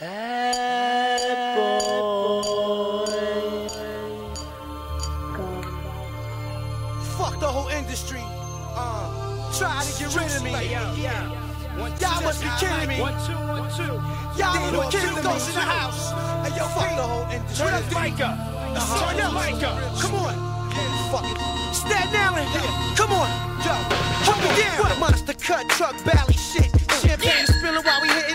Bad boy. Fuck the whole industry. Uh, trying to get rid of me. Y'all must be kidding me. One, two, one, two. Y'all don't Kim goes me. in the house. Hey, yo, fuck the whole industry. Turn up. Uh-huh. Turn up. Come on. Fuck it. Staten Island. Here. Come on. Yo. Hold me down. Monster cut, truck, bally shit. Champagne is spilling while we hitting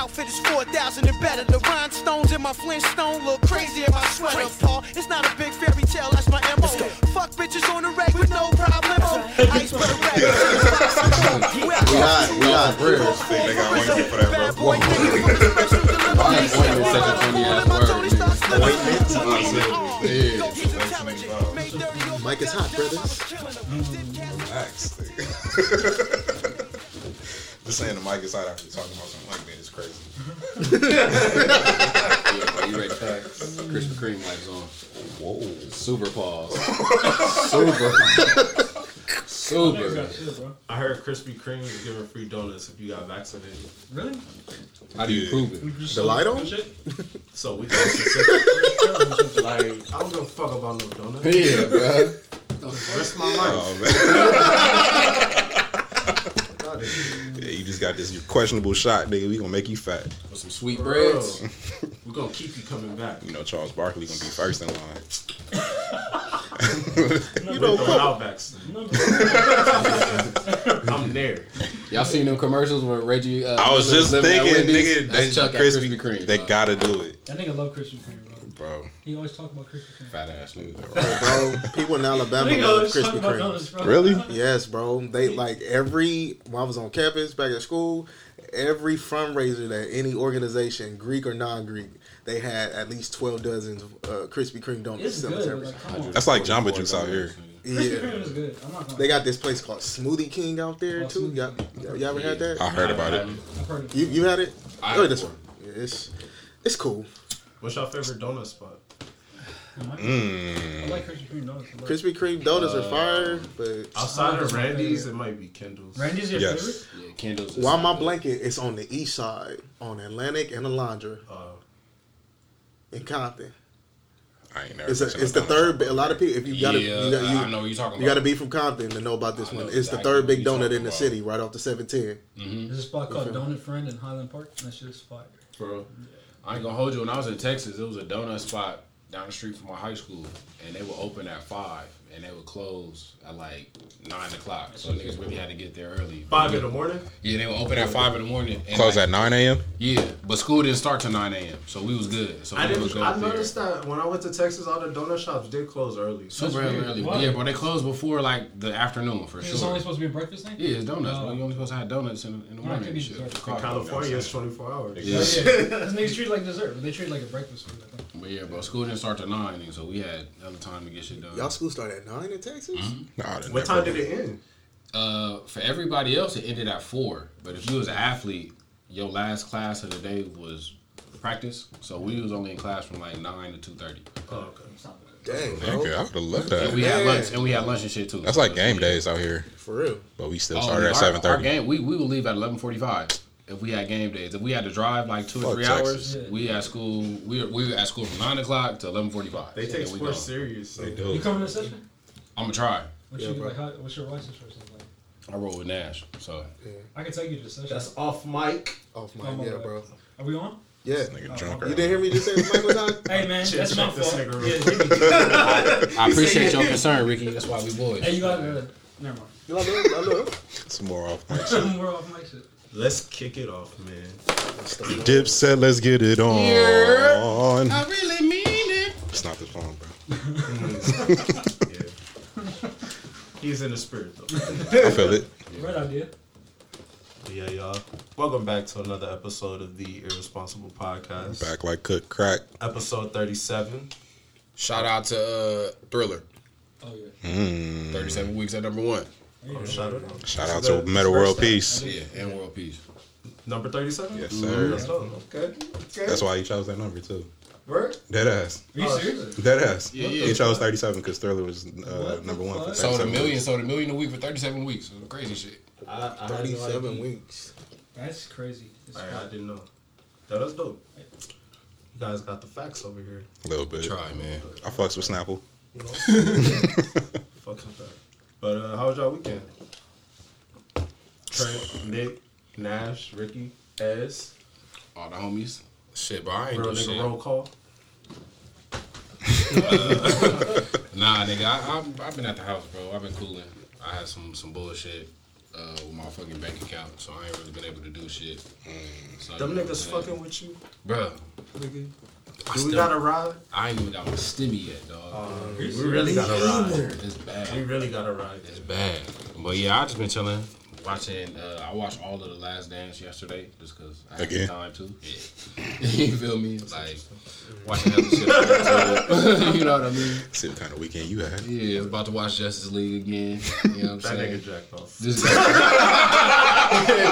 Outfit is 4,000 and better. The rhinestones in my Flintstone look crazy in my sweater, Paul. It's not a big fairy tale, that's my MO. Fuck bitches on the reg with no problem. Oh. Iceberg rap. We got, we got British. They got one kid for that, bro. boy nigga from the special such a funny ass word, Tony man. Stark slipping. Ointment? Yeah. go get intelligent. Made dirty your Mike is hot, brothers. Relax. Just saying the mic is hot after talking about something like that is crazy. Yeah, mm-hmm. are you ready? Krispy Kreme lights on. Whoa. Super pause. Super. Super. I heard Krispy Kreme is giving free donuts if you got vaccinated. Really? How do you prove it? The light on? So we can like, I don't give a fuck about no donuts. Yeah, bro. Rest my life. Oh, man. yeah, you just got this questionable shot, nigga. We gonna make you fat. With some sweet Bro, breads. We're gonna keep you coming back. You know Charles Barkley gonna be first in line. You know, without vaccine. I'm there. Y'all seen them commercials where Reggie? Uh, I was just thinking, nigga, That's they Chuck at Krispy Krispy Kreme. They dog. gotta do it, That nigga love Krispy Kreme, bro. bro. He always talk about Krispy Kreme. fat ass nigga. bro. People in Alabama love always Krispy about Kreme. donuts. Really? Yes, bro. They like every when I was on campus back at school, every fundraiser that any organization, Greek or non-Greek, they had at least twelve dozens of uh, Krispy Kreme donuts good. Like. That's like Jamba Juice out here. Krispy Yeah, Kreme is good. I'm not they got this place called Smoothie King out there too. Smoothie Y'all, King. y'all ever had that? I heard about it. I've heard of it. You you had it? I Go had this one. Yeah, it's it's cool. What's your favorite donut spot? I like- Mm. I like Krispy Kreme donuts. Krispy Kreme donuts are fire, but Outside of Randy's, it might be Kendall's. Randy's your Yes. favorite? Yeah, candles. is- while my blanket is on the east side, on Atlantic and Alondra Uh, in Compton. I ain't never. It's a, it's the third. shop. A lot of people, if you gotta, you, got, you, I know what you're talking You got to be from Compton to know about this I one. know It's the third big donut talking in the about. city, right off the 710. There's a spot called Okay. Donut Friend in Highland Park. That's shit's fire. bro. I ain't gonna hold you. When I was in Texas, it was a donut spot down the street from my high school, and they would open at five, and they would close at like nine o'clock. So niggas really had to get there early. Five in the morning? Yeah, they would open at five in the morning. And Close like, at 9 a.m. Yeah, but school didn't start till nine a.m. So we was good. So I we would didn't. go I there. noticed that when I went to Texas, all the donut shops did close early. Super That's early, weird. early. Why? Yeah, but they closed before like the afternoon for It's sure. It's only supposed to be a breakfast thing? Yeah, it's donuts. Oh. bro. You only supposed to have donuts in, in the morning. could be shit. In California, it's 24 hours. Yeah. Yeah. Because niggas treat it like dessert, but they treat it like a breakfast food. I think. But yeah, bro, school didn't start till nine, so we had other time to get shit done. Y'all school start at 9 in Texas? Mm-hmm. Nah, What time did it end? Uh, for everybody else, it ended at four. But if you was an athlete, your last class of the day was practice. So we was only in class from like nine to two thirty. Oh, okay. Dang, bro. Nigga, I would have loved And we that. had lunch, and we had lunch and shit too. That's like game days out here, For real. but we still Oh, started yeah, at 7:30. Our game, we we would leave at eleven forty five. If we had game days, if we had to drive like two or three Texas. hours, Yeah. we at school. We were, we were at school from nine o'clock to eleven forty five. They take sports serious. So. They You do. coming to session? I'm gonna try. What's, Yeah, your, like, how, what's your license for something like? I roll with Nash, so I can take you to the session. That's off mic. Off my, Oh, yeah, bad. bro. Are we on? Yeah. Nigga drunk. You You didn't hear me just say the mic was on? Hey man, Shit, that's my fault. nigga Yeah, real hit me. I appreciate your concern, Ricky. That's why we boys. hey, you got uh, never mind. You love it? I love Some more off mic shit. We're off mic shit. Let's kick it off, man. Dip said, let's get it on. Yeah, I really mean it. It's not this phone, bro. Yeah. He's in the spirit though. I feel it. Right idea. But yeah, y'all. Welcome back to another episode of the Irresponsible Podcast. Back like cook crack. Episode 37. Shout out to uh, Thriller. Oh yeah. Mm. 37 weeks at number one. There Oh, shout out. Shout out to the Metta World step. Peace. Yeah, and World Peace. Number 37? Yes, sir. Let's go. Okay. okay. That's why he chose that number too. Word? Dead ass. Are you Oh, serious? Dead ass. Yeah, yeah. He chose 37 because Thriller was uh, number one for? Sold a million. weeks. sold a million a week for 37 weeks. It was crazy shit. I, I had no 37 weeks. That's crazy. It's I, I didn't know. That was dope. You guys got the facts over here. A little bit. Try, man. I fucks with Snapple. You know? Fuck some facts. But uh, how was y'all weekend? Trent, Nick, Nash, Ricky, Ez, All the homies. Shit, bro, I ain't real do nigga shit. roll call. Nah, nigga, I, I, I've been at the house, bro. I've been cooling. I had some some bullshit uh, with my fucking bank account, so I ain't really been able to do shit. So, Them niggas what I'm saying? fucking with you, Bro, nigga. I, Do we still, got a ride? I ain't even got my stimmy yet, dog. we really got a ride. it's bad. We really got a ride. It's bad. But yeah, I just been chilling, watching. Uh, I watched all of the Last Dance yesterday just because I had Again? the time to. Yeah. you feel me? Like watching other shit. on you know what I mean? See what kind of weekend you had. Yeah, I was about to watch Justice League again. You know what I'm That saying? nigga jacked off. This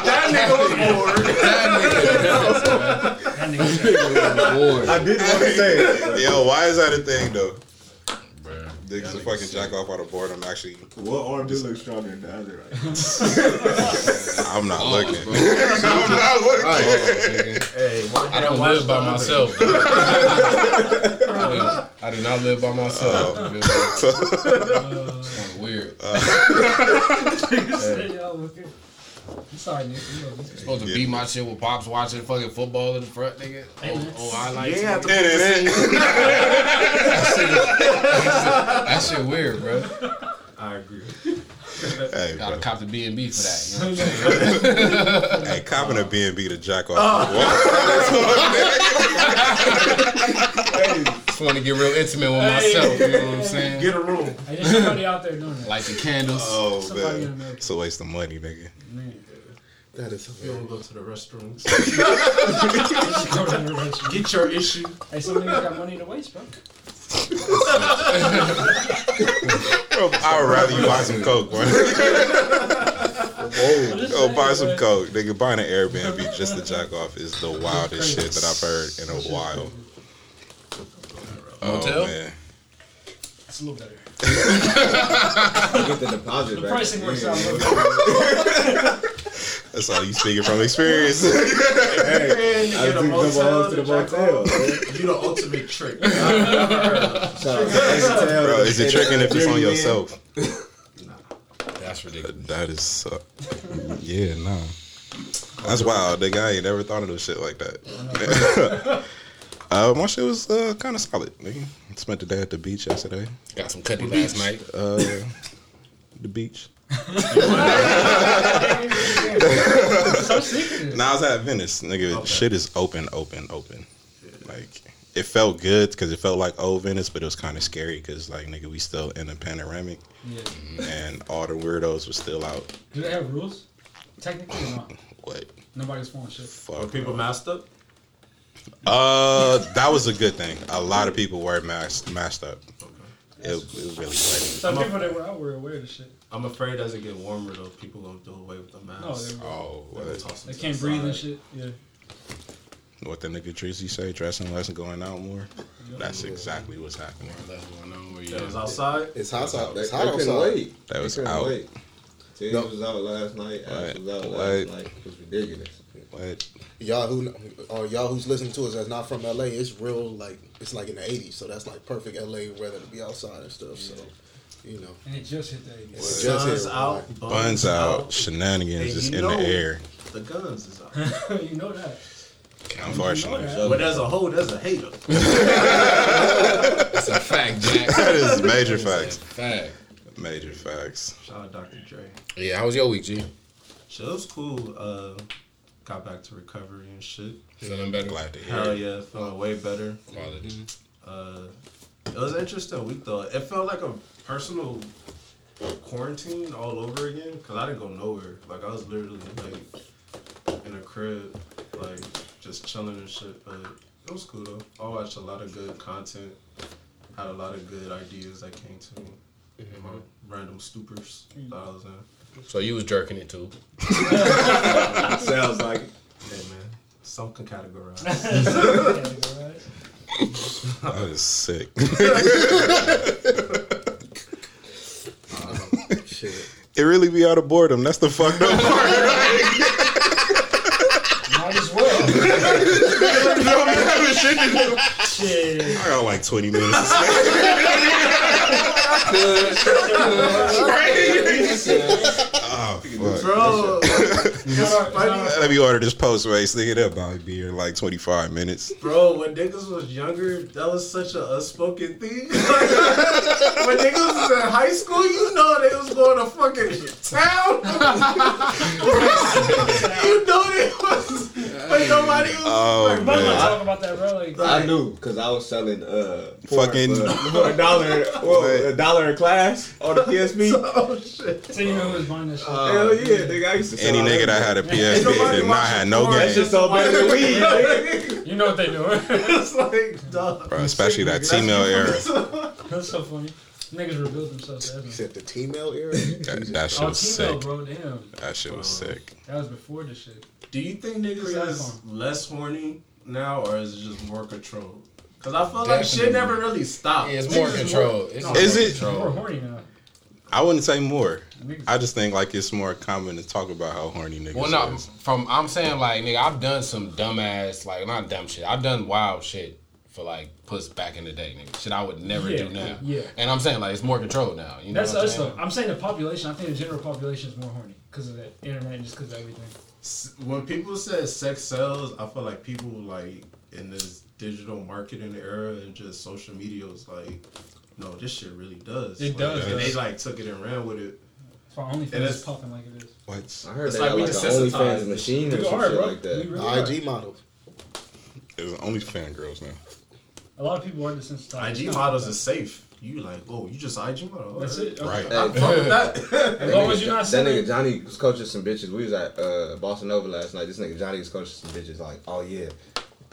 That nigga was bored. That nigga bored, I did want to say it. Yo, why is that a thing though? Bruh. Niggas will fucking jack off out of boredom. Actually, What arm do look stronger than the other? Right? I'm not Pause, looking. bro. I'm not looking. Pause, nigga. Hey, I don't live by other. myself. I, do, not live by myself. Oh. You? It's kind of weird. Uh. said, yo, okay. I'm sorry, nigga. You know, this- supposed to beat my shit with pops watching fucking football in the front, nigga. Oh, oh I like You ain't have to that shit weird, bro. I agree. Hey, Gotta bro. cop the B and B for that. You know what I'm saying? Hey, copping a B&B to jack off. Oh. Just want to get real intimate with myself. You know what I'm saying? Get a room. Hey, there's somebody out there doing that. Light the candles. Oh Somebody in man, it's a waste of money, nigga. Man. That is You don't go to the restrooms. Go to the restaurant. Get your issue. Hey, some niggas got money to waste, bro. I would rather you buy some coke, bro. Go buy some coke, nigga. Buying an Airbnb just to jack off is the wildest shit that I've heard in a while. Motel? Oh man, It's a little better. Get the deposit The back. pricing works out a little better. that's all you speaking from experience. And you I get a took double motel O's to to the jack motel. off. man. You the ultimate trick. I've never heard of. Shout out to Motel. Bro, is it tricking if it's on Jeremy, yourself? That's ridiculous. That is, uh, yeah, nah. That's wild, nigga. I ain't never thought of no shit like that. Uh, my shit was uh, kind of solid, nigga. Spent the day at the beach yesterday. Got some cutty last night. Uh, the beach. Stop secret. Nah, I was at Venice, nigga. Shit is open, open, open. Like it felt good because it felt like old Venice, but it was kind of scary because like nigga, we still in a panoramic Yeah. and all the weirdos were still out. Do they have rules? Technically or not? What? Nobody's phone shit. Are Fuck. people masked up? Uh, that was a good thing. A lot of people were masked, masked up. It, it really was Some people that were out were aware of the shit. I'm afraid as it get warmer though, people gonna do away with the No, mask. they, Oh, They're what, toss them they to can't the breathe and shit. Yeah. what the nigga Tracy say? Dressing less and going out more. That's exactly what's happening. That's going on where you That was outside. It's hot outside. They, It's they hot outside. wait. That They was couldn't out. Wait. Tiz No. was out last night. Ash What? was out What? last night. It was ridiculous. What? Y'all who or y'all who's listening to us that's not from LA, it's real like it's like in the eighties, so that's like perfect LA weather to be outside and stuff. So you know, And it just hit the 80s. It's Guns just here, out. right. Buns out, shenanigans Hey, just in the air. The guns is out. you know that. Unfortunately, You know but as a whole, there's a hater. That's a fact, Jack. that is major That's facts. fact. Major facts. Shout out Dr. Dre. Yeah, how was your week, G? Shit was cool. Uh, got back to recovery and shit. Feeling better? Glad to hear. Hell yeah, feeling way better. Quality. Uh, it was an interesting week though. It felt like a personal quarantine all over again because I didn't go nowhere. Like I was literally like in a crib, like just chilling and shit. But it was cool though. I watched a lot of good content. Had a lot of good ideas that came to me. in My random stupors that I was in. So you was jerking it too? Sounds like it. Hey man, some can categorize. Yeah, right? That is sick. shit. it really be out of boredom. That's the fucked up part. Might as well. Shit. I got like 20 minutes. To spare. oh, fuck. Bro, Let me order this Postmates. Nigga, that about be here in like 25 minutes. bro, when niggas was younger, that was such an unspoken thing. when niggas was in high school, you know they was going to fucking town. you know they was, but nobody was. Oh, like, But man. talk about that, bro. Like, I knew because I was selling uh porn Fucking- for, for a dollar, well, a dollar a class on the PSP. oh shit. so you know who was buying this shit. Hell yeah, nigga! I used to sell Any all nigga that that had a PSP nobody did not have no watching porn. That game. so better than weed. You know what they doing. it's like, dog. Bro, especially that T-mail era. That's so funny. Niggas rebuild themselves. You That, said the T-mail era? That, that shit oh, was T-Mail, sick. bro. Damn. That shit was sick. That was before this shit. Do you think niggas is less horny now, or is it just more controlled? Because I feel like shit never really stopped. Yeah, it's more Niggas is control. more- It's no, more Is it? More horny now. I wouldn't say more. Niggas, I just think like it's more common to talk about how horny niggas Well, no, is. from I'm saying like nigga, I've done some dumbass like not dumb shit. I've done wild shit for like puss back in the day, nigga. Shit I would never Yeah, do now. yeah. And I'm saying like it's more controlled now. You know That's what I'm us saying? though. I'm saying the population. I think the general population is more horny because of the internet and just because of everything. When people say sex sells, I feel like people like in this digital marketing era and just social media was like, no, this shit really does. It Like, does, And they like took it and ran with it. For OnlyFans And is it's- popping like it is. What? I heard It's they like got we like an desensitized. OnlyFans machine or We some are, shit bro. like We that. really are. IG models. It's only fan girls now. A lot of people are desensitized. IG models is safe. You like, oh, you just IG model. That's it. Right. Okay. I'm fuck with that. As long as you're not that selling. nigga Johnny was coaching some bitches. We was at uh, Bossa Nova last night. This nigga Johnny was coaching some bitches. Like, oh yeah,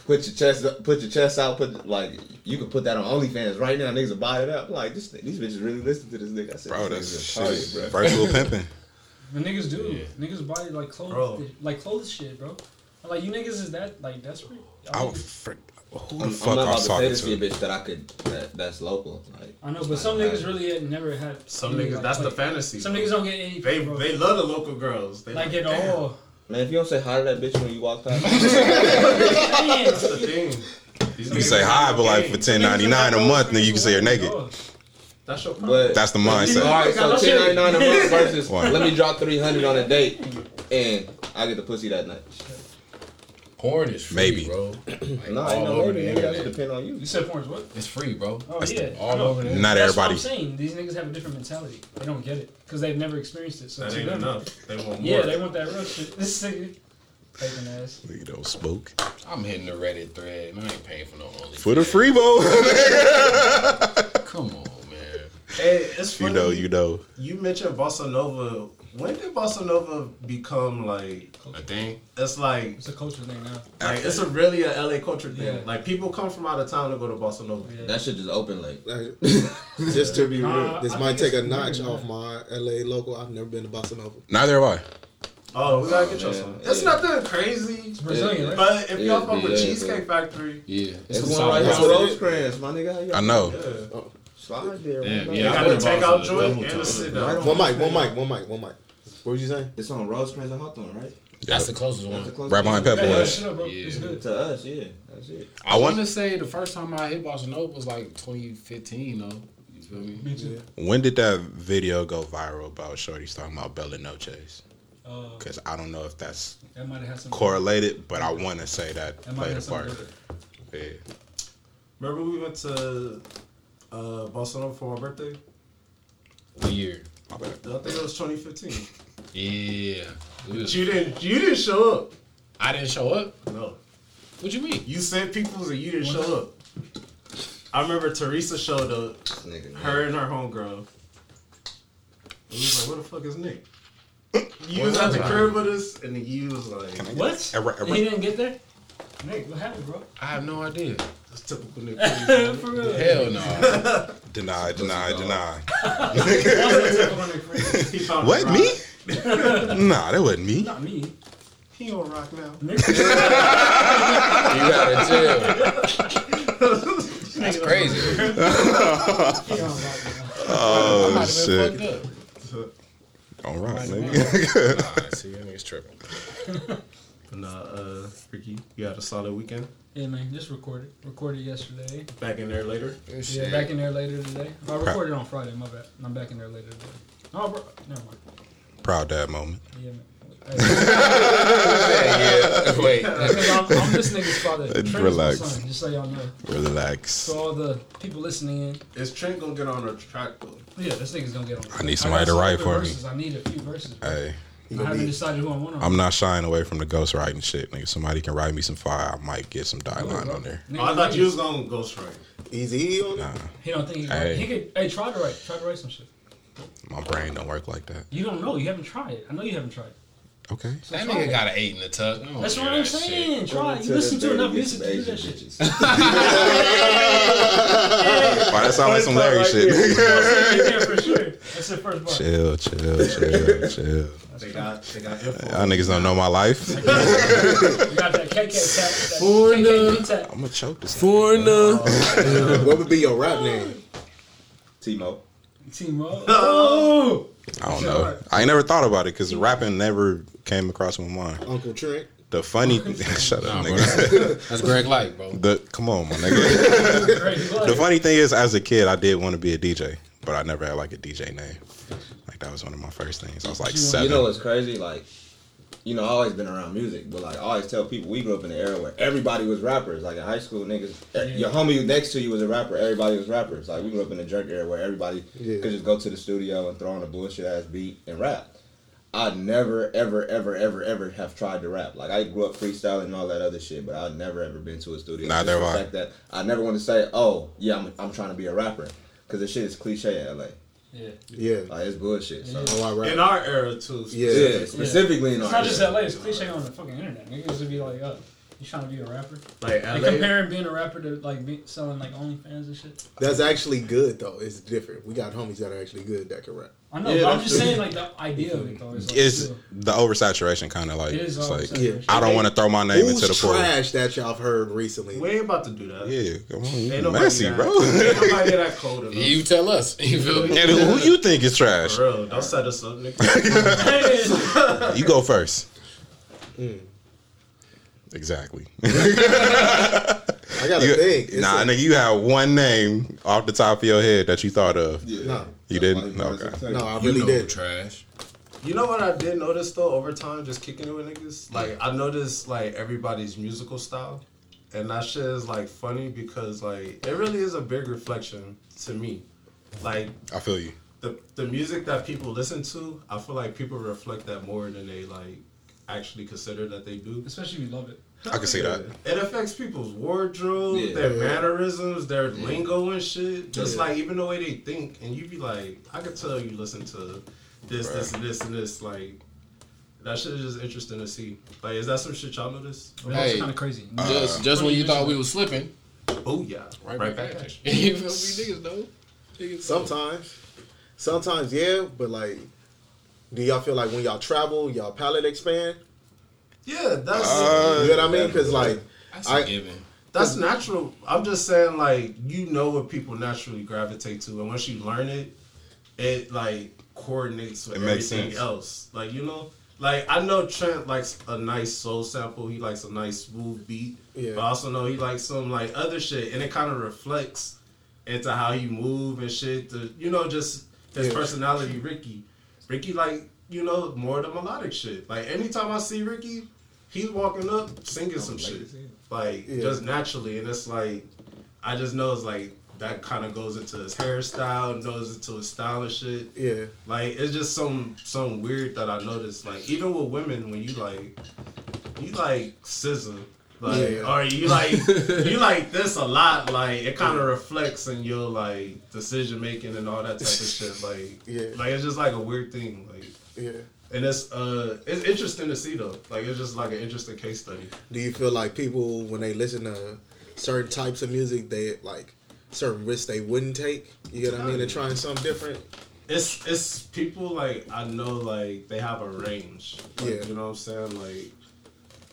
put your chest, up, put your chest out. Put like you can put that on OnlyFans right now. Niggas will buy it up. Like this, these bitches really listen to this nigga. I said, Bro, this that's nigga's a shit. target, bro. Virtual pimping. The niggas do. Niggas buy like clothes, Bro. like clothes shit, bro. Like you niggas is that like desperate? I I, would frick. Who the I'm, fuck I'm not about to pay talking to a bitch that I could that, that's local. Like I know, but some niggas really had never had. Some niggas, like, that's the fantasy. Some niggas don't get any. They bro. they love the local girls. They like like, at damn. all. Man, if you don't say hi to that bitch when you walk past, That's the thing. You niggas say hi, have but like for ten ninety nine a month, then you can say you're naked. That's your problem. but That's the mindset. all right, so That ten shit- ninety nine a month versus Why? let me drop three hundred on a date and I get the pussy that night. Porn is free, Maybe. bro. Like, No, all ain't no over maybe. the Nigga, that internet. depend on you. You said porn's what? It's free, bro. Oh That's yeah, the- all over the Not That's everybody. What I'm saying these niggas have a different mentality. They don't get it because they've never experienced it. So that to ain't them, enough. They want more. yeah, they want that real shit. This nigga, taking ass. Nigga don't smoke. I'm hitting the Reddit thread and I ain't paying for no only. For the free bowl. Come on, man. Hey, it's funny. you know, you know. You mentioned Bossa Nova. When did Bossa Nova become like? A thing. It's like It's a culture thing now. like it's a really a LA culture thing. Yeah. Like people come from out of town to go to Bossa Nova. Yeah. That shit just open like Like, just to be real, Nah, this I might take a notch weird, off my LA local. I've never been to Bossa Nova. Neither have I. Oh, we gotta get you oh, man. some. It's Yeah. nothing crazy. It's Brazilian, Yeah. right? But if y'all fuck with yeah, Cheesecake Factory, Yeah. it's the one right That's here what with those crayons, my nigga. How I know. yeah. Oh, slide there. Damn, man. yeah, I got the been to takeout Boston joint and the sit down. One mic, one mic, one mic, one mic. What was you saying? It's on Rosecrans and Hawthorne, right? That's the closest That's the one. closest Right behind one. Pepper Yeah, West. bro. Yeah. It's good. To us, yeah, that's it. I I want want. to say the first time I hit Boston Open was like 2015, though. You feel me? Me too. When did that video go viral about Shorty's talking about Bella Noches? Uh, Because I don't know if that's that might have some. correlated, but I want to say that That played a part. to do with it. Yeah. Remember we went to uh, Bossa Nova for my birthday? Weird. My bad. I think it was 2015. Yeah. But you didn't. You didn't show up. I didn't show up. No. What you mean? You said people's and you didn't show up. I remember Teresa showed up. This nigga. Her and her homegirl. We was like, where the fuck is Nick? You was at the crib with us, and then you was like, Can I- What? Era- era- He didn't get there. Nick, what happened, bro? I have no idea. that's typical Nick. For real. Hell no. Deny, deny, deny. He found What the me? Rock. nah, that wasn't me. Not me. He on rock now. Nick. you gotta chill. That's crazy. Oh Might have shit! been fucked. All right, Might have nigga. Nah, see, that nigga's tripping. And uh, uh, Ricky, you had a solid weekend. Yeah, man, just recorded. Recorded yesterday. Back in there later. Yeah, back in there later today. I recorded on Friday. My bad. I'm back in there later today. Oh, bro, never mind. Proud dad moment. Yeah, man. yeah. Wait. I'm, I'm this nigga's father. Trent Relax. son, just so y'all know. Relax. So all the people listening in, Is Trent gonna get on a track though? yeah, this nigga's gonna get on. I need got somebody to write open for me. verses. I need a few verses. bro. Hey, You I gonna haven't be, decided who I want on. I'm not shying away from the ghostwriting shit, nigga. Somebody can write me some fire. I might get some die line on there. Nigga, Oh, I thought you was gonna go straight. easy on. Nah, He don't think he can. Hey. He could. Hey, try to write. Try to write some shit. My brain don't work like that. You don't know. You haven't tried it. I know you haven't tried. it. Okay. So That nigga got an eight in the tuck. That's what I'm that saying. shit. Try. it. You listen to enough music to do that shit. Why that sound like some Larry shit? yeah, for sure. That's the first bar. chill, chill, chill, chill. They got they got. Y'all niggas don't know my life. You got that KK tap. That KK tap. I'm gonna choke this. Foreigner. What would be your rap name? Timo. Timo. Oh. I don't know. I ain't never thought about it because rapping never came across my mind. Uncle Trent. The funny, shut up, Nah, nigga. That's Greg Light, bro. The come on, my nigga. The funny thing is, as a kid, I did want to be a DJ, but I never had like a DJ name. Like that was one of my first things. I was like You seven. You know what's crazy? Like, you know, I always been around music, but like I always tell people, we grew up in an era where everybody was rappers. Like in high school, niggas, eh, your homie next to you was a rapper. Everybody was rappers. Like we grew up in a jerk era where everybody Yeah. could just go to the studio and throw on a bullshit ass beat and rap. I never, ever, ever, ever, ever have tried to rap. Like I grew up freestyling and all that other shit, but I've never ever been to a studio. Neither Just the have I. fact that I never want to say, oh yeah, I'm, I'm trying to be a rapper, because the shit is cliche in LA. Yeah. Yeah. Like it's bullshit. So. Oh, I rap. In our era too. Yeah. Yeah, specifically in our era. It's our not just era. LA. It's cliche on the fucking internet. Niggas would be like, "Oh, you trying to be a rapper?" Like Like LA. comparing being a rapper to like be, selling like OnlyFans and shit. That's actually good though. It's different. We got homies that are actually good that can rap. I know, Yeah, but I'm just true. saying like the idea of it though. Is like, It's still- the oversaturation kind of like. it is It's like yeah. I don't want to throw my name Who's into the pool. trash that y'all have heard recently? we ain't about to do that. Yeah, come on, you Ain't messy, that- bro. Ain't nobody that cold enough. You tell us. You feel me? and who you think is trash? For real, don't set us up, nigga. You go first. Mm. Exactly. I gotta You- think. It's nah, a- nigga, you have one name off the top of your head that you thought of. Yeah. No. You didn't? why he Okay. brought no, I You really know did. trash. You know what I did notice though over time, just kicking it with niggas. Like I noticed like everybody's musical style, and that shit is like funny because like it really is a big reflection to me. Like I feel you. the the music that people listen to, I feel like people reflect that more than they like actually consider that they do. Especially if you love it. I can see that. It affects people's wardrobe, Yeah. their mannerisms, their lingo and shit. Just Yeah. like even the way they think, and you be like, I could tell you listen to this, this, and this, and this. Like that shit is just interesting to see. Like, is that some shit y'all notice? That's kind of crazy. Uh, just, just when you thought we was slipping, Oh yeah, right, right back back at at you. you. you feel me, niggas though? Niggas Sometimes, sometimes yeah, but like, do y'all feel like when y'all travel, y'all palate expand? Yeah, that's Uh, You know what I mean? Because like, That's I- a given. that's natural. I'm just saying, like, you know what people naturally gravitate to, and once you learn it, it like coordinates with It everything sense. else. Like, you know, like I know Trent likes a nice soul sample. He likes a nice smooth beat. Yeah. But I also know he likes some like other shit, and it kind of reflects into how he move and shit. To, you know, just his Yeah. personality. Ricky, Ricky, like you know, more the melodic shit. Like anytime I see Ricky, he's walking up singing some shit, like Yeah. just naturally, and it's like I just know it's like that kind of goes into his hairstyle, goes into his style and shit. yeah, Like it's just some some weird that I noticed. Like even with women, when you like you like scissor, like Yeah. or you like you like this a lot. Like it kind of reflects in your like decision making and all that type of shit. Like Yeah. like it's just like a weird thing. Like yeah. and it's uh it's interesting to see though. Like it's just like an interesting case study. Do you feel like people when they listen to certain types of music, they like certain risks they wouldn't take? You get what I mean? They're trying something different. it's it's people like I know like they have a range. Like, Yeah. You know what I'm saying? Like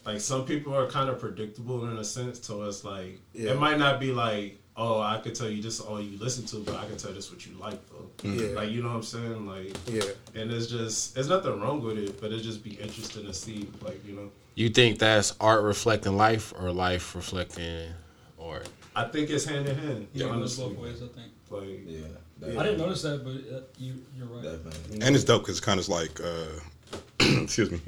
like some people are kind of predictable in a sense, to us. like Yeah. it might not be like, oh, I could tell you this is all you listen to, but I can tell this what you like though. Yeah. Like you know what I'm saying? Like Yeah. and it's just it's nothing wrong with it, but it just be interesting to see like, you know. You think that's art reflecting life or life reflecting art? I think it's hand in hand. Yeah, it goes honestly. both ways. I think. Like Yeah, I didn't notice that, but uh, you you're right. Definitely. And it's dope because it's kind of like, uh, excuse me,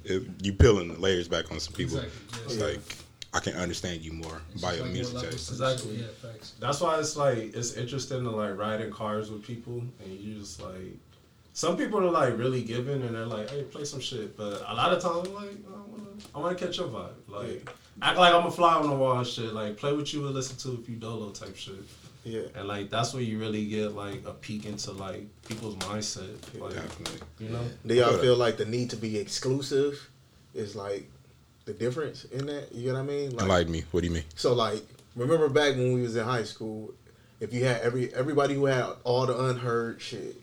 you peeling the layers back on some people. Exactly. It's Yeah. like I can understand you more It's by your like music taste. Exactly. Yeah, facts. that's why it's like it's interesting to like ride in cars with people and you just like some people are like really giving and they're like, hey, play some shit. But a lot of times I'm like, I wanna I wanna catch your vibe. Like act like I'm a fly on the wall and shit. Like play what you would listen to if you dolo type shit. Yeah. And like that's where you really get like a peek into like people's mindset. Like Definitely. you know? Do y'all feel like the need to be exclusive is like the difference in that? You know what I mean? Like, Enlighten me. What do you mean? So like, remember back when we was in high school, if you had every everybody who had all the unheard shit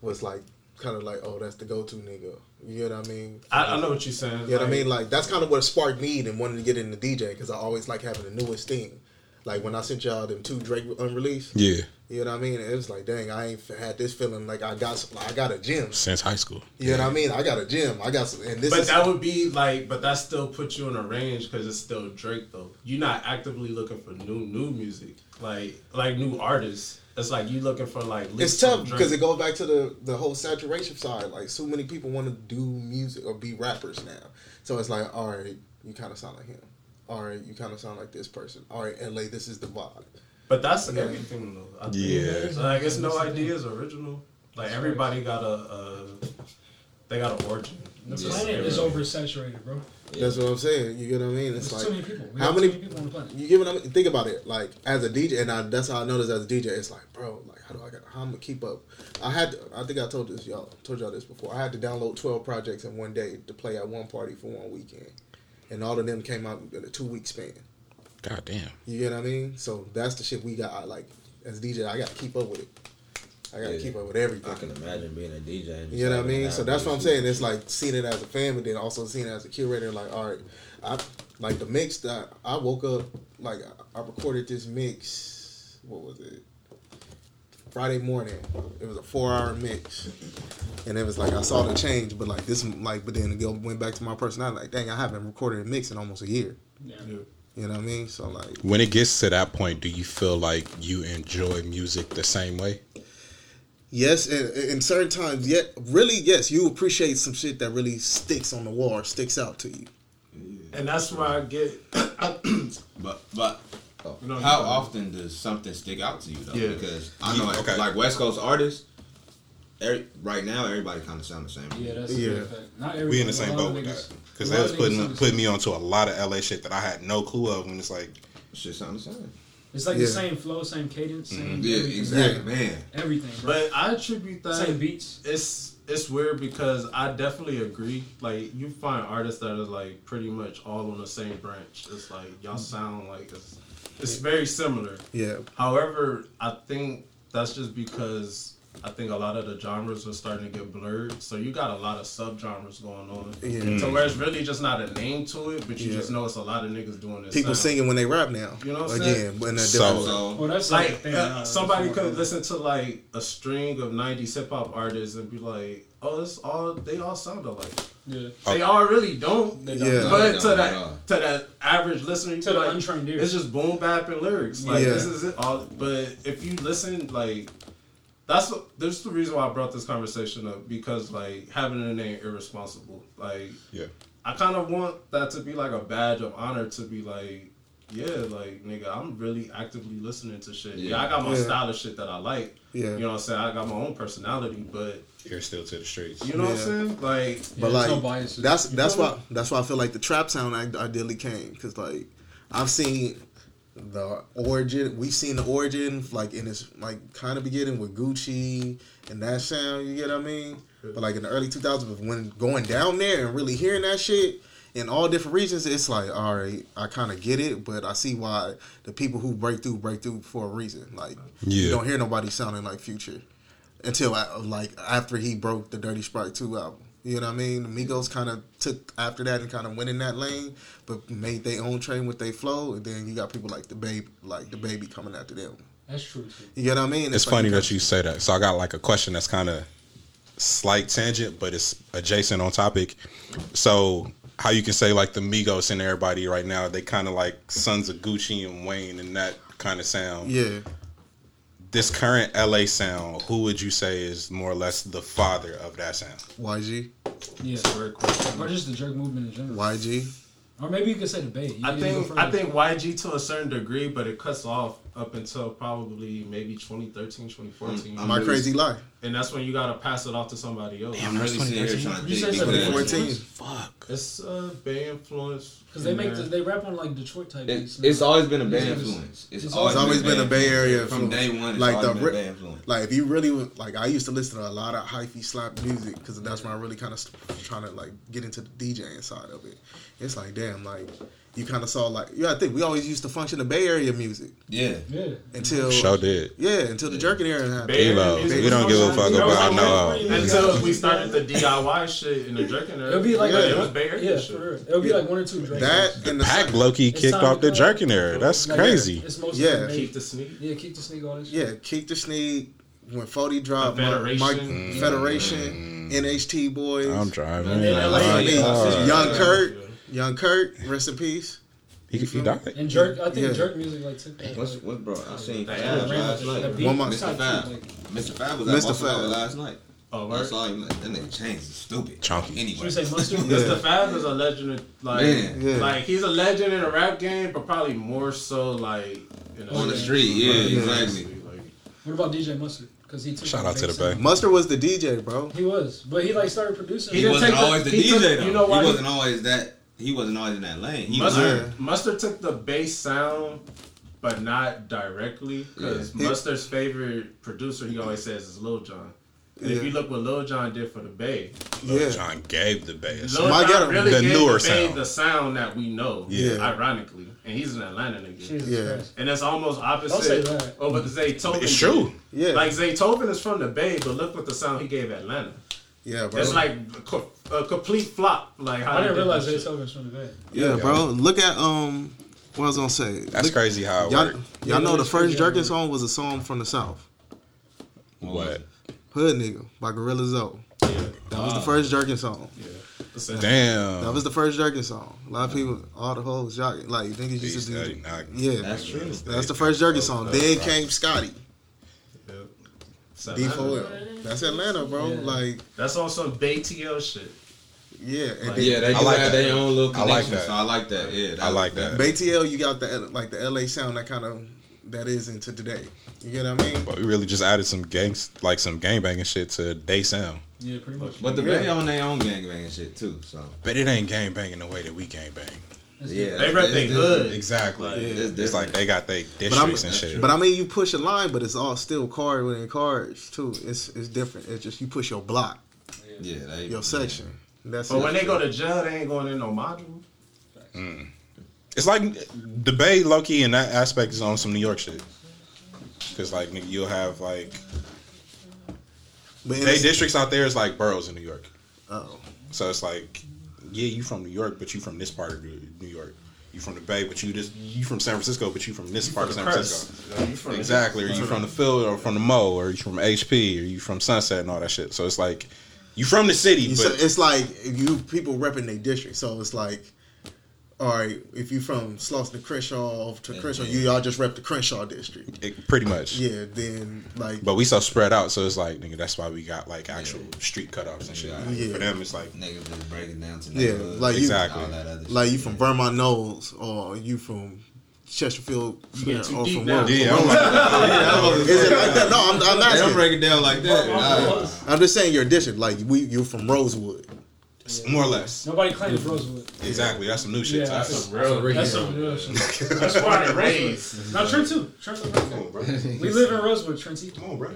was like kind of like, oh, that's the go-to nigga. You know what I mean? I, I know what you're saying. You know what I mean? Like that's kind of what sparked me and wanted to get into DJ because I always like having the newest thing. Like when I sent y'all them two Drake unreleased, Yeah, you know what I mean? It was like, dang, I ain't had this feeling like I got some, I got a gym. since high school. You know what I mean? I got a gym. I got some, and this But is that would be like, but that still puts you in a range because it's still Drake though. You're not actively looking for new new music, like like new artists. It's like you looking for like. it's tough because it goes back to the the whole saturation side. Like so many people want to do music or be rappers now. So it's like, all right, you kind of sound like him. All right, you kind of sound like this person. All right, LA, this is the vibe. But that's Yeah. everything though. I think. Yeah. Like it's no ideas original. Like everybody got a, a they got an origin. The Just planet is oversaturated, bro. That's what I'm saying. You get what I mean? There's It's too like many people. We how many- too many people on the planet? you give it. Think about it. Like as a DJ, and I, that's how I noticed as a DJ. It's like, bro, like how do I get? How I'm gonna keep up? I had. To, I think I told this y'all. Told y'all this before. I had to download 12 projects in one day to play at one party for one weekend, and all of them came out in a two week span. God damn. You get what I mean? So that's the shit we got. I, like as DJ, I got to keep up with it. I got to Yeah. keep up with everything. I can imagine being a DJ. and You know what I mean? So that's what I'm saying. It's like seeing it as a fan, but then also seeing it as a curator. Like, all right, I like the mix that I woke up like I recorded this mix. What was it? Friday morning. It was a four hour mix, and it was like I saw the change, but like this, like, but then it went back to my personality. Like, dang, I haven't recorded a mix in almost a year. Yeah. You know what I mean? So like, When it gets to that point, do you feel like you enjoy music the same way? Yes, and in certain times, yet really, yes, you appreciate some shit that really sticks on the wall or sticks out to you. And that's where I get. But but Oh. You know, how you- often does something stick out to you though? Yeah. Because I know like, Okay. like West Coast artists. Every, right now, everybody kind of sound the same. Yeah, that's Yeah. a good fact. Not We in the same boat of with that because they was putting niggas sound the putting me onto a lot of LA shit that I had no clue of. When it's like, Shit sound the same. It's like Yeah. the same flow, same cadence, same mm-hmm. Yeah, everything. exactly, man. Everything, bro. But I attribute that. same beats. it's it's weird because I definitely agree. Like you find artists that are like pretty much all on the same branch. It's like y'all sound like it's it's very similar. Yeah, However, I think that's just because I think a lot of the genres are starting to get blurred. So you got a lot of subgenres going on. Yeah. So where it's really just not a name to it, but you Yeah. just know it's a lot of niggas doing this. people sound. singing when they rap now. You know what I'm Again, saying? but in a So- different way. So Oh, that's like, like thing uh, somebody could more- listen to like a string of '90s hip hop artists and be like, "Oh, it's all they all sound alike." Yeah. They all really don't. They Yeah. don't. But No, to no, that no. to that average listener, you To be the like, untrained ear. it's just boom bap and lyrics. Like Yeah. this is it all. But if you listen, like that's the, this is the reason why I brought this conversation up because like having a name irresponsible. Like yeah, I kind of want that to be like a badge of honor to be like, yeah, like nigga, I'm really actively listening to shit. Yeah, I got my Yeah. style of shit that I like. Yeah. You know what I'm saying? I got my own personality, but you're still to the streets. you know what I'm saying? Like, But Yeah, like no biases. that's that's feel why that's why I feel like the trap sound ide- ideally came because like I've seen the origin we've seen the origin like in its like kind of beginning with Gucci and that sound you get what I mean but like in the early 2000s when going down there and really hearing that shit in all different regions it's like all right I kind of get it but I see why the people who break through break through for a reason like you don't hear nobody sounding like Future until uh, like after he broke the Dirty Sprite 2 album. You know what I mean? Migos kind of took after that and kind of went in that lane, but made their own train with their flow. And then you got people like DaBaby, like DaBaby coming after them. That's true too. You get what I mean? It's like funny you that you say that. So I got like a question that's kind of slight tangent, but it's adjacent on topic. So how you can say like the Migos and everybody right now, they kind of like sons of Gucci and Wayne and that kind of sound. Yeah. This current LA sound, who would you say is more or less the father of that sound? YG. Yeah. Great question. Or just the jerk movement in general. YG. Or maybe you could say the Bay. You I need to go think. I think YG to a certain degree, but it cuts off up until probably maybe 2013, 2014. I'm My really- crazy life. And that's when you gotta pass it off to somebody else. I'm really sitting here trying to You think said because 2014. Fuck. It's a Bay influence. Because they make the, they rap on like Detroit type beats. It's, it's always been a bad It's- influence. It's, it's always, always been a Bay Area from influence. day one. Like always the been a ri- influence. Like if you really like, I used to listen to a lot of hyphy slap music because that's when I really kind of trying to like get into the DJing side of it. It's like damn, like you kind of saw like yeah, I think we always used to function the Bay Area music Yeah. Yeah. until Sure did. yeah until the jerking era happened. Bay Area music We don't give a was fuck functional. about That no. was like- Until we started the DIY shit in the drinking era. It'll be like yeah, it was bare. Yeah, shit. for real. It'll be like one or two Drake. That and the Pack Loki kicked off the go. jerking era. That's Like, crazy. It's mostly Yeah. Keep the sneak. Yeah, keep the sneak on this. yeah, Keep the Sneak when Fody dropped The Federation. Mike Mm. Federation, NHT boys. I'm driving. And LA. Uh, Young Kurt, Young Kurt, rest in peace. He, he died. And jerk, I think Yeah. jerk music like took that. What's like, what, bro? I seen Yeah, Fab last night. One more- Mr. Fab. like- Mr. Fab was at Mr. Fab. Last night. Oh, I right. saw him. Like, that nigga chains is stupid. Chunky. Anyway. Should we say mustard? Mr. Fab is a legend. Like, Man. Yeah. like he's a legend in the rap game, but probably more so like in On the street, yeah, exactly. Like, What about DJ Mustard? Because he took Shout out to the bass Bay. Mustard was the DJ, bro. He was, but he like started producing. He He, didn't wasn't take the- always the, he DJ took- though. you know why he he- wasn't always that. He wasn't always in that lane. He Mustard, learned. Mustard took the bass sound, but not directly. Because Yeah. Mustard's favorite producer, he always says, is Lil Jon. And Yeah. if you look what Lil Jon did for the Bay, Yeah. John gave the bass. Lil Jon get really The gave newer the Bay sound. the sound that we know. Yeah. Ironically, and he's an Atlanta nigga. Jesus Yeah. Christ. And that's almost opposite. Don't say that. Oh, but Zaytoven. It's did. true. Yeah. Like Zaytoven is from the Bay, but look what the sound he gave Atlanta. Yeah, bro. It's like a co- a complete flop. Like how I didn't realize that they shit. told us from the Bay. yeah, bro. Look at um, what I was gonna say. That's Look- crazy how it Y'all, worked. y'all know the first crazy how it jerking song was a song from the South. What? Hood nigga by Gorilla Zoe. Yeah. That was the first jerking song. Yeah. Damn. That was the first jerking song. A lot of people, all the hoes, y'all, like niggas used to do. Steady. Yeah, That's true. that's the first jerking song. Then came Scotty, Yeah. So D4L. That's Atlanta, bro. Yeah. Like, That's on some Bay TL shit. yeah, and Like, then Yeah, they I do like have their own little I like that. So I like that. Yeah, I like that. BTL, you got the like the LA sound that kind of that is into today. You get what I mean? But we really just added some gangs, like some gang banging shit to day sound. Yeah, pretty much. But the Yeah. Bay on their own gangbanging shit too. So But it ain't gang banging the way that we gang bang. Yeah, They rep they hood. Exactly. Like, It's, It's like they got their But districts and shit. but I mean, you push a line, but it's all still card within cards too. It's it's different. It's just you push your block, yeah, they, your section. That's But when they go to jail, they ain't going in no module. Mm. It's like the Bay, Loki, in that aspect is on some New York shit. Cause like nigga, you'll have like but they districts out there is like boroughs in New York. oh, So it's like, yeah, you from New York, but you from this part of New York. You from the Bay, but you just you from San Francisco, but you from this part of San Francisco. Yeah, you from Exactly. Or you from the field, or from the Mo, or you from HP, or you from Sunset, and all that shit. So it's like you from the city, but so- it's like you people repping their district. So it's like, all right, if you from Slauson to Crenshaw to Crenshaw, you y'all just rep the Crenshaw district. it, pretty much. Yeah, then like But we so spread out, so it's like nigga. That's why we got like actual street cutoffs and shit. Yeah. For them, it's like niggas just break it down to Yeah, like you- Exactly. all that other like you from Vermont Knolls or you from Chesterfield getting too or deep from now. Yeah, I'm like, Is it like that? No, I'm, I'm They don't break it down like that. Nah. I'm just saying your district. Like we, you're from Rosewood. More or less. Nobody claims Rosewood. Exactly. That's some new shit. Yeah, so that's that's some real That's some real shit. That's why they raised. Not Trent too. Trent's a Rosewood. We live in Rosewood, Trenty. Come on, bro.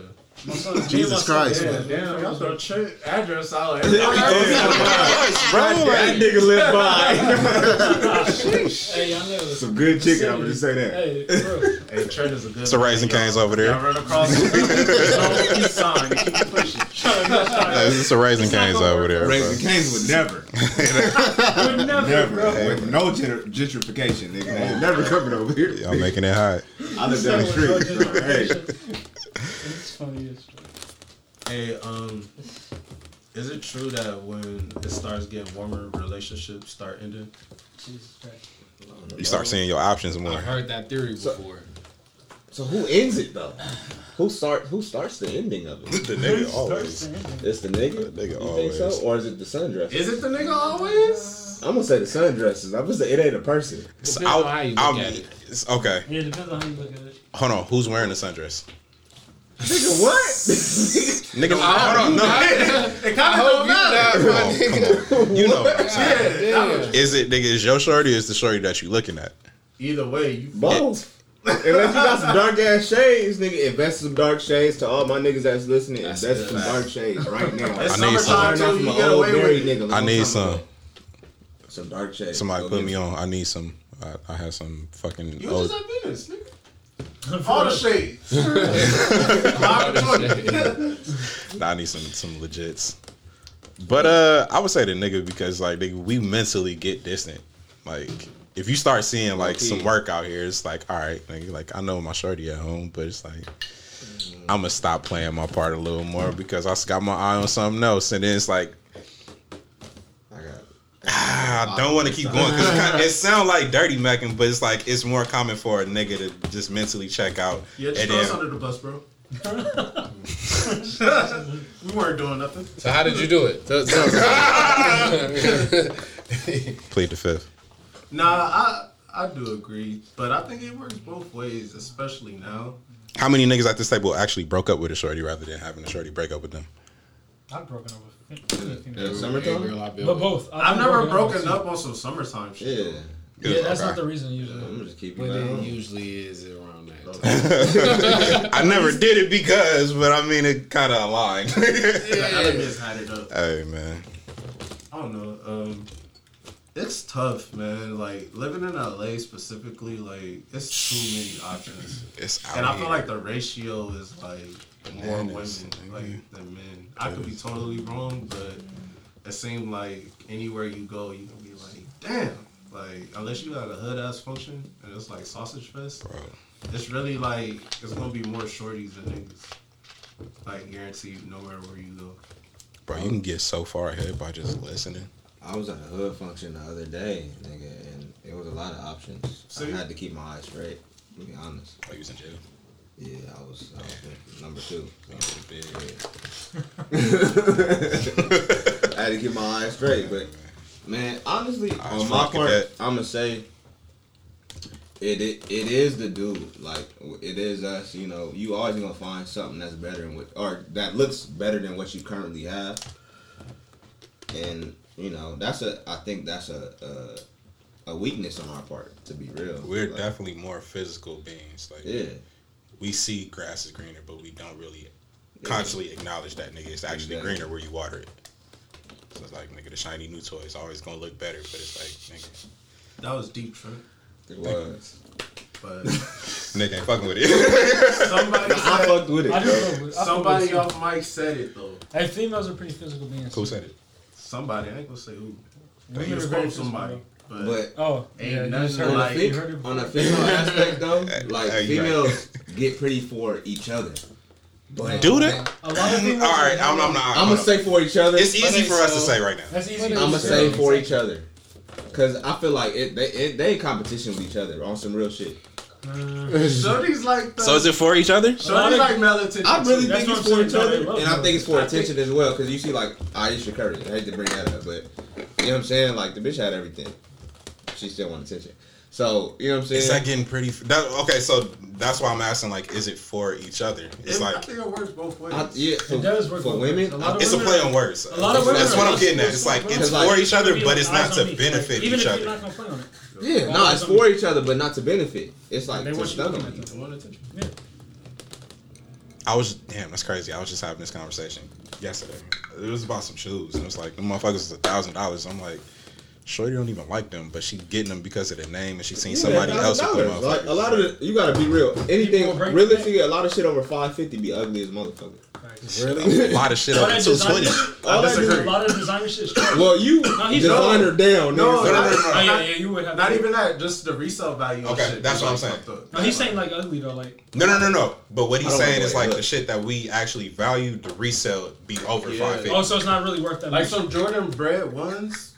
My son, Jesus my son- Christ, Yeah, man. Damn, y'all throw Trent address out. bro, That nigga live by. Hey, I know. Some good chicken. I'm gonna just say that. Hey, bro. Hey, Trent is a good. It's a Raising Cane's over there. Y'all run across the peace sign and keep pushing. It's just a raising canes over there, bro. Raising Canes would never, Would never, never, bro. with no gener- gentrification, nigga. They never coming over here. Y'all making it hot. I live down the street. so, hey, It's funny as Hey, um, is it true that when it starts getting warmer, relationships start ending? Jesus Christ. You start seeing your options more. I've heard that theory before. So who ends it though? Who start? Who starts the ending of it? The nigga always. It's the nigga. The nigga you think so, or is it the sundress? Is it the nigga always? I'm gonna say the sundresses. I'm gonna say it ain't a person. So Depends on how you look I'll- at it. it's- okay, Yeah, it depends on how you look at it. hold on. Who's wearing the sundress? Nigga, what? Nigga, hold on. No, It kind of don't matter. come on, come on. You know what I'm saying. Yeah, that Is it nigga? Is your shorty? Or is the shorty that you looking at? Either way, you Both. Unless you got some dark ass shades, nigga, invest some dark shades to all my niggas that's listening. That's invest some dark shades right now. I need some. too. You get away with it. nigga. I need some. talk Some dark shades. Somebody put me some. on. I need some. I, I have some fucking. You old- was at Venus, nigga. All the shades. Nah, I need some some legits. But uh, I would say the nigga because like nigga, we mentally get distant. Like if you start seeing like Low-key. some work out here, it's like all right, nigga, like I know my shorty at home, but it's like I'm gonna stop playing my part a little more because I got my eye on something else, and then it's like I got. ah, I don't want to keep going because it, kinda- it sound like dirty macking, but it's like it's more common for a nigga to just mentally check out. Yeah, just and throw us then, under the bus, bro. we weren't doing nothing. So how did you do it? Tell- tell plead the fifth. Nah, I I do agree, but I think it works both ways, especially now. How many niggas at this table actually broke up with a shorty rather than having a shorty break up with them? I've broken up with In 15 the summertime? But both. I've never with broken two. up on some summertime shit. Yeah. Yeah, that's Okay. not the reason usually. I'm just keep But it it usually is around that time. I never did it because, but I mean, it kind of aligned. The elements had it up. hey, man. I don't know. Um, it's tough, man. Like living in LA specifically, like it's too many options, It's and I here. feel like the ratio is like more women Bananas, like than men. I could be totally wrong, but it seemed like anywhere you go, you can be like, damn. Like unless you had a hood ass function and it's like sausage fest, Bro. it's really like it's gonna be more shorties than niggas. Like guaranteed, nowhere where you go. Bro, you can get so far ahead by just listening. I was at a hood function the other day, nigga, and it was a lot of options. See? I had to keep my eyes straight. To be honest. Oh, you was in jail. Yeah, I was, I was number two. Oh, that's big. I had to keep my eyes straight, but man, honestly, I on my part, I'm gonna say it, it it is the dude. Like it is us. You know, you always gonna find something that's better than what, or that looks better than what you currently have. And you know, that's a. I think that's a a, a weakness on our part. To be real, We're Like, definitely more physical beings. Like, yeah. we see grass is greener, but we don't really constantly acknowledge that, nigga. It's actually Exactly. greener where you water it. So it's like, nigga, the shiny new toy is always gonna look better, but it's like, nigga, That was deep, Trent. It was. But nigga ain't fucking with it. somebody I said, fucked with it. I do bro. know, I fuck somebody with it. off mic said it though. Hey, females are pretty physical beings. Who said it? Somebody, I ain't gonna say who. Women He are was very quoting somebody. But, But Oh, Ain't yeah, nothing heard on, it. like- a heard on a female aspect though, like Hey, you right. females get pretty for each other. But Do they? A lot of females. All right, I'm, I'm not. I'm gonna say for each other. it's easy But for us to say right now. That's easy. I'm gonna say. say for each other. Cause I feel like it, they it, they in competition with each other on some real shit. Shorty's like the, So is it for each other? Shorty's like male attention. I really too. Think what it's for each other, and I think it's for I attention as well. Cause you see like Ayesha Curry. I hate to bring that up, but you know what I'm saying. Like the bitch had everything, she still want attention. So you know what I'm saying. Is that getting pretty? That, okay, so that's why I'm asking. Like, is it for each other? It's It- I like think it works both ways. I, yeah, for, does work for both women. ways. A lot of it's a play on words. A lot of women That's what I'm getting at. It's it's like it's both. for each other, but it's not to on me. benefit Like, even each if other. You're not gonna play on it. Yeah, no, eyes it's on for each other, but not to benefit. It's like They to want stun looking on at you. them. Want. Yeah. I was damn, that's crazy. I was just having this conversation yesterday. It was about some shoes, and it was like the motherfuckers is a thousand dollars. I'm like, Shorty don't even like them, but she getting them because of the name, and she seen somebody else with the $1,000. Like a lot of the, you gotta be real. Anything People break realistically, a lot of shit over five fifty be ugly as motherfucker. Facts. Really? A lot of shit All over that two designer, twenty. I a disagree. lot of designer shit. Well, you No, he's- designer down, No, nigga. no, no, Oh yeah, not- yeah, you would have. Not to. even that, just the resale value. Okay, shit that's what I'm saying. No, he's saying like ugly though. Like No, no, no, no. But what he's saying is like the shit that we actually value, the resale be over Yeah. five fifty. oh, so it's not really worth that. Like much. some Jordan bread ones,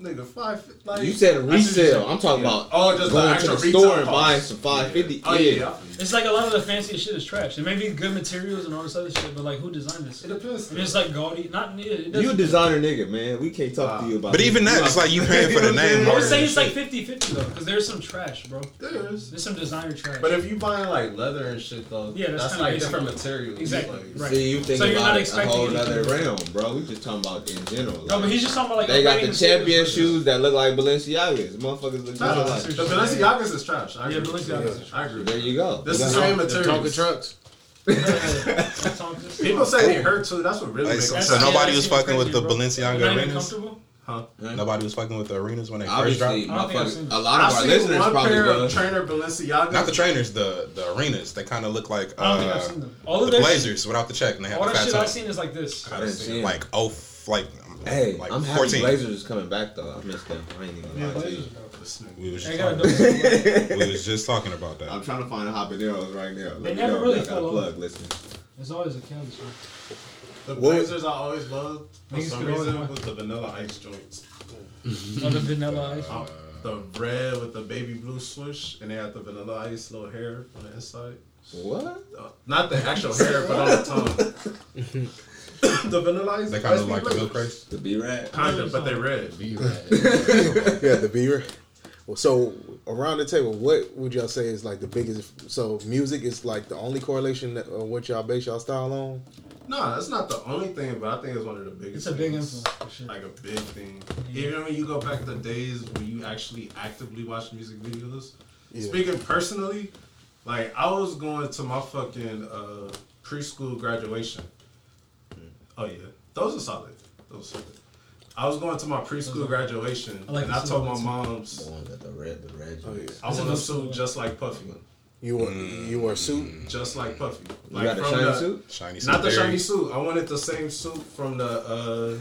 nigga, five. Like You said what you said. resale. I'm talking about Oh, just the going to actual the store and cost. buying some five fifty. Oh yeah, yeah. It's like a lot of the fanciest shit is trash. It may be good materials and all this other shit, but like who designed this? It depends. I mean, it's like gaudy. Not yeah, You a designer nigga, man. We can't talk to you about. But this. even that, it's like you paying for the You I'm name. saying? I would say it's like shit. 50-50 though, because there's some trash, bro. There's. There's some designer trash. But if you buying like leather and shit though, Yeah, that's that's, like different materials. Exactly. Like, Right. See, you think So about it, a whole other realm, bro. We just talking about in general. no, but he's just talking about like they got the materials champion with shoes that look like Balenciagas. Motherfuckers look Nah, just the like. Balenciagas is trash. I Yeah, agree. Balenciagas is I agree. There you go. This You is know? same The Tonka trucks. People say they hurt too. That's what really Like, makes so, so nobody was seems fucking with the crazy, bro. Balenciaga Not even arenas. comfortable. Nobody was fucking with the arenas when they first dropped. I don't think I've seen motherfuckers. that. A lot I of our seen listeners one probably pair of trainer Balenciagas. Not the trainers, the the arenas. They kind of look like I don't think I've uh. All of the their Blazers without the check, and they have All the that fat shit I've seen is like this. I didn't see 'em. Like oh, like Hey, like I'm happy 14. Blazers is coming back though. I missed them. I ain't even Yeah, gonna lie to you. We was just talking, we was just talking about that. I'm trying to find a habaneros right now. Let They me never know if really y'all got a fell plug. off. Listen. There's always a Cali shirt. The What- Blazers I always loved for Niggas some reason was the vanilla ice joints. Oh, the vanilla ice. Um, the red with the baby blue swoosh, and they had the vanilla ice little hair on the inside. What? Uh, not the actual hair, but on the tongue. the vanilla ice. They kind ice of like the cream milk Blazers. The B rat. Kind of, but they red. Be right. yeah, the beaver. Well, so around the table, what would y'all say is like the biggest? So music is like the only correlation that, of what y'all base y'all style on. No, that's not the only thing, but I think it's one of the biggest. It's a big things. influence for sure. Like a big thing. Even when you go back to the days when you actually actively watch music videos. Yeah. Speaking personally, like I was going to my fucking uh, preschool graduation. Oh yeah, those are solid. Those are solid. I was going to my preschool graduation, I like and the I told my silhouettes. mom's The one got the red, the red. Oh, yeah. joints. I It's a want a suit just like Puffy, You wore you wore a suit. just like Puffy. You Like got a shiny the- suit? Shiny suit Not the berry. shiny suit. I wanted the same suit from the uh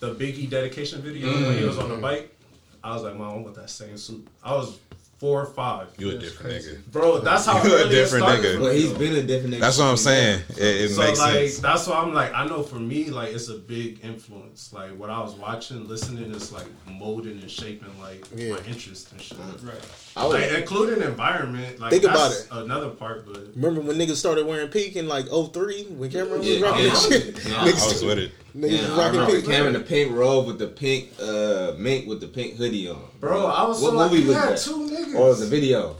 the Biggie dedication video when he was on the bike. I was like, Mom, I want that same suit. I was four or five. You a different crazy. nigga. Bro, that's how You a different started nigga. for Well, me, he's though. been a different. nigga That's what I'm saying. It, it so makes like sense. that's why I'm like I know for me like it's a big influence like what I was watching listening is like molding and shaping like Yeah. my interest and shit Right. I was, like including environment like Think about it. another part but Remember when niggas started wearing pink in like 03 when Cam'ron was Yeah, rocking yeah. that shit? Yeah. I was with it. Niggas yeah, was I pink. Cam in the pink robe with the pink uh, mink with the pink hoodie on. bro I was What so like movie you was that? two niggas Or was it a video?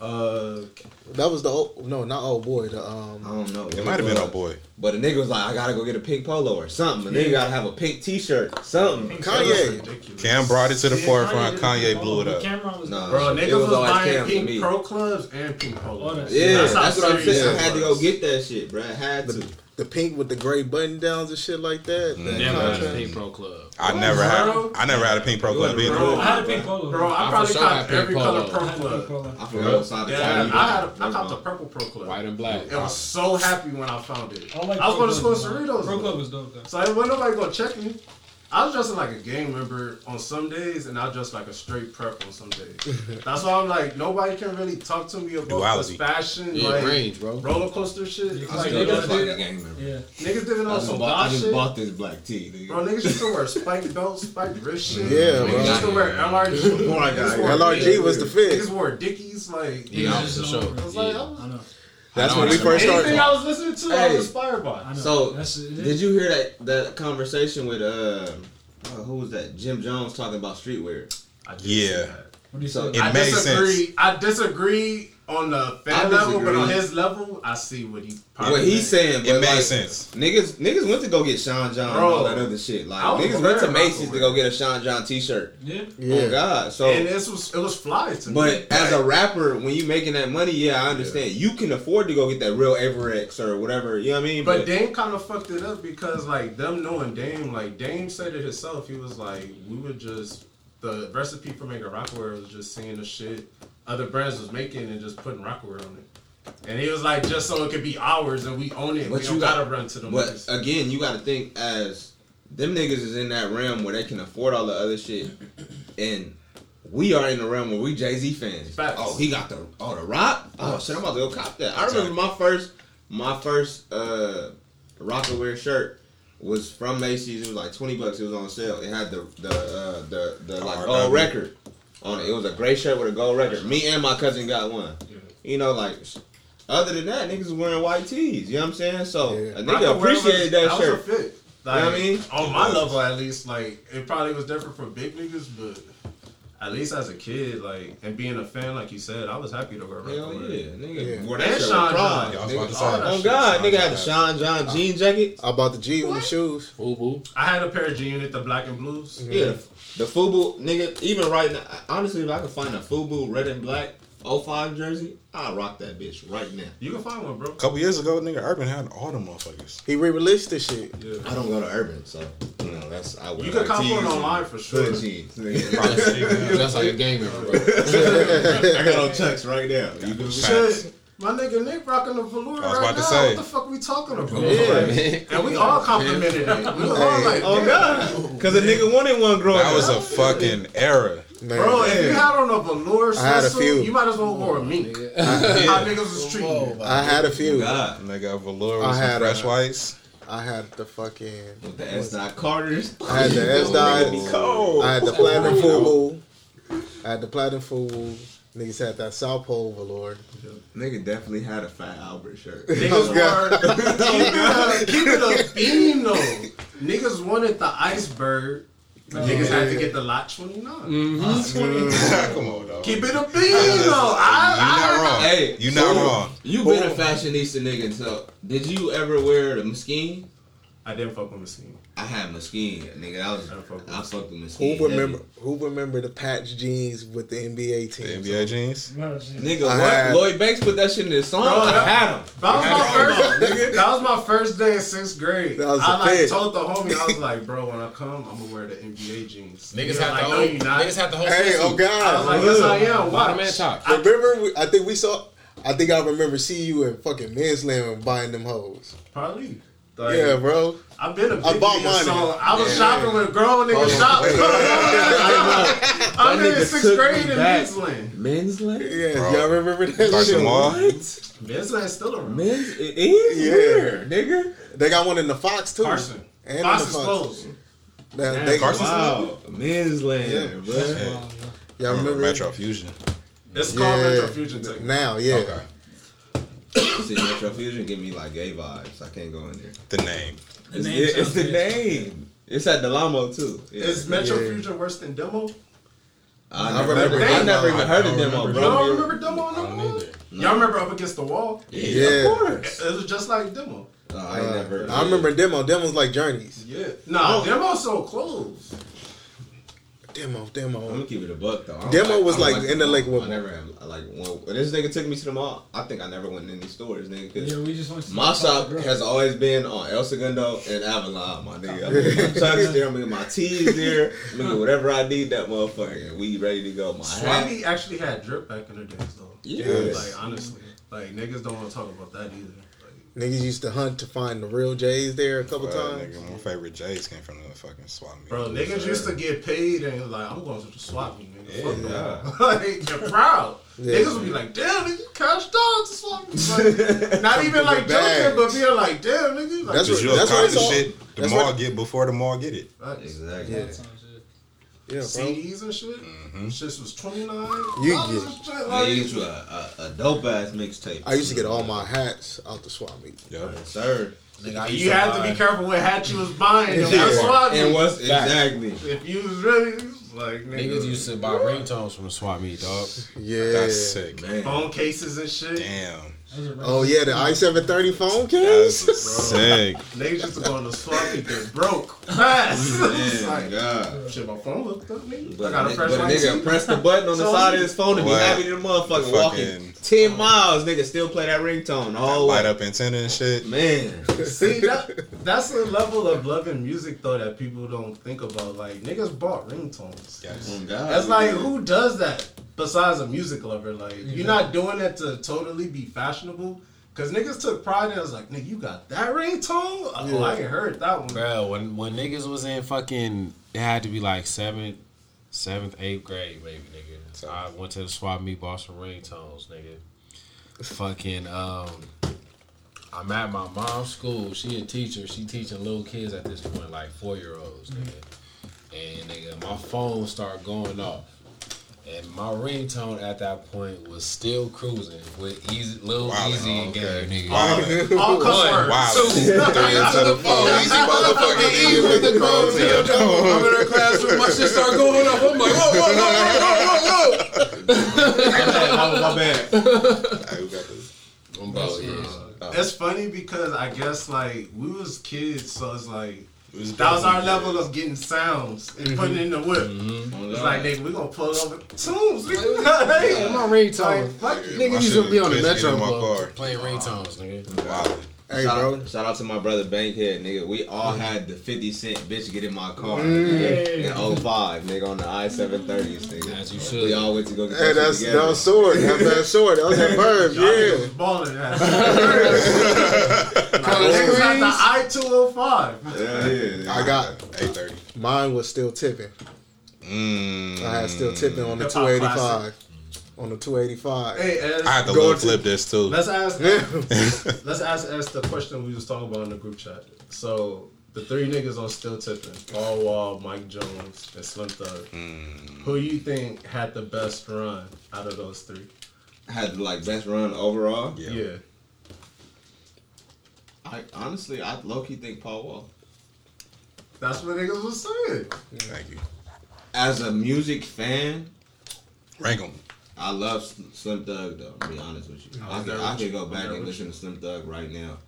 uh That was the old, no, not old boy. The I um, don't know. It might have been old boy. But the nigga was like, I gotta go get a pink polo or something. A nigga gotta have a pink T-shirt, something. Kanye. Cam brought it to the Yeah, forefront. did Kanye blew it up. Was Nah. Bro, It niggas was was, buying Cam pink me. pro clubs and pink Oh, polos. that's- Yeah, That's that's, what I'm serious saying. it I had to go get that shit, bro. I had to. The pink with the gray button downs and shit like that. that Never had a pink pro club. I never had. bro? I never had a pink pro club Bro, either. Bro, I had a pink polo. Bro, I I probably for sure copped had pink every color pro I had a pink club. I forgot what side of Yeah, I had a, was I on. copped the purple pro club. White and black. And was so happy when I found it. I, like I was Pro going to school in Club, man. Cerritos. Pro. Club was dope though. So I wasn't nobody gonna check me. I was dressing like a gang member on some days, and I dressed like a straight prep on some days. That's why I'm like, nobody can really talk to me about Duality. this fashion, Yeah, like range, bro. roller coaster shit. Yeah, like, niggas, dress like did, a gang member. Yeah. niggas didn't I know some bought, I just shit. bought this black tee. nigga. Bro, niggas used to wear spiked belts, spiked wrist shit. Yeah, niggas bro. used to wear LRG. Before I got Niggas here. wore LRG was the fit. Niggas wore Dickies, like. Yeah, Yeah, for sure. I was like, Yeah. I was- I know. That's when we first started. Anything. I was listening to, I was inspired by. I know. So, That's, it is. Did you hear that that conversation with uh, uh who was that? Jim Jones talking about streetwear. I Yeah. What do you So- say? It I made disagree. sense. I disagree on the I fan level, but on his level, I see what he. What he's saying, but It made like, sense. Niggas, niggas went to go get Sean John and all that other shit. Like niggas went to Macy's about to go get a Sean John T-shirt. Yeah. Yeah. Oh God, so. and this was it was fly to me. But as a rapper, when you making that money, yeah, I understand. You can afford to go get that real Avirex or whatever. You know what I mean? But Dame kind of fucked it up because like them knowing Dame, like Dame said it himself. He was like, we would just the recipe for making Rocawear was just seeing the shit other brands was making and just putting Rocawear on it. And he was like, just so it could be ours and we own it. But we you don't got- gotta run to them. But niggas. again, you got to think as them niggas is in that realm where they can afford all the other shit, and we are in the realm where we Jay Z fans. Facts. Oh, he got the oh the rock. Oh shit, I'm about to go cop that. I remember my first my first uh Rocawear shirt was from Macy's. It was like twenty bucks. It was on sale. It had the the uh, the the like RW. gold record on it. It was a gray shirt with a gold record. Me and my cousin got one. You know, like other than that, niggas was wearing white tees. You know what I'm saying? So Yeah. a nigga Wear appreciated was- that, was shirt. a fit. know what I mean? On my level, at least, like it probably was different for big niggas, but at least as a kid, like and being a fan, like you said, I was happy to wear Rocket Hell yeah, nigga. Yeah. Wore that And shit with Sean. John. Yeah, I was about to say. Oh shit. God, nigga had the Sean Sean John jean jacket. I bought the G Unit shoes. Boo boo. I had a pair of G Unit, the black and blues. Yeah, the Fubu nigga. Even right now, honestly, if I could find a Fubu red and black 05 jersey, I'll rock that bitch right now. You can find one, bro. A couple years ago, nigga, Urban had all them motherfuckers. He re-released this shit. Yeah. I don't go to Urban, so you know that's I wear You can like cop one online for sure. hood jeans. nigga. That's like a gamer, bro. I got on chucks right now. You feel me? Shit. My nigga Nick rocking the velour right now. What the fuck we talking about? Yeah. And we all complimented it. We all like, Oh damn. God, because a nigga wanted one growing That was a fucking era. Man, Bro, if you had on a velour I had a few. you might as well wear a mink. How niggas was treating you. I had a few. God, Nigga, velour I with some had fresh a- whites. I had the fucking. with the S dot Carters. I had the S dot. I had the platinum fubu. I had the platinum fubu. Niggas had that South Pole velour. Nigga definitely had a Fat Albert shirt. Niggas were keep it, a, keep it a beam though. Niggas wanted the iceberg. But niggas had to get the lot 29. Mm-hmm. Come on, dog. Keep it a beam though. I, You not wrong. Hey, You not so, wrong. You been a fashionista nigga, so did you ever wear the Mesquite? I, I didn't fuck with Messine. I had Mesquite, nigga. I was I fuck with I fucked with Who Mesquite. remember? Who remember the patch jeans with the NBA The team? NBA jeans. Nigga, I what? had- Lloyd Banks put that shit in his song. Bro, I that- had him. That was my first. That was my first day in sixth grade. That was I the like fit. told the homie, I was like, bro, when I come, I'm gonna wear the NBA jeans. Niggas He have like, the no, whole. you not. Niggas have the whole. Hey, swimsuit. oh I was God! like, yes, I am. Bottom Watch. man top. remember? we- I think we saw. I think I remember seeing you in fucking men's land buying them hoes. Probably. Like, yeah, bro. I've been a big I bought mine. so I was shopping with grown niggas oh, shopping. I'm That in nigga sixth grade in back. men's land. Men's land? Yeah, Bro. y'all remember that Like shit? mall. What? Men's land still around. Men's? It is? Yeah. Where, nigga? They got one in the Fox too. Carson. And in Fox is Fox. closed. Now, they, Carson's Wow. Men's land, Yeah. bro. y'all remember? Metro Fusion. It's called Yeah. Metro Fusion Tech. Now, yeah. Okay. See, Metro Fusion give me like gay vibes. I can't go in there. The name. It's, name it- it's the good. name. It's at Del Amo too. Yeah. Is Metro Yeah. Fusion worse than Demo? I, I never, remember I never even heard of I demo, don't bro. Y'all remember Demo no I don't more? either. Y'all remember Up Against the Wall? Yeah, Yeah. of course. It was just like Demo. Uh, I Uh, never. I remember demo. Demo's like journeys. Yeah. Nah, Demo's so close. Demo, I'm gonna keep it a buck though. I don't Demo was I don't like in the mall. lake with- I never have like when, when this nigga took me to the mall. I think I never went in any stores, nigga. 'cause Yeah, we just went to my the shop girl. has always been on El Segundo and Avalon, my nigga. I'm gonna get my chucks there, I'm gonna get my tees there, I'm gonna get whatever I need that motherfucker, we ready to go. My hat. Actually had drip back in the days though. Yes. Like honestly, like niggas don't want to talk about that either. Like, Niggas used to hunt to find the real J's there a couple times. nigga, my favorite J's came from the fucking swap meet. bro, niggas used to get paid and like I'm going to the swap meet, nigga. Fuck Yeah. like you're proud. Yeah. Niggas would be like, damn, nigga, you cashed out to swap meet. Like, not even like Bags. joking, but being like, damn, nigga. Like, That's Cause what- you'll that's what it's the all- shit the that's mall what- get before the mall get it. Facts. Exactly. Yeah. That sounds good. Yeah, bro. CDs and shit. Mm-hmm. Shits was twenty nine. You get- and shit. Yeah, Like, you get a, a, a dope ass mixtape. I used to get all my hats out the swap meet. Yep. Yes, sir. you had to be careful what hat you was buying. though. Yeah. That's swap And meet. what's exactly? If you was really like nigga, Niggas used to buy ringtones from the swap meet, dog. Yeah. That's sick. Man. phone cases and shit. Damn. Those are Oh yeah, the i730 phone case. sick. Niggas used to go on the swap meet get broke oh, fast. Man, oh, like, God. shit, my phone hooked up, nigga. But, I got a a, fresh but nigga press the button on the side of his phone and be happy to motherfucker walking ten miles. Nigga still play that ringtone the whole Light way. up antenna and shit. Man, See that that's the level of love and music though that people don't think about. Like niggas bought ringtones. Yes. oh God. That's like who does that? Besides a music lover, like you're not doing that to totally be fashionable. Cause niggas took pride in. I was like, nigga, you got that ringtone? Oh, I ain't heard that one. Bro, when when niggas was in fucking, it had to be like seventh, seventh, eighth grade, maybe, nigga. So I went to the swap meet, bought some ringtones, nigga. Fucking, um, I'm at my mom's school. She a teacher. She teaching little kids at this point, like four year olds, nigga. And nigga, my phone started going off. And my ringtone at that point was still cruising with easy, little Wow, easy and gay, okay. nigga. Wow. All cuss One, words. Wow. Two, three into the phone. Eazy motherfucking E with the crumbs in your dome. I'm in her classroom. My shit start going up. I'm like, whoa, whoa, whoa, whoa, whoa, whoa, my bad. Hey, who got this? I'm about, yeah. It's funny because I guess like we was kids, so it's like It was that was our level of getting sounds and putting it in the whip. Mm-hmm. It's like nigga, we gonna pull over tunes. Yeah, nigga. my ringtone. Fuck it. Niggas My used to shit be on the Metro in my Club car. playing ringtones, nigga. Wow. Hey, shout, bro. Out, shout out to my brother Bankhead, nigga. We all had the 50 cent bitch get in my car Hey. in 05, nigga, on the I 730s, nigga. As you should. We all went to go get Hey, that that's shit that together. was sword. That was that sword. That was that verb. Y'all Yeah. balling that. Niggas had the I two hundred five. Yeah, yeah. I got 830. mine was still tipping. Mm. I had still tipping on the 285. On the 285. Hey, Ez, I had to Go flip this too. let's ask. Yeah. Let's ask us the question we was talking about in the group chat. So the three niggas on still tipping: Paul Wall, Mike Jones, and Slim Thug. Mm. Who you think had the best run out of those three? Had the like best run overall. Yeah. Yeah. I honestly, I low key think Paul Wall. That's what niggas was saying. Thank you. As a music fan, Rank 'em. I love Slim Thug though. To be honest with you, I I'm could, I with could go back and listen to Slim Thug right now.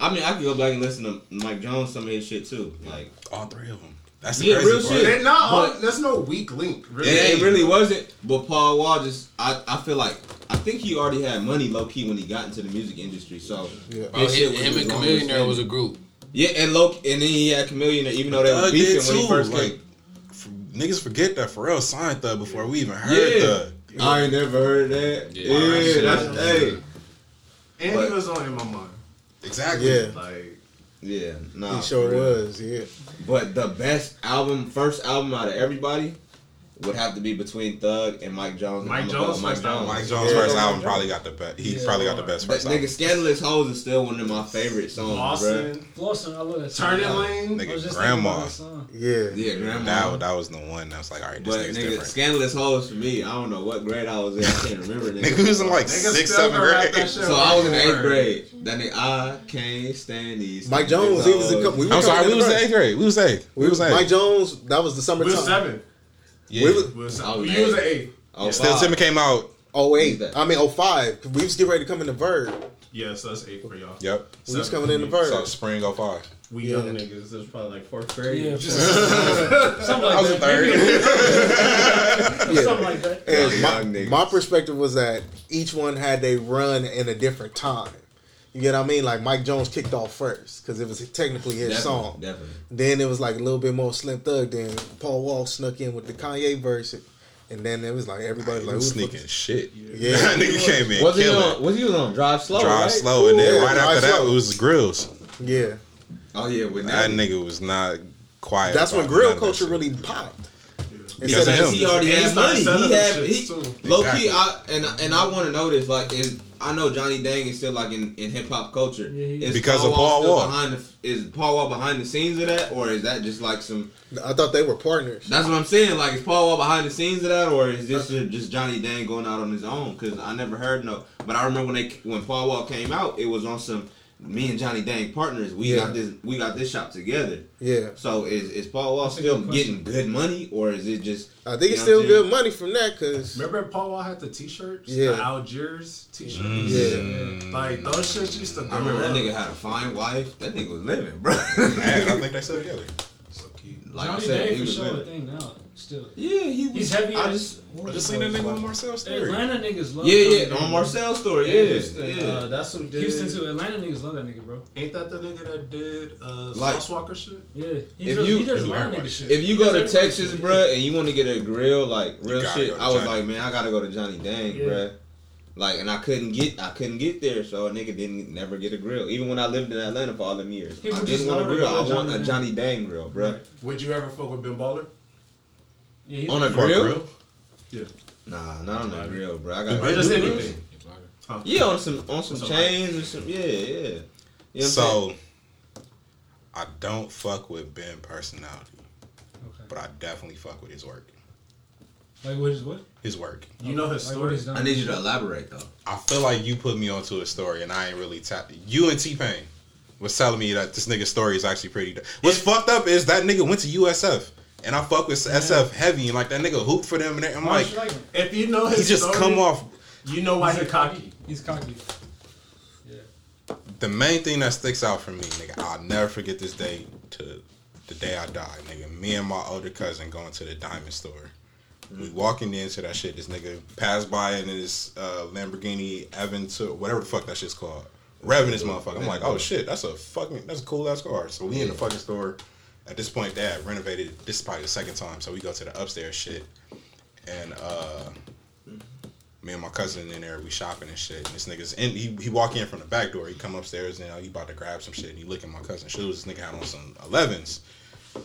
I mean, I could go back and listen to Mike Jones some of his shit too. Like, All three of them. That's the Yeah, crazy real part. shit. They not all, But- there's no weak link. Really. it, it really wasn't. But Paul Wall just, I, I feel like, I think he already had money low key when he got into the music industry. So Yeah. Bro, him, him and own Chameleon there was a group. Yeah, and low, and then he had Chameleon, even though they were beefing when he too. first Like, came. f- niggas forget that Pharrell signed Thug before we even heard Yeah. Thug. I ain't never heard that. Yeah. Yeah, Yeah. that's hey. And But- he was on in my mind. Exactly. Yeah. Like Yeah, nah. He sure for was. Yeah. But the best album, first album out of everybody, would have to be between Thug and Mike Jones. Mike Jones' Mike first Jones. Mike Jones' Yeah. first album probably got the best. He Yeah. probably got the best That first nigga, album. Scandalous Hoes is still one of my favorite songs, bro. Austin, Flossin', I love that song. Turning I Lane. Nigga, just Grandma. thinking about that song. Yeah. Yeah, Grandma. That, that was the one that was like, all right, this but nigga's nigga, different. Scandalous Hoes for me, I don't know what grade I was in. I can't remember. Nigga. Nigga, was in like Niggas sixth, seventh grade. so I was in eighth grade. That nigga, I can't stand these. Mike Jones, he was a couple. I'm sorry, we was in eighth grade. We was eighth. We was eighth. Mike Jones, that was the We was summertime. Seven. yeah. we was- oh, We was I was You was an eight. Oh, Still five. Timmy came out. Oh eight. Who's? I mean oh five. 'cause We was getting ready to come in the Verb. Yeah, so that's eight for y'all. Yep. We was coming in the for. Verb. So spring 05. We young niggas. It was probably like fourth grade. Yeah, something like I was in that. third. Something like that. And my, my perspective was that each one had they run in a different time. You get what I mean? Like Mike Jones kicked off first because it was technically his Definitely, song. Definitely. Then it was like a little bit more Slim Thug. Then Paul Wall snuck in with the Kanye verse, and then it was like everybody was like, was who sneaking is- shit. Yeah. that nigga came in Was he killing. on? Was he on Drive Slow? Drive right? slow, and then Yeah, right Drive after that Slow. it was Grills. Yeah, Oh yeah, with That that. nigga was not quiet. that's when grill none of that culture really popped. Because Instead of of- him. he already had started money. selling He had he, low key. I and and I want to know this. Like, is I know Johnny Dang is still like in, in hip hop culture. Yeah, is Because of Paul still Wall. Behind the, is Paul Wall behind the scenes of that, or is that just like some? I thought they were partners. That's what I'm saying. Like, is Paul Wall behind the scenes of that, or is this just Johnny Dang going out on his own? Because I never heard no. But I remember when they when Paul Wall came out, it was on some. Me and Johnny Dang partners. We Yeah. got this. We got this shop together. Yeah, So is is Paul Wall That's still good getting good money, or is it just? I think it's still what good money from that because Remember Paul Wall had the t-shirts? Yeah. The Algiers t-shirts? Mm. yeah, Like, those shits used to go I remember that nigga had a fine wife. That nigga was living, bro. Man, I think they still together. Like I Johnny said, Dang he for was sure a thing now. Still, Yeah, he was. he's heavy. I just, I just seen that nigga on Marcel's story. Atlanta niggas love. yeah, yeah, Dang, on bro. Marcel's story. Yeah, Yeah, yeah. Uh, that's who did. Houston too. Atlanta niggas love that nigga, bro. Ain't that the nigga that did uh, Like- Sauce Walka shit? Yeah, he If does, you- he does if a lot of everybody- nigga shit. If you go to Texas, shit. bruh, and you want to get a grill, like real shit, I was like, man, I gotta go to Johnny Dang, Yeah. Bruh. Like, and I couldn't get, I couldn't get there, so a nigga didn't never get a grill. Even when I lived in Atlanta for all them years, People I just didn't want a know grill. I want Johnny a Johnny Dang grill, bruh. Right. Would you ever fuck with Ben Baller? Yeah, On a For a grill? Yeah. Nah, not on the grill, bro. I Or got just anything? Yeah, on some on some Some chains or some yeah, yeah. You know I'm saying? So, I don't fuck with Ben personality, Okay. but I definitely fuck with his work. Like what is what? His work. You know his Like what story. he's done. I need you to elaborate though. I feel like you put me onto a story, and I ain't really tapped. You and T Pain was telling me that this nigga's story is actually pretty. What's fucked up is that nigga went to USF, and I fuck with SF heavy, and like that nigga hoop for them, and I'm Why like, like? If you know his he just story, come off. You know why He's cocky. He's cocky. The main thing that sticks out for me, nigga, I'll never forget this day to the day I die, nigga. Me and my older cousin going to the diamond store. We walking into that shit. This nigga passed by in his uh, Lamborghini Aventador, whatever the fuck that shit's called. Revving this motherfucker. I'm like, oh shit, that's a fucking, that's a cool ass car. So we in the fucking store. At this point, dad renovated. This is probably the second time. So we go to the upstairs shit, and uh, me and my cousin in there, we shopping and shit. And this nigga's in. He, he walk in from the back door. He come upstairs and you know, he about to grab some shit. And he look at my cousin's shoes. This nigga had on some 11s.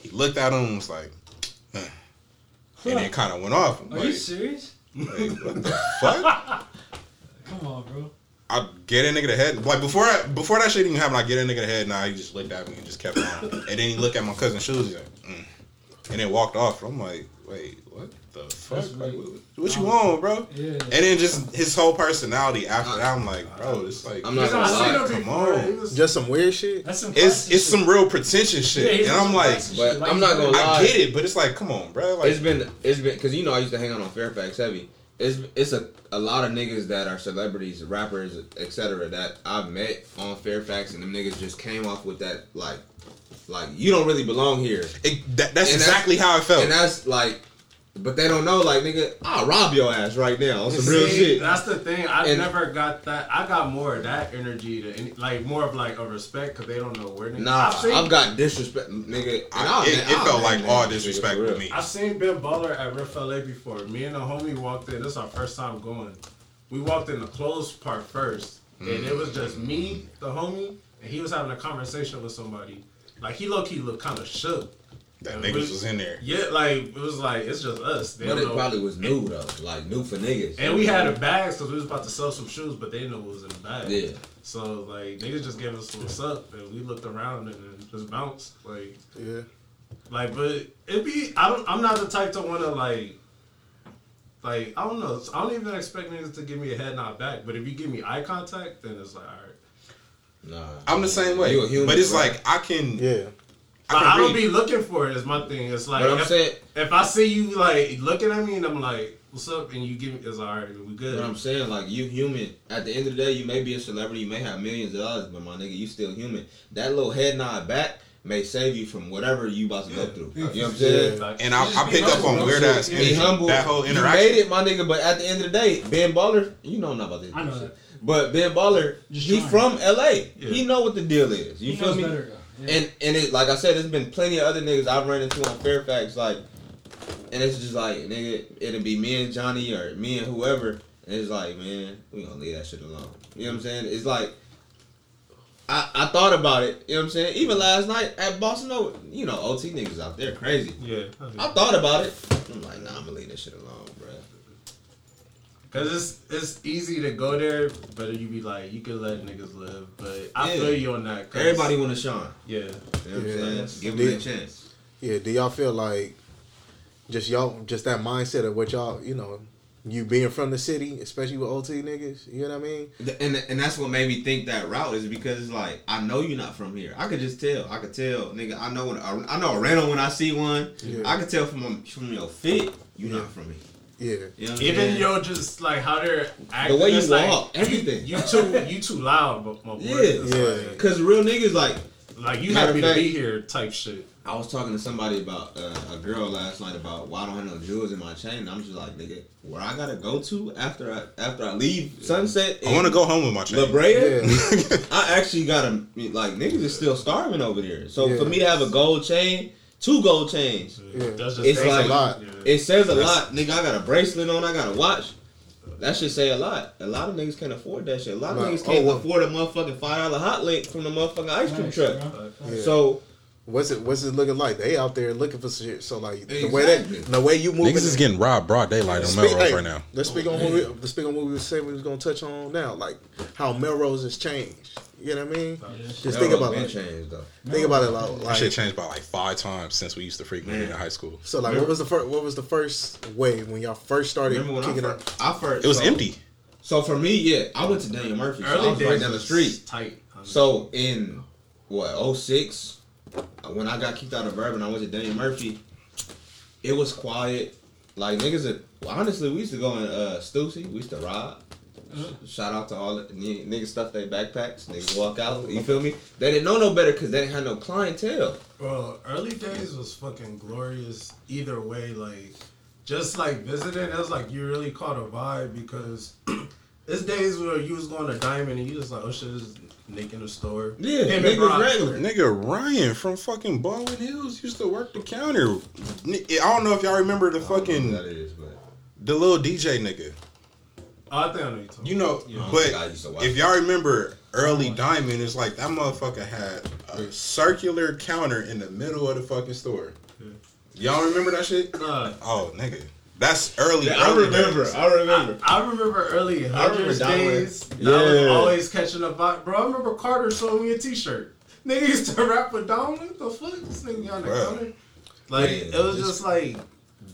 He looked at him and was like, huh. And then kind of went off. Are like, you serious? like, what the fuck? Come on, bro. I get a nigga the head. Like before, I, before that shit even happened, I get a nigga the head. Nah, he just looked at me and just kept on. And then he looked at my cousin's shoes. He's like, mm. and then walked off. I'm like, wait, what the fuck? Like, what, what you want, bro? Yeah. And then just his whole personality after that, I'm like, bro, it's like, I'm not gonna on I seen lie. Come before. on. Was- Just some weird shit. That's some. it's it's shit. some real pretentious shit, he's and I'm like, But. Like, I'm not gonna lie. I get it, but it's like, come on, bro. Like, it's been it's been because you know I used to hang out on Fairfax heavy. It's it's a, a lot of niggas that are celebrities, rappers, etc. that I've met on Fairfax, and them niggas just came off with that like like you don't really belong here, it, that, that's And exactly how I felt. and that's like, but they don't know like nigga, I'll rob your ass right now on some real shit. That's the thing. I And- never got that. I got more of that energy to any, like more of like a respect because they don't know where. niggas- Nah, I've seen, I've got disrespect, nigga. I- I'll- it, it I'll felt name like all disrespect for real. with me. I've seen Ben Baller at RIF LA before. Me and the homie walked in. This is our first time going. We walked in the closed part first, and it was just me, the homie, and he was having a conversation with somebody. Like he low key looked kind of shook. That And niggas we- was in there. Yeah, like it was like it's just us. They But it know. probably was new though, like new for niggas. And we had a bags because we was about to sell some shoes, but they didn't know what was in the bag. Yeah. So like niggas just gave us what's up, and we looked around and then just bounced. Like Yeah. like, but it be I don't I'm not the type to want to like. Like I don't know. I don't even expect niggas to give me a head nod back. But if you give me eye contact, then it's like all right. Nah, I'm the same way, You a human, but it's bro. like I can. Yeah. I But can I, don't read. be looking for it. Is my thing. It's like But I'm if, saying, if I see you like looking at me and I'm like, "What's up?" and you give me, it's all right. We good. But I'm saying, like, you human. At the end of the day, you may be a celebrity, you may have millions of dollars, but my nigga, you still human. That little head nod back may save you from whatever you about to go through. You know what I'm saying? Like, And I, Just I be picked up on bro. weird ass Be energy. humble. That whole You made it, my nigga. But at the end of the day, Ben Baller, you know not about this. I know shit. that. But Ben Baller, Just he trying. from LA. Yeah. He know what the deal is. You He feel knows me? better though. Yeah. And and it like I said, there's been plenty of other niggas I've run into on Fairfax, like, and it's just like nigga, it'll be me and Johnny or me and whoever, and it's like, man, we gonna leave that shit alone. You know what I'm saying? It's like. I, I thought about it, you know what I'm saying? Even last night at Boston, you know, OT niggas out there crazy. yeah. I thought about it. I'm like, nah, I'm gonna leave this shit alone. Cause it's it's easy to go there, but you be like you can let niggas live. But I Yeah. feel you on that. 'cause- Everybody want to shine. yeah. You know what Yeah. I'm saying? Give them a chance. Yeah. Do y'all feel like just y'all just that mindset of what y'all you know you being from the city, especially with OT niggas. You know what I mean? And and that's what made me think that route is because it's like I know you're not from here. I could just tell. I could tell, nigga. I know when I know a random when I see one. Yeah. I could tell from from your fit you're Yeah. not from here. Yeah. You know Even saying? yo, just like how they're the way you it's like, walk, everything. You too you too loud, but my boy. Yeah. It's Yeah. Like, Cause real niggas like like you happy of to be here type shit. I was talking to somebody about uh, a girl last night about why I don't have no jewels in my chain. I'm just like, nigga, where I gotta go to after I after I leave Sunset? I want to go home with my chain. La Brea. Yeah. I actually gotta like niggas is still starving over there. So Yeah. for me to have a gold chain, two gold chains, Yeah. That's just It's like- a lot. Yeah. it says a lot. Nigga, I got a bracelet on. I got a watch. That should say a lot. A lot of niggas can't afford that shit. A lot of Right. niggas can't Oh, afford a motherfucking five dollar hot link from the motherfucking ice cream Nice, truck. Yeah. So What's it? What's it looking like? They out there looking for shit. So like the way that the way you moving. Niggas is getting robbed broad daylight on Melrose hey, right now. Let's speak on what we, let's speak on what we were saying we was gonna touch on now, like how Melrose has changed. You know what I mean? Just think about been it. changed though. Think about it like, That like shit changed by like five times since we used to frequent it in high school. so like what was the first what was the first wave when y'all first started Remember I kicking first, up? I first It was so- empty. So for me, yeah, I went to Daniel Murphy. So I Early was days right down the street. Tight. So in what 06, when I got kicked out of Urban, I went to Daniel Murphy. It was quiet. Like niggas, that- well, honestly, we used to go in uh, Stussy. We used to ride. Shout out to all the niggas stuff their backpacks. Niggas walk out. You feel me? They didn't know no better because they didn't have no clientele. Bro, early days was fucking glorious either way. Like, just like visiting, it was like you really caught a vibe because it's days where you was going to Diamond and you just like, oh shit, this Nick in the store. Yeah, Him and niggas regular. Nigga Ryan from fucking Baldwin Hills used to work the counter. I don't know if y'all remember the I don't know who fucking that is, but the little DJ nigga. Oh, I think I know you talking. You know, I don't but I used to watch if y'all remember early Diamond, it's like that motherfucker had a circular counter in the middle of the fucking store. Y'all remember that shit? Nah, Oh, nigga, that's early. Yeah, I remember. days. I remember. I remember early I remember hundreds days. that I was always catching a vibe. Bro, I remember Carter showing me a T-shirt. Nigga used to rap with Diamond. What the fuck? This nigga on the Bruh. counter. Like Man, it was this- just like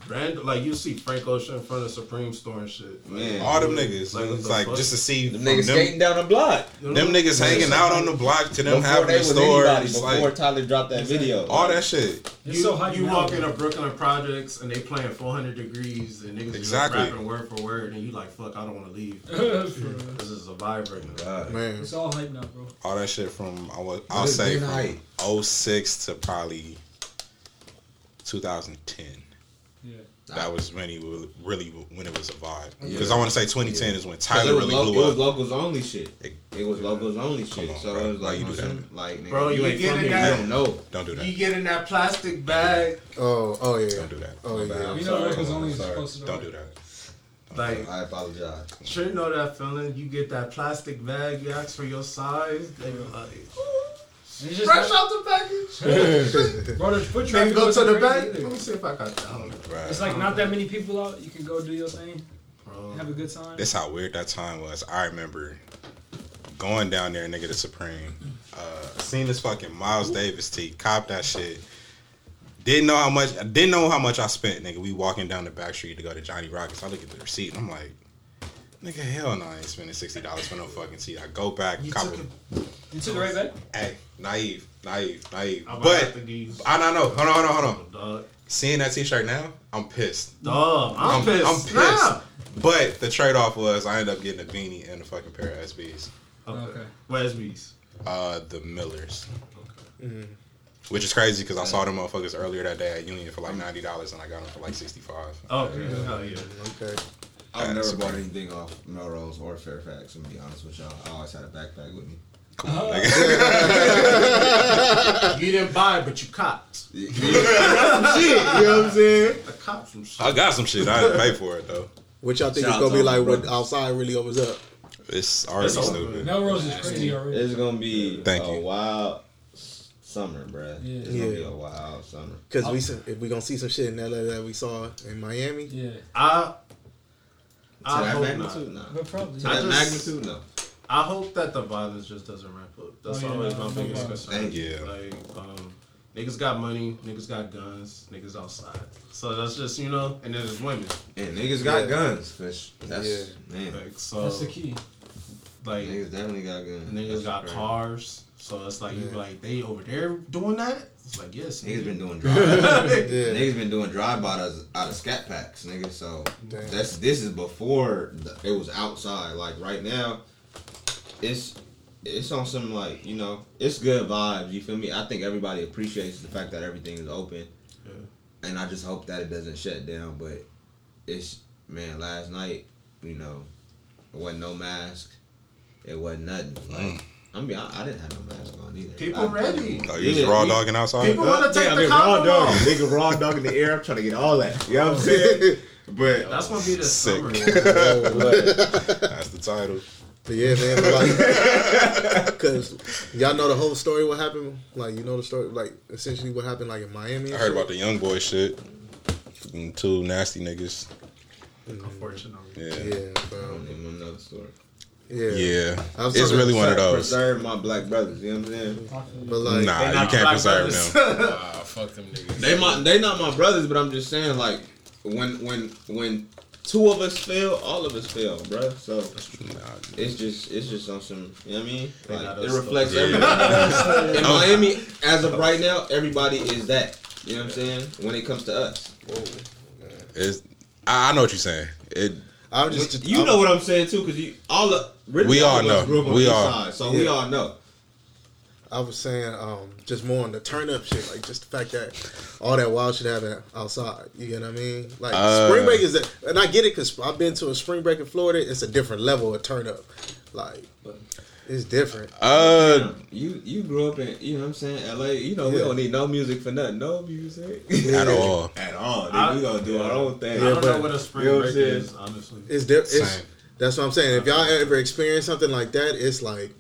random. Like you see Frank Ocean in front of Supreme Store and shit. Man. All them niggas, Like, it's the like fuck? just to see Them from niggas them, skating down the block. You them niggas hanging out on the block to them Before having they the store. anybody, before like Tyler dropped that video. all that shit. You, so hype you walk bro. in a Brooklyn Projects and they playing 400 degrees and niggas Exactly. just rapping word for word and you like fuck I don't want to leave. For real. this is a vibe right now. God. Man, It's all hype now, bro. All that shit from I was I'll say been from 06 to probably 2010. Yeah. That was when he was really when it was a vibe. Yeah. Because I want to say 2010 is when Tyler was, really lo- blew up. it was locals only shit. It- It was locals only shit. on, so bro. it was like, you you do that? like, nigga, Bro, you, you ain't get from in here, that- you don't know. Don't do that. You get in that plastic bag oh oh yeah, Don't do that. oh yeah. I'm You know, sorry. locals only I'm is supposed to Don't do that. like I apologize. sure know that feeling. You get that plastic bag. You ask for your size. They be like And it's just fresh like, out the package. bro, the foot They traffic go to the crazy back. either. Let me see if I got that. one. Right. It's like not that many people out. You can go do your thing, Bro. have a good time. This how weird that time was. I remember going down there, nigga, to Supreme. Uh, seen this fucking Miles Davis tee, cop that shit. Didn't know how much. Didn't know how much I spent, nigga. We walking down the back street to go to Johnny Rockets. I look at the receipt and I'm like, nigga, hell no, I ain't spending sixty dollars for no fucking tee. I go back, You cop took it. You took it right back. Hey, naive, naive, naive. I'm But about to give I don't know. Hold on, hold on, hold on. Dog. Seeing that T-shirt now, I'm pissed. Dog. I'm, I'm, pissed. I'm pissed. Nah. But the trade off was I ended up getting a beanie and a fucking pair of SBs. Okay. Okay. Where's Beast? Uh, the Millers. Okay. Which is crazy because I saw them motherfuckers earlier that day at Union for like ninety dollars and I got them for like sixty five. Okay. Hell yeah. Okay. I've Uh, never so- bought anything off Melrose or Fairfax. I'm gonna be honest with y'all, I always had a backpack with me. Come on, nigga. You didn't buy, it, but you copped. shit, you know what I'm saying? I copped some shit. I got some shit. I didn't pay for it though. What y'all think Shout it's gonna be like the when outside really opens up? It's already It's over. stupid. Melrose is crazy already. It's gonna be Thank a you. wild summer, bruh. Yeah. It's gonna be a wild summer. Because we see- if we gonna see some shit in LA that we saw in Miami, Yeah, I, To I that hope magnitude, not. no. but probably. To I that just- magnitude, no. I hope that the violence just doesn't ramp up. That's Oh, yeah, always no, my no biggest violence. concern. Thank you. Like, um, niggas got money, niggas got guns, niggas outside. So that's just you know, and then there's women. And niggas got Yeah. guns, fish. That's Yeah. man. Like so, That's the key. like Niggas definitely got guns. niggas That's got crazy. cars. So it's like you be like they over there doing that. It's like yes, Niggas nigga. been doing drive. Niggas been doing drive by out of, out of scat packs, nigga. So Damn. that's this is before the, it was outside. Like right now, it's it's on some like you know, it's good vibes. You feel me? I think everybody appreciates the fact that everything is open, Yeah. and I just hope that it doesn't shut down. But it's man, last night, you know, it wasn't no mask. It wasn't nothing. Like mm. I mean, I, I didn't have no mask on either. People I, ready. Oh, you was Yeah, raw we- dogging outside? People want to take Yeah, I the mean, raw dog, off. nigga, raw dog in the air. I'm trying to get all that. You know what I'm saying? But That's gonna be the Sick. summer. That's the title. But yeah, man, but like, cause y'all know the whole story. What happened? Like, you know the story. Like, essentially, what happened? Like in Miami. I heard about the young boy shit. Fucking Two nasty niggas. Mm-hmm. Unfortunately. Yeah. Yeah, I don't even know the story. Yeah. Yeah. I was It's really one of those. Preserve my black brothers. You know what I'm saying? But like, Nah, you can't black preserve brothers. them. Ah, fuck them niggas. They my they not my brothers, but I'm just saying like when when when two of us fail, all of us fail, bro. So it's just it's just on some you know what I mean? Like, it reflects still. everybody. In Miami, as of right now, everybody is that. You know what I'm saying? When it comes to us, It's, I, I know what you're saying. It. I'm just. you I'm- know what I'm saying too, because you all the We all of know. grew up on We the east all- side, so we all know. I was saying, um, just more on the turn up shit, like just the fact that all that wild shit happening outside. You get what I mean? Like Uh. spring break is, that, and I get it because I've been to a spring break in Florida. It's a different level of turn up. Like it's different. Uh, You you grew up in you know what I'm saying LA. You know we don't need no music for nothing. No music at all. at all. I- we gonna do our own thing. I don't but- know what a spring You know what break is, honestly. It's different. That's what I'm saying. If y'all ever experience something like that, it's like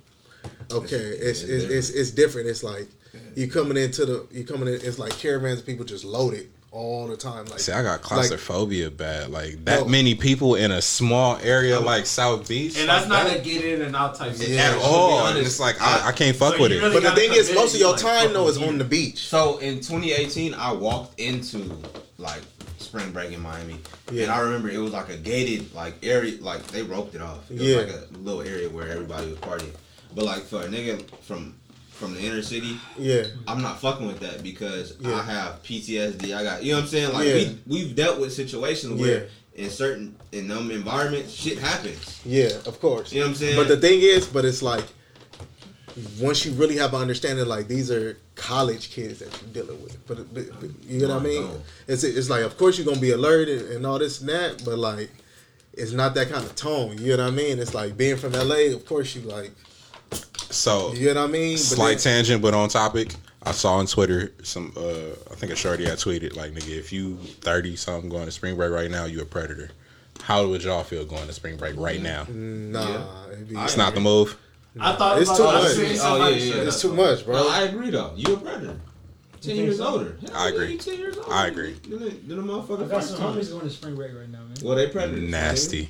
okay, it's it's it's, it's different. It's like you coming into the you coming in. It's like caravans of people just loaded all the time. Like See, I got like, claustrophobia bad. Like that No. many people in a small area like South Beach. And that's like not that a get in and out type at situation. all. And it's like I, I can't fuck So with you it. really But the thing is, most of your like, time though is on the beach. So in 2018, I walked into like spring break in Miami, Yeah. and I remember it was like a gated like area, like they roped it off. It was Yeah. like a little area where everybody was partying. But like for a nigga from from the inner city, Yeah, I'm not fucking with that because Yeah. I have PTSD. I got you know what I'm saying. Like Yeah. we we've dealt with situations where in certain in them environments shit happens. yeah, of course. You know what I'm saying? But the thing is, but it's like once you really have an understanding, like these are college kids that you're dealing with. But, but, but you know what I mean? It's it's like of course you're gonna be alert and, and all this and that, but like it's not that kind of tone. You know what I mean? It's like being from LA. Of course you like So you know what I mean. But slight then- tangent, but on topic. I saw on Twitter some. uh I think a shorty had tweeted like, "Nigga, if you thirty something going to spring break right now, you a predator." How would y'all feel going to spring break right now? Nah, it'd It's not the move. I thought It's too much. Oh, yeah, yeah, it's too much, bro. No, I agree though. You a predator. Ten years older. Hell I agree. you Ten years older. I agree. Then the, then the motherfucker I got some homies going to spring break right now, man. Well, they predators. Nasty.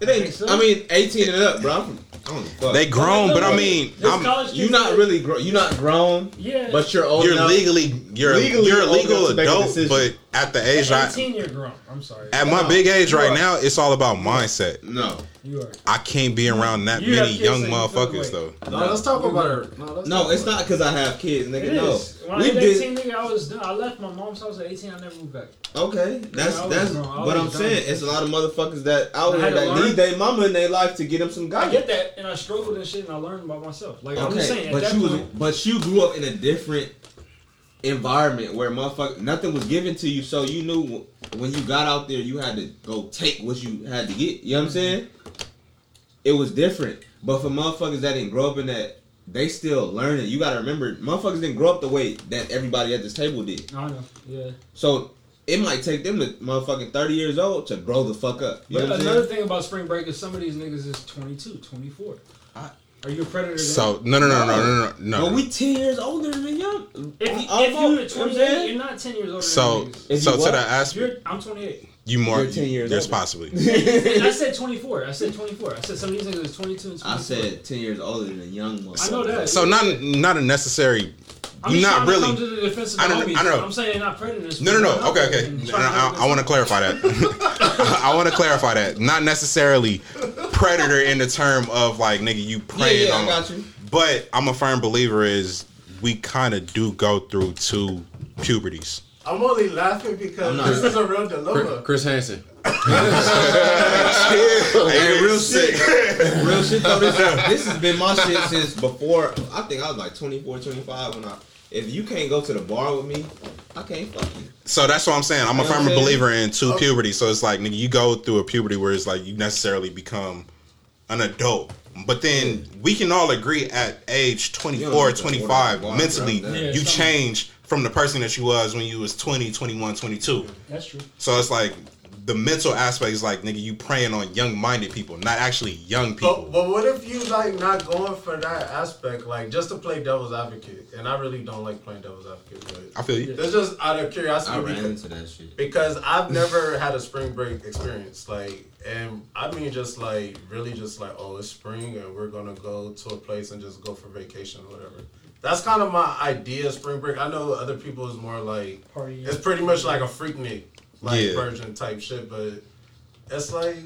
It ain't. I mean, eighteen and up, bro. I'm from, I don't fuck. They grown, but I mean, I'm, you're not really. Gro- You're not grown, Yeah. but you're old. you're enough. legally you're Legally you're a legal enough to make a adult, but at the age I, 18 year grown. I'm sorry. at my big age right are. now, it's all about mindset. No, You are. I can't be around that You many young so you feel motherfuckers though. No, let's talk about her. No, no, it's not because I have kids, nigga. It no, is. When I we was did. 18, nigga, I was done. I left my mom's house at 18. I never moved back. Okay, that's I was that's. grown. I But I'm saying it's a lot of motherfuckers that out I here that learn. need their mama in their life to get them some guidance. I get that, and I struggled and shit, and I learned by myself. Like I'm just saying, but you was, but you grew up in a different environment where motherfucker nothing was given to you, so you knew when you got out there you had to go take what you had to get. You know what I'm mm-hmm. saying? It was different, but for motherfuckers that didn't grow up in that, they still learning. You got to remember, motherfuckers didn't grow up the way that everybody at this table did. I know. Yeah. So it might take them to motherfucking 30 years old to grow the fuck up. You But another thing about spring break is some of these niggas is 22, 24. I- Are you a predator? then? So no no no no no no no. But we 10 years older than young. if, you, Almost, if you're you know 28, you're not 10 years older so than niggas. If so you to what? the aspect, You're, I'm 28. you more You're 10 years There's older. possibly. I said 24. I said 24. I said some of these niggas is 22 and 24. I said 10 years older than a young motherfucker. I know that. So not not a necessary. I'm just not trying to come really. to the defense of I the know- homies. I know. I'm saying not predators. No, no, no. Okay, okay. and And I, I want to clarify that. I want to clarify that. Not necessarily predator in the term of like nigga you Yeah, preying yeah, I on. got you. But I'm a firm believer is we kind of do go through two puberties. I'm only laughing because this is a real dilemma. Chris Hansen. Hey, real shit. real shit though. This, this has been my shit since before. I think I was like 24, 25 when I. If you can't go to the bar with me, I can't fuck you. So that's what I'm saying. I'm a You know what firm I'm believer in two oh. puberty. So it's like nigga, you go through a puberty where it's like you necessarily become an adult. But then we can all agree at age 24, You don't have to 25, order mentally bro. Yeah, you change from the person that you was when you was 20, 21, 22. That's true. So it's like the mental aspect is like nigga, you preying on young minded people, not actually young people. But, but what if you like not going for that aspect, like just to play devil's advocate? And I really don't like playing devil's advocate, but I feel you. it's just out of curiosity. I ran because- into that shit. because I've never had a spring break experience. Like, and I mean, just like really, just like, oh, it's spring and we're gonna go to a place and just go for vacation or whatever. That's kind of my idea of spring break. I know other people is more like Party. it's pretty much like a freaknik like Yeah. version type shit, but it's like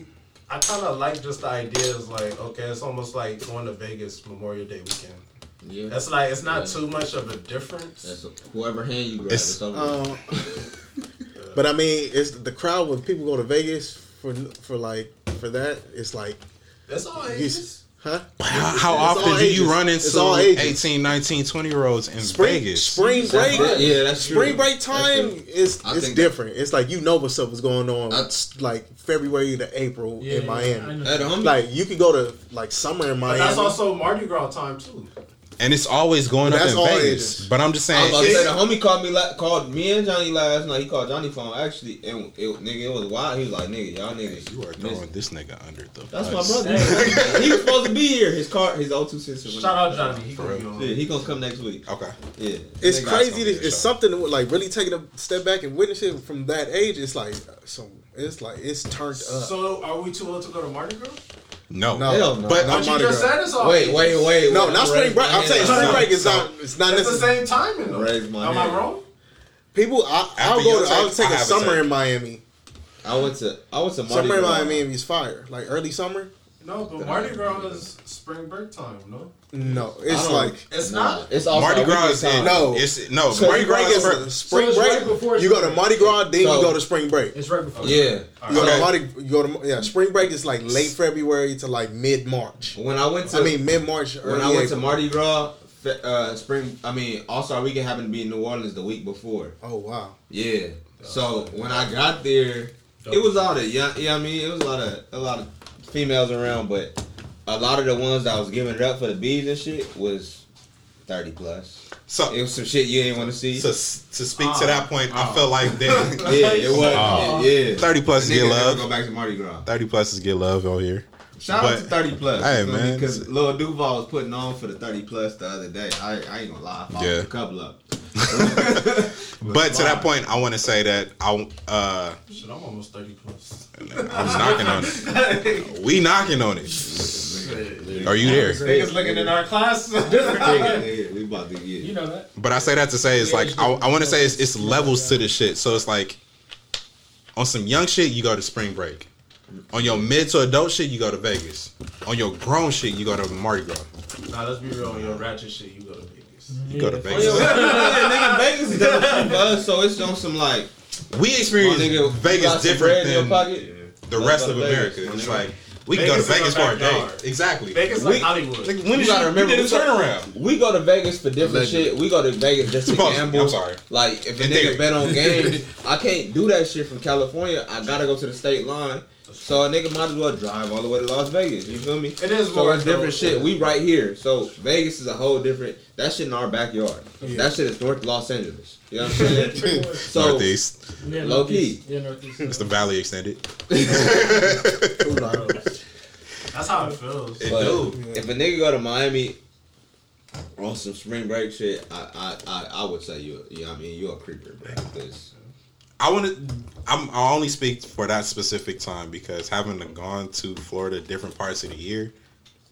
I kind of like just the idea is like okay, it's almost like going to Vegas Memorial Day weekend. Yeah. It's like it's not Yeah. too much of a difference. That's whoever hand you grab. It's- It's, over. Um, but I mean, it's the crowd when people go to Vegas for for like for that. It's like, that's all you, ages. Huh? How, how often do you ages. run It's all into ages. 18, 19, 20 year olds in Spring Vegas? spring break. Yeah, that's true. Spring break time is it's think- different. It's like you know what's up, what's going on. That's- like February to April Yeah, in Miami. know. Hey, the Like you can go to like summer in But Miami. that's also Mardi Gras time too. And it's always going But up that's in all Vegas. But I'm just I was saying, about to it's- say the homie called me la- called me and Johnny last night. He called Johnny phone actually, and it, nigga, it was wild. He was like, "Nigga, y'all niggas, you are miss- throwing this nigga under the That's my brother. he was supposed to be here. His car, his O2 system. Shout out Johnny. He gonna be. Yeah, he gonna come next week. Okay. Yeah, it's crazy. gonna To, be a it's something that, like really taking a step back and witnessing from that age. It's like so. It's like it's turned up. So are we too old to go to Mardi Gras? No. No. Hell no. But Not But you just Gras. said it's all. Wait, wait, wait. no, not spring break. I'm saying spring break is not. It's not It's the necessarily. same timing though. Am I wrong? People, I, I'll go. To, I'll take, take I a a summer in Miami. I went to I went to Mardi Summer in Gras. Miami is fire. Like early summer. No, but Mardi Gras is spring break time. No, No, it's like it's Nah, not. it's also Mardi a Gras is time. No. It's no spring Mardi Gras break is is spring So it's break. right before you go to spring Mardi Gras, then So- you go to spring break. It's right before. Yeah. You go Okay. to Mardi. You go to yeah. Spring break is like late February to like mid March. When I went to I mean mid March. when I went to Mardi Gras, uh, spring. I mean, All Star Weekend happened to be in New Orleans the week before. Oh wow. Yeah. So when I got there, it was all the young. Yeah, I mean, it was a lot of a lot of females around, but a lot of the ones that was giving it up for the bees and shit was thirty plus. so It was some shit you didn't want to see. to, to speak to that oh, point. I oh. felt like that yeah, it was. Oh. yeah, 30 plus Nigga get love. Go back to Mardi Gras. 30 plus is get love out here. Shout But- out to thirty plus. Hey, man. because Lil Duval was putting on for the thirty plus the other day. I, I ain't gonna lie, I Yeah. a couple of. But to that point, I want to say that I uh Shit, I'm almost thirty plus. I'm knocking on it. We knocking on it. Are you there? Niggas looking in our class. yeah, yeah, we about to get. You know that. But I say that to say it's like I, I want to say it's, it's levels to the shit. So it's like on some young shit you go to spring break. On your mid to adult shit you go to Vegas. On your grown shit you go to Mardi Gras. nah, let's be real. On your ratchet shit, you go to Vegas. Mm-hmm. You go to Vegas. Oh, nigga, Vegas is different for us, so it's on some like We experience nigga, Vegas got some bread different than pocket. the rest of America. Vegas, It's mm-hmm. like we can go to Vegas Vegas for a day. Exactly. Vegas We- like Hollywood. Like, when You gotta remember, we did a turnaround. We go to Vegas for different shit. We go to Vegas just to Supposed- gamble. I'm sorry. Like if a nigga bet on games, I can't do that shit from California. I gotta go to the state line. So a nigga might as well drive all the way to Las Vegas. You feel me? It is So more it's different shit. We right here. So Vegas is a whole different. That shit in our backyard. That shit is North Los Angeles. You know what I'm saying? so Northeast. Yeah, Low northeast. Yeah, northeast. It's the Valley extended. That's how it feels. It But do. if a nigga go to Miami on some spring break shit, I I, I, I would say you you know what I mean you're a creeper, bro. 'cause- I want to. I'm. I only speak for that specific time because having gone to Florida different parts of the year,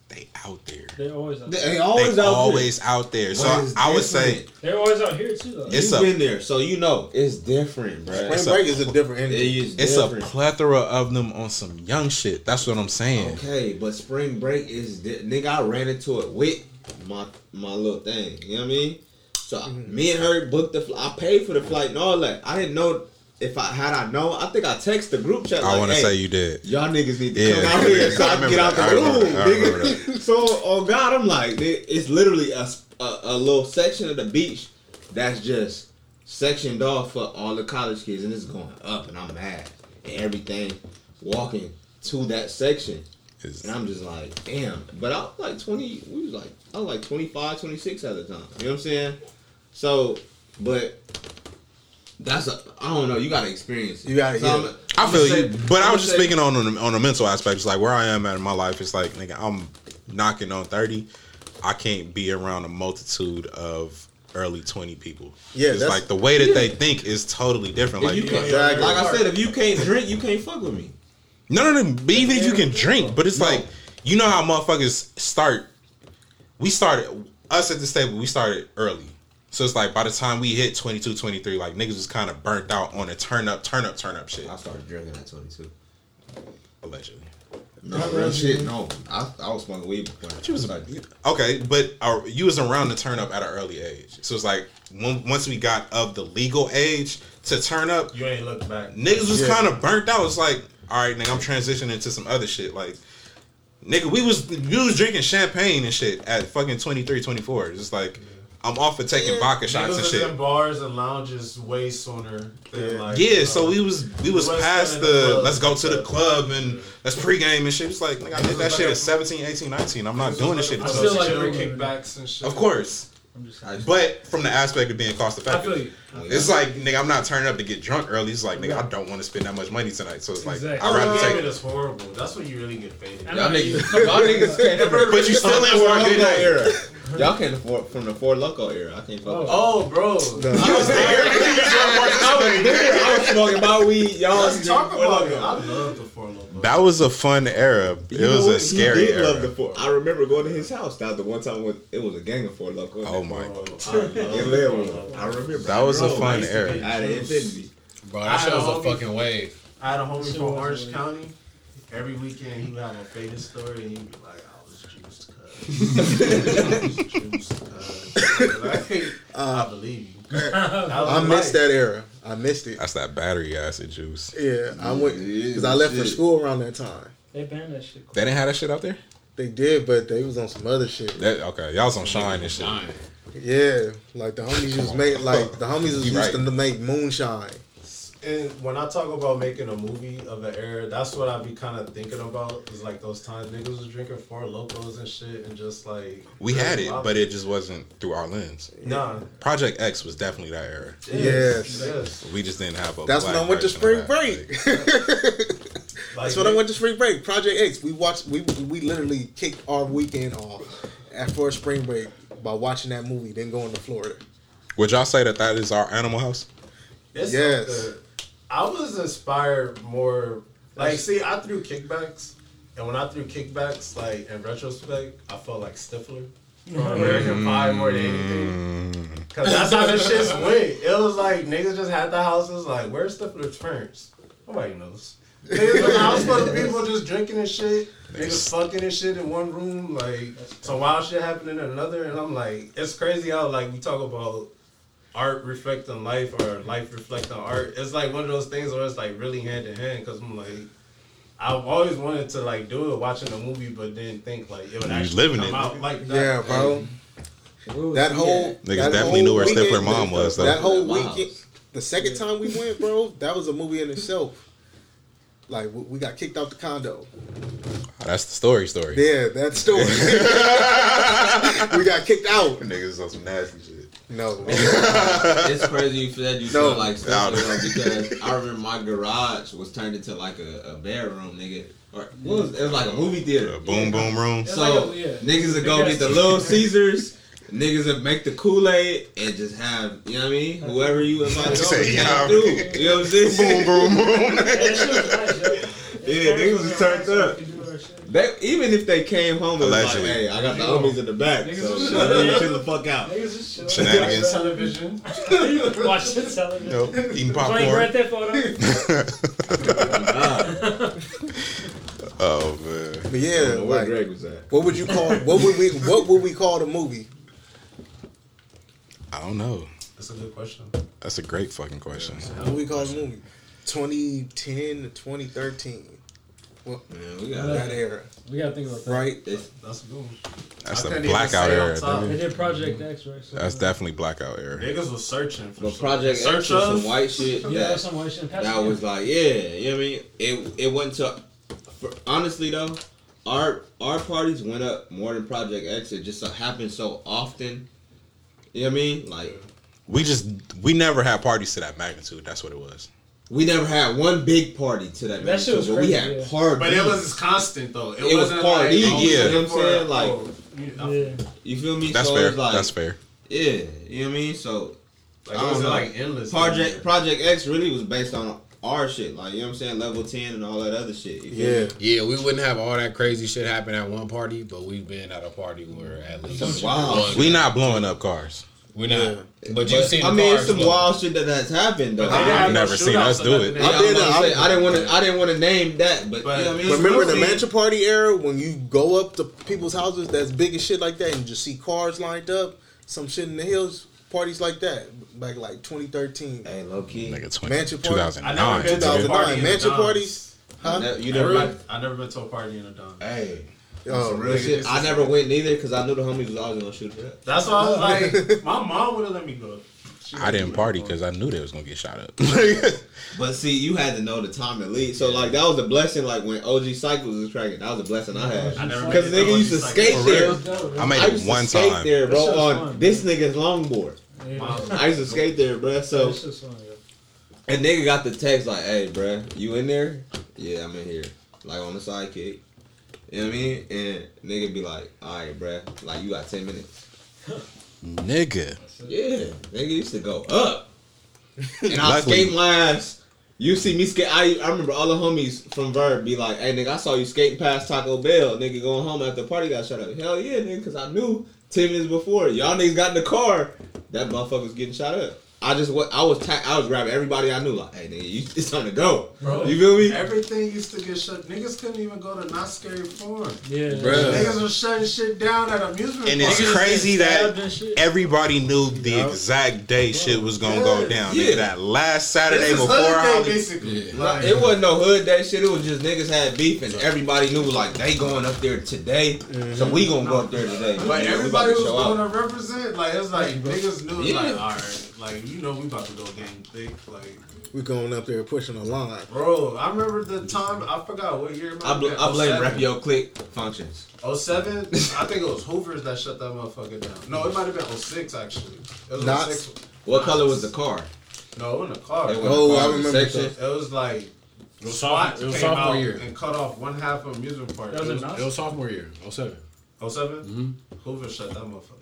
they out there. They always out. They They always out always out there. So But it's I would say. They're always out here too, though. it's You've a- been there, so you know it's different, bro. Spring It's a- break is a different energy. is it's different. a plethora of them on some young shit. That's what I'm saying. Okay, but spring break is di- nigga. I ran into it with my my little thing. You know what I mean? So I- me and her booked the. Fl- I paid for the flight and all that. I didn't know if I had I known, I think I text the group chat. I like, want to hey, say you did. Y'all niggas need to Yeah. come out here so I I, can get out that. the room. I nigga. So, oh God, I'm like, it's literally a a little section of the beach that's just sectioned off for all the college kids, and it's going up, and I'm mad and everything, walking to that section. Is- And I'm just like, damn. But I was like 20, we was like, I was like 25, 26 at the time. You know what I'm saying? So, but that's a, I don't know, you gotta experience it. You gotta- So yeah. I'm- I I'ma feel say- you, but I I'ma was just say- speaking on on the, on the mental aspect. It's like where I am at in my life. It's like nigga, I'm knocking on thirty. I can't be around a multitude of early twenty people. Yeah, it's like the way that they think is totally different. If Like you can't, Exactly. like I said, if you can't drink, you can't fuck with me. No, no, no. But even if you can drink, but it's No. like you know how motherfuckers start. We started us at this table. We started early, so it's like by the time we hit 22, 23, like niggas was kind of burnt out on the turn up, turn up, turn up shit. I started drinking at 22. Allegedly. No, real shit. No, I, I was smoking weed before. She was like, okay, but uh, you was around the turn up at an early age. So it's like when, once we got of the legal age to turn up, You ain't look back. niggas was Yeah. kind of burnt out. It's like, all right, nigga, I'm transitioning to some other shit. Like, nigga, we was we was drinking champagne and shit at fucking 23, 24. It's just like I'm off for taking vodka shots and shit. bars and lounges way sooner than like Yeah, uh, so we was we was past the the let's go to the club and let's pregame and shit. It's like nigga, I did that shit at 17, 18, 19. I'm not doing this shit. I Until still like kickbacks and shit. of course, I'm just. I just- but from the aspect of being cost I feel effective. You. It's like nigga, I'm not turning up to get drunk early. It's like nigga, I don't want to spend that much money tonight. So it's like Exactly. I'd rather Oh, take it it. is horrible. That's when you really get faded. Y'all niggas, y'all niggas can't But you still in for a good night. era. Y'all can't afford from the Four Loko era. I can't fuck. with Oh, bro. I was there. I was smoking my weed. Y'all was Let's talk about it. I love the Four Loko. That was a fun era. It You was what? a scary did love era. the four. I remember going to his house. That was the one time when it was a gang of Four Loko. Oh my! Bro, I love In Four Leavenworth. Loko. I remember. That was a fun I era. be Out of infinity. Bro, that shit had was a a homie- fucking wave. I had a homie from Orange really- County. Every weekend he would have a faded story and he'd be like, I was juiced cuz. I was juiced cuz. Like, I believe you. Uh, that was I missed that era. I missed it. That's that battery acid juice. Yeah, I went because I left for school around that time. They banned that shit. They didn't have that shit out there. They did, but they was on some other shit. That, okay, y'all was on shine and shit. Nine. Yeah, like the homies was make like the homies was used right. to make moonshine. And when I talk about making a movie of an era, that's what I'd be kind of thinking about. Is like those times niggas was drinking Four Lokos and shit, and just like We had it, but it just wasn't through our lens. nah. Project X was definitely that era. Yes. yes. We just didn't have a. That's when I went to spring break. Like, That's when I went to spring break. Project X. We watched. We we literally kicked our weekend off after a spring break by watching that movie, then going to Florida. Would y'all say that that is our Animal House? It's Yes. something- I was inspired more. Like, see, I threw kickbacks, and when I threw kickbacks, like in retrospect, I felt like Stifler from American Pie more than anything. Cause that's how the shits went. It was like niggas just had the houses. Like, where's Stifler's parents? Nobody knows. Niggas in the house full of people just drinking and shit. Niggas fucking and shit in one room. Like, some wild shit happening in another. And I'm like, it's crazy how like we talk about art reflecting life or life reflecting art. It's like one of those things where it's like really hand in hand. Cause I'm like, I've always wanted to like do it watching a movie, but didn't think like it would You actually living come it. out like that. Yeah, bro. That whole Niggas that definitely whole knew where weekend- Stifler mom was, though. That whole Wow. weekend, the second time we went, bro, that was a movie in itself. Like we we got kicked out the condo. That's the story. Story. Yeah, that story. we got kicked out. Niggas on some nasty shit. No, it's crazy you said you No. feel like No. stuff though, because I remember my garage was turned into like a, a bedroom, nigga. Or what was it was like a movie theater. Uh, boom, boom room. So like a- yeah. niggas would go Big get the little Caesars. Niggas would make the Kool Aid and just have, you know what I mean? Whoever you invited Say, over yeah, came I through. You know what I'm saying? boom, boom, boom. That shit was nice, yo. Yeah, niggas was turned up. They, even if they came home and was like, Allegedly. hey, I got the homies in the back, Niggas so was chill, chilling. chill the fuck out. Niggas just chilling. Shenanigans. television. Watch the television. Yo, eating Playing popcorn. Grand Theft Auto. oh man. but yeah, Where like, Greg was at. what would you call? What would we? What would we call the movie? I don't know. That's a good question. That's a great fucking question. What we call the movie? 2010 to 2013. Well, Man, we got that era, We gotta think about that. right? It's, That's a good one. That's I the couldn't blackout era. on top. nigga. They did Project X, right? So, That's definitely blackout era. Niggas was searching for but some- Project X search was some white shit. Yeah, that, that's some white shit. that was like, yeah, you know what I mean? It it went to for, honestly though, our our parties went up more than Project X. It just happened so often. You know what I mean? Like We just we never had parties to that magnitude. That's what it was. we never had one big party to that. That shit was magnitude, but we had yeah. parties. But it was constant though. It, It was wasn't party, like, yeah. You know what I'm saying? Like- oh, you- I- Yeah. You feel me? That's so fair. It's like, That's fair. Yeah, you know what I mean. So like, I it was like endless. Project Project X really was based on our shit, like you know what I'm saying, level ten and all that other shit. You Yeah. me? Yeah, we wouldn't have all that crazy shit happen at one party, but we've been at a party where at least Some wild one- We not blowing up cars. We're not. Yeah. But you've seen. I mean, cars it's some blow. wild shit that has happened though. I've I've never seen us do it. Yeah, I, was been about to there. say, I didn't want to. I didn't want to name that, but, But- you know what I mean. Remember the mansion party era when you go up to people's houses that's big as shit like that and you just see cars lined up, some shit in the hills, parties like that back like 2013. Hey, low key. Nigga, 20, Mansion party. I never 2009. been to a 2009. party in a Mansion parties? Huh? Ne- You I never. never, I never been to a party in a Don. Hey, Oh, some real shit. I never went neither because I knew the homies was always gonna shoot it up. That's why I was like, my mom would have let me go. She I didn't party because I knew they was gonna get shot up. But see, you had to know the time to leave. So like that was a blessing. Like when OG Cycles was cracking, that was a blessing I had. Because nigga used to skate there. I made I it used one to skate time. there, bro. On fun, this nigga's longboard. Yeah. I used to skate there, bro. So That's just fun, yeah. and nigga got the text like, "Hey, bro, you in there? Yeah, I'm in here. Like on the sidekick. You know what I mean? And nigga be like, "All right, bro. Like you got ten minutes." Nigga. Yeah, nigga used to go up. And I Luckily- skate my ass. You see me skate. I, I remember all the homies from Verb be like, "Hey, nigga, I saw you skating past Taco Bell. Nigga, going home after the party got shut up. Hell yeah, nigga, because I knew ten minutes before y'all niggas got in the car, that motherfucker was getting shot up. I just what I was ta- I was grabbing everybody I knew. Like, hey, nigga, you, it's time to go. Bro, You feel me? Everything used to get shut. Niggas couldn't even go to Knott's Scary Farm. Yeah. Bruh. Niggas were shutting shit down at amusement And it's crazy that everybody knew the exact day shit was gonna go down. Yeah. Nigga, That last Saturday before hood day, basically. Yeah. Like, It wasn't no hood that shit. It was just niggas had beef and everybody knew like they going up there today, so we gonna go up there today. But Yeah, we everybody about to was show going to represent. Like it's like niggas knew. Yeah. Like all right, like you know we about to go game thick. Like we going up there pushing a line. bro, I remember the time. I forgot what year. I, bl- might I blame been, Rapio Click functions. 07? I think it was Hoover's that shut that motherfucker down. No, it might have been 06 actually. It was Not- 06. What color was the car? No, it wasn't a car. It It was Oh, a car I in the remember section. was like It was SWAT sophomore, it was came sophomore out year. and cut off one half of amusement park. That was It was It was sophomore year. 07. 07? Mm-hmm. Hoover shut that motherfucker down.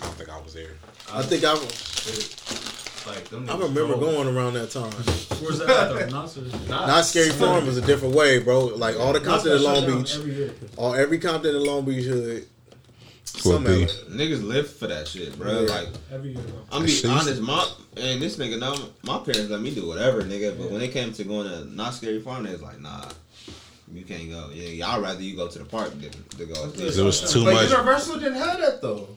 I don't think I was there. I think I, Shit. Like them I niggas remember drove. going around that time. Where's that at though? Knott's or- Knott's Scary Farm was a different way, bro. Like all the Knox Compton and got shut Long Beach, Every all every Compton in Long Beach hood. Will Some be. LA. Niggas live for that shit, bro. Yeah. Like, Every year, bro. I'm be honest, my and this nigga, now my parents let me do whatever, nigga. But when it came to going to Knott's Scary Farm, they was like, nah, you can't go. Yeah, y'all rather you go to the park than to go. up there. It was too But much. Universal didn't have that though.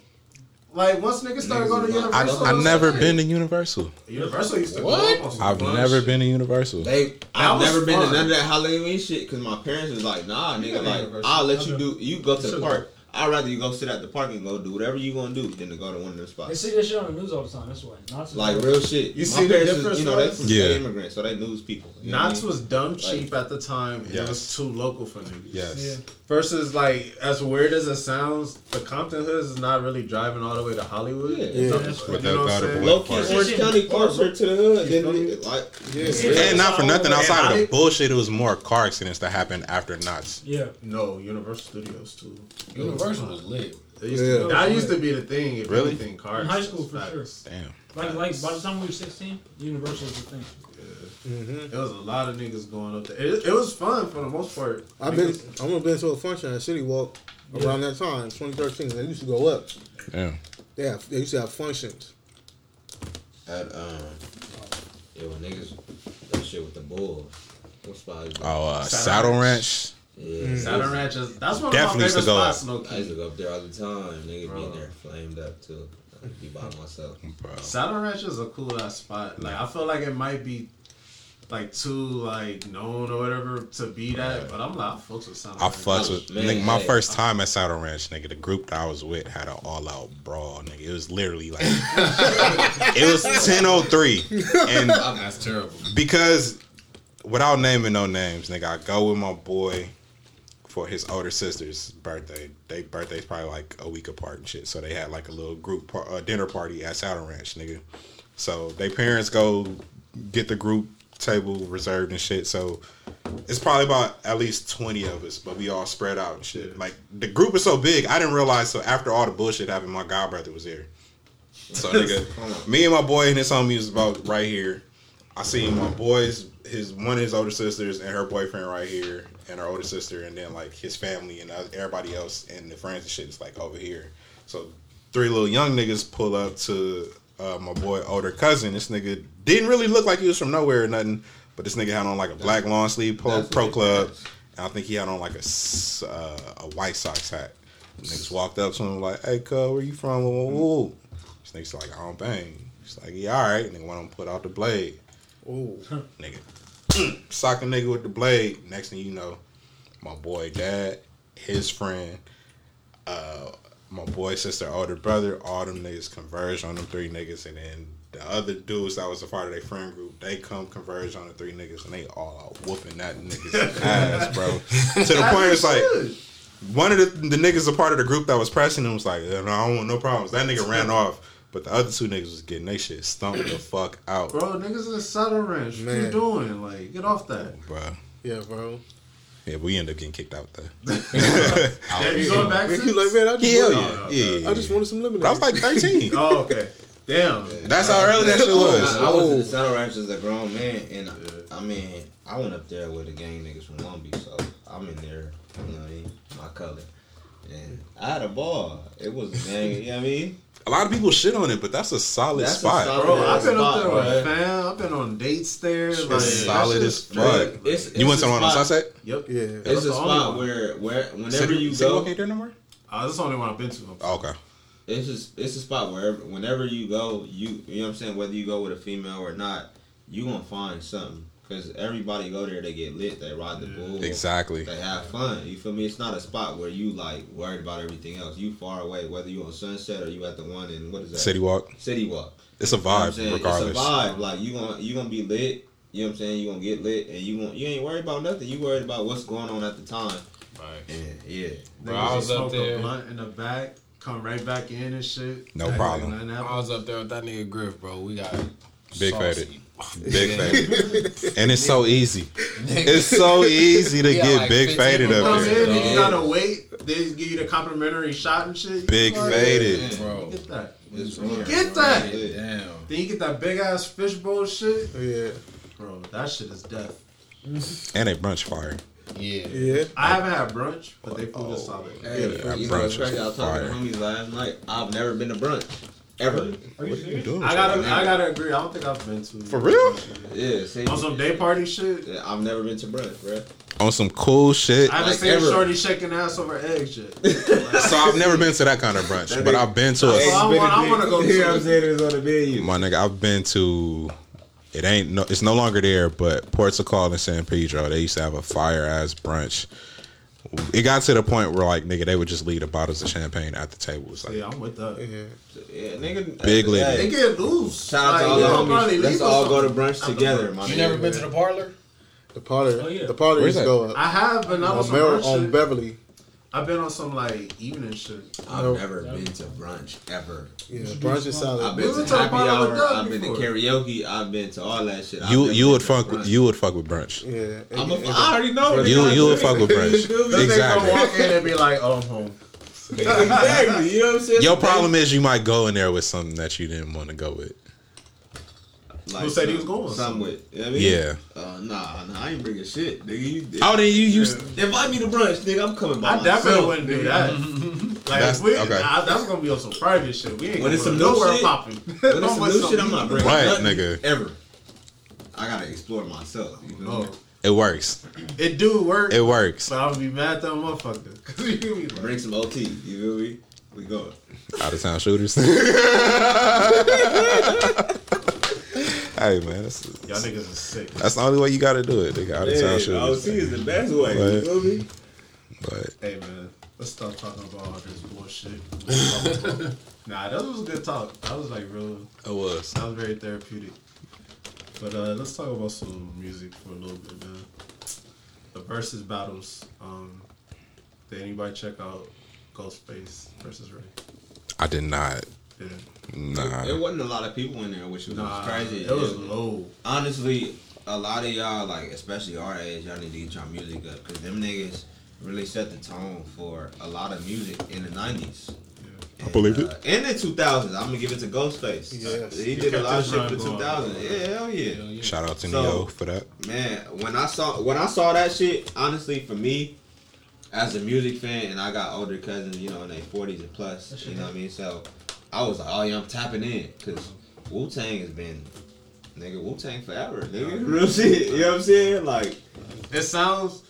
Like once niggas started going to was like- I, Universal, I, have never like- been to Universal. Universal used to What? go up I've fun never been to Universal. They, I've was never been to fun. none of that Halloween shit because my parents was like, nah, You nigga, like Universal. I'll let I you do. You go to the park. I'd rather you go sit at the park and go do whatever you gonna do than to go to one of them spots. They see this shit on the news all the time. That's why. Knott's is Like real shit. You my see the difference, is, you know, they though? from Yeah. state immigrants, so they news people. You know what I Knott's mean? was dumb cheap at the time. and It was too local for niggas. Yes. Yeah. Versus like as weird as it sounds, the Compton hoods is not really driving all the way to Hollywood. Yeah. It's Yeah. up- That's you know what I'm saying? Low key, Orange County closer to the hood than like. Yeah. And not for nothing, outside of I- the bullshit, it was more car accidents that happened after Knott's. Yeah. No, Universal Studios too. Universal was lit. Used Yeah. to, that used to be the thing. If Really? anything, cars. In high school, for Facts. Damn. Like, like by the time we were 16, Universal was the thing. Mm-hmm. There was a lot of niggas going up there. It, it was fun for the most part. I've been, Niggas- I have been to a function at City Walk around that time, 2013. They used to go up. Damn. They have, they used to have functions. At um, yeah, when niggas that shit with the bulls. What spot? is? Oh, uh, Saddle Saddle Ranch. Ranch. yeah. Saddle Ranch is that's one Definitely of used my to favorite go spots. No I used to go up there all the time. Niggas Bro. being there flamed up too. be by myself. Bro. Saddle Ranch is a cool ass spot. Like I feel like it might be like too like known or whatever to be that, but I'm like I fucks with Saddle I Ranch. fucks with Man, nigga. My hey, first time at Saddle Ranch, nigga. The group that I was with had an all out brawl, nigga. It was literally like it was ten oh three, and That's terrible. because without naming no names, nigga, I go with my boy for his older sister's birthday. They birthday's probably like a week apart and shit. So they had like a little group par- uh, dinner party at Saddle Ranch, nigga. So they parents go get the group table reserved and shit. So it's probably about at least twenty of us, but we all spread out and shit. Like the group is so big, I didn't realize. So after all the bullshit happened, my god brother was there. So nigga, me and my boy and his homie was about right here. I seen my boys, his one of his older sisters and her boyfriend right here, and her older sister, and then like his family and everybody else and the friends and shit is like over here. So three little young niggas pull up to uh, my boy older cousin. This nigga didn't really look like he was from nowhere or nothing, but this nigga had on like a black long sleeve pro, pro club, and I think he had on like a uh, a White Sox hat. Niggas walked up to him like, "Hey, cuz, where you from?" Woo. This nigga's like, "I don't bang." He's like, "Yeah, all right." Nigga went on put out the blade. Ooh. Nigga, sock a nigga with the blade. Next thing you know, my boy dad, his friend, uh, my boy sister, older brother, all them niggas converge on them three niggas, and then the other dudes that was a part of their friend group, they come converge on the three niggas, and they all out whooping that niggas ass, bro. to the point it's like one of the, the niggas a part of the group that was pressing him was like, no, I don't want no problems. That nigga ran off. But the other two niggas was getting they shit stumped the fuck out, bro. Bro, niggas in the Saddle Ranch. What you doing? Like, get off that. Bro. Yeah, bro. Yeah, we end up getting kicked out though. Damn, you going back You to? like, man, I just, Hell wanted, yeah. yeah, I just wanted some lemonade. But I was like 13. Oh, okay. Damn. That's how early that shit was. I, I was in the Saddle Ranch as a grown man, and I mean, I went up there with the gang niggas from Long Beach, so I'm in there, you know what I mean, my color. And I had a ball. It was a gang, you know what I mean? A lot of people shit on it, but that's a solid That's a spot. solid- Bro, I've been Spot, up there bro. with fam. I've been on dates there. Like, that solid shit as fuck. straight. It's, it's you went a to one on spot- Sunset? Yep. Yeah. It's That's a spot where, where whenever City, you go, Walk ain't there no more? Uh, that's the only one I've been to. Oh, okay. it's just it's a spot where whenever you go, you you know what I'm saying. Whether you go with a female or not, you gonna find something because everybody go there. They get lit. They ride the bull. Exactly. They have fun. You feel me? It's not a spot where you like worried about everything else. You far away, whether you on Sunset or you at the one in what is that? City Walk. City Walk. It's a You know vibe, regardless. It's a vibe. Like you gonna you gonna be lit. You know what I'm saying? You gonna get lit, and you gonna you ain't worried about nothing. You worried about what's going on at the time. Right. And yeah, Bro, I was up smoke a there. blunt in the back, come right back in and shit. No Act problem. I was up there with that nigga Griff, bro. We got Big saucy. Big faded. and it's so easy. It's so easy to Yeah, get like big 15 faded up what I'm there. you gotta wait. They give you the complimentary shot and shit. Big Like, faded. bro. Get that. It's You get that. Damn. Then you get that big ass fishbowl shit. Yeah. Bro, that shit is death. And a brunch fire. Yeah. Yeah. I haven't had brunch, but they food is solid. Hey, Yeah, you brunch it's I was talking to homies last night. I've never been to brunch ever. Are you serious? doing? I gotta, I gotta agree. I don't think I've been to. For real? Yeah, see, On some day party shit. yeah, I've never been to brunch, bro. On some cool shit. I haven't Like seen ever. Shorty shaking ass over eggs yet. So I've never been to that kind of brunch, but I've been to Well, a. I wanna- I wanna go You know to what I'm saying? It's on the menu. My nigga, I've been to. It ain't no. It's no longer there, but Ports and San Pedro, they used to have a fire ass brunch. It got to the point where like nigga, they would just leave the bottles of champagne at the table. It's like Yeah, I'm with that. Yeah. Yeah, nigga. Big lady. They get loose. Shout out to all they the don't homies. Let's all us go to something. brunch together, my You nigga. never been to the parlor? The parlor. Oh, yeah. The parlor Where's used to go up. I have, but not on on, some Mer- brunch on. Beverly. I've been on some like evening shit. I've No. never been to brunch ever. Yeah, brunch is solid. I've been went to to happy party hour. I've been to karaoke. I've been to all that shit. I've you you would fuck with you would fuck with brunch. Yeah. I'm a, And- I already know. You- nigga. you would fuck with brunch. You? They Exactly. gonna walk in and be like, "Oh, I'm home." exactly. You know what I'm saying? Your problem is you might go in there with something that you didn't want to go with. Like Who said he was going? Somewhere. with. You know what I mean? Yeah. Uh, nah, nah, I ain't bringing shit, nigga. You, Oh, then you used. Invite me to brunch, nigga. I'm coming by I myself. definitely wouldn't do nigga. that. Like, That's- if we, okay. nah, that's gonna be on some private shit. We ain't When going it's to some new nowhere shit- popping. When it's some new shit, I'm not bringing Right, nothing nigga. ever. I gotta explore myself. You feel me? Oh, It works. it do work, It works. but I would be mad at that motherfucker. 'Cause you be like, Bring some OT. You feel me? We going. Out of town shooters. Hey man, that's, Y'all niggas is sick. that's the only way you got to do it. Nigga, out of town OC shooters. is the best way. You Right. feel me? But Hey man, let's stop talking about all this bullshit. nah, that was a good talk. That was like real. it was. That was very therapeutic. But uh, let's talk about some music for a little bit, man. The versus battles. Um, did anybody check out Ghostface versus Rae? I did not. Yeah. Nah. There wasn't a lot of people in there, which was Nah, crazy. it was Yeah. low. honestly, a lot of y'all, like especially our age, y'all need to get your music up because them niggas really set the tone for a lot of music in the nineties. I believe it. Uh, in the two thousands, I'm gonna give it to Ghostface. Yes. he He did a lot of shit run for the going. two thousands. Yeah, hell yeah. Shout out to So- Ne-Yo for that. Man, when I saw when I saw that shit, honestly, for me, as a music fan, and I got older cousins, you know, in their forties and plus, you know what I mean. So I was like, oh yeah, I'm tapping in because Wu Tang has been, nigga, Wu Tang forever, nigga, real shit. You know what I'm saying? Like, It sounds.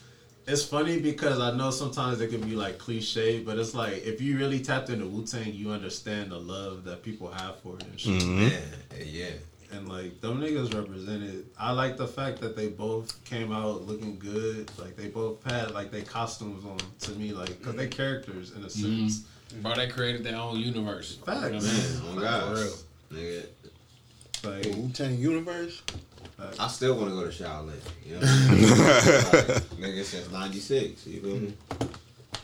It's funny because I know sometimes it can be like cliche, but it's like if you really tapped into Wu Tang, you understand the love that people have for it and shit. Mhm. man, yeah. And like them niggas represented. I like the fact that they both came out looking good. Like they both had like their costumes on. To me, like because they characters in a sense. Bro, they created their own universe. Facts. You know what I mean? Man, oh my God, For real. nigga, Like Wu Tang Universe. I still want to go to Shaolin. You know, what I mean? like, nigga, since '96. You feel me?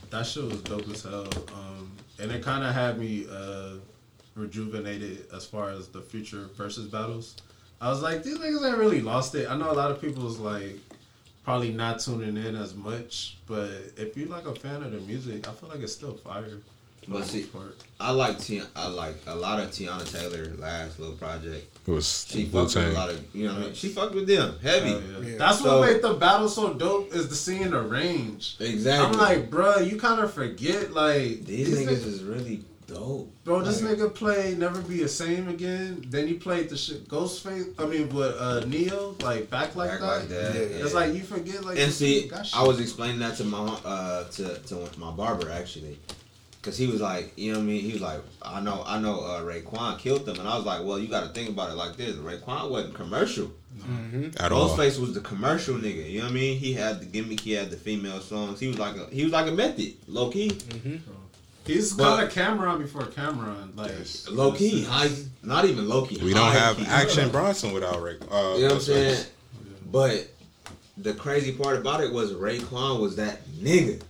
that shit was dope as hell. Um, and it kind of had me uh, rejuvenated as far as the future versus battles. I was like, these niggas ain't really lost it. I know a lot of people was like probably not tuning in as much, but if you're like a fan of the music, I feel like it's still fire. For But the see- part. I like Ti- I like a lot of Teyana Taylor last little project. It was She fucked with a lot of you know what I mean. She fucked with them heavy. Hell yeah. Yeah. That's So- what made the battle so dope is the seeing the range. Exactly. I'm like, bruh, you kind of forget like these these niggas niggas- is really dope. Bro, this nigga played Never Be the Same Again. Then he played the shit Ghostface. I mean, with uh, Ne-Yo, like back like Back that. like that, Yeah. It's like you forget like. and see, nigga got shit. I was explaining that to my uh to to my barber actually, because he was like, you know what I mean. He was like, I know, I know, uh, Raekwon killed them, and I was like, well, you got to think about it like this. Raekwon wasn't commercial. At all. Ghostface was the commercial nigga. You know what I mean? He had the gimmick. He had the female songs. He was like a he was like a method, low key, He's but- kind of Cam'ron before Cam'ron, like low key, high, not even low key. We don't have key. Action Bronson without Rick. Uh, You know what I'm Ghostface. saying? But the crazy part about it was Raekwon was that nigga.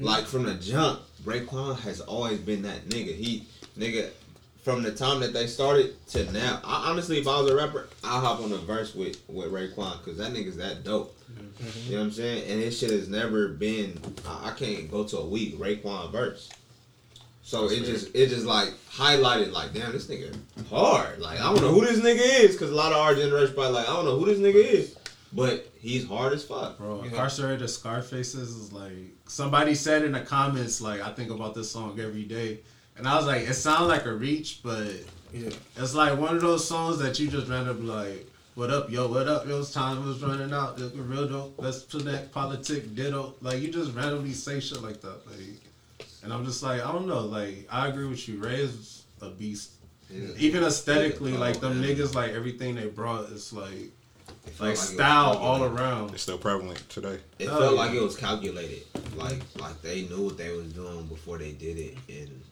Like from the jump, Raekwon has always been that nigga. He nigga from the time that they started to now. I, honestly, if I was a rapper, I'll hop on a verse with with Raekwon because that nigga's that dope. Mm-hmm. You know what I'm saying? And his shit has never been. I, I can't go to a week Raekwon verse. So it just it just like highlighted like damn this nigga hard like I don't know who this nigga is because a lot of our generation probably like I don't know who this nigga is but he's hard as fuck. Bro, incarcerated Scarfaces is like somebody said in the comments like I think about this song every day, and I was like, it sounds like a reach, but Yeah. it's like one of those songs that you just randomly like, what up, yo, what up, yo, time was running out, it was real dope, let's connect, politic, ditto, like you just randomly say shit like that, like, and I'm just like, I don't know, like I agree with you, Rae is a beast. Even aesthetically, like them man. niggas, like everything they brought is like, It felt like it was style all around. It's still prevalent today. it Oh, felt yeah. like it was calculated like like they knew what they was doing before they did it and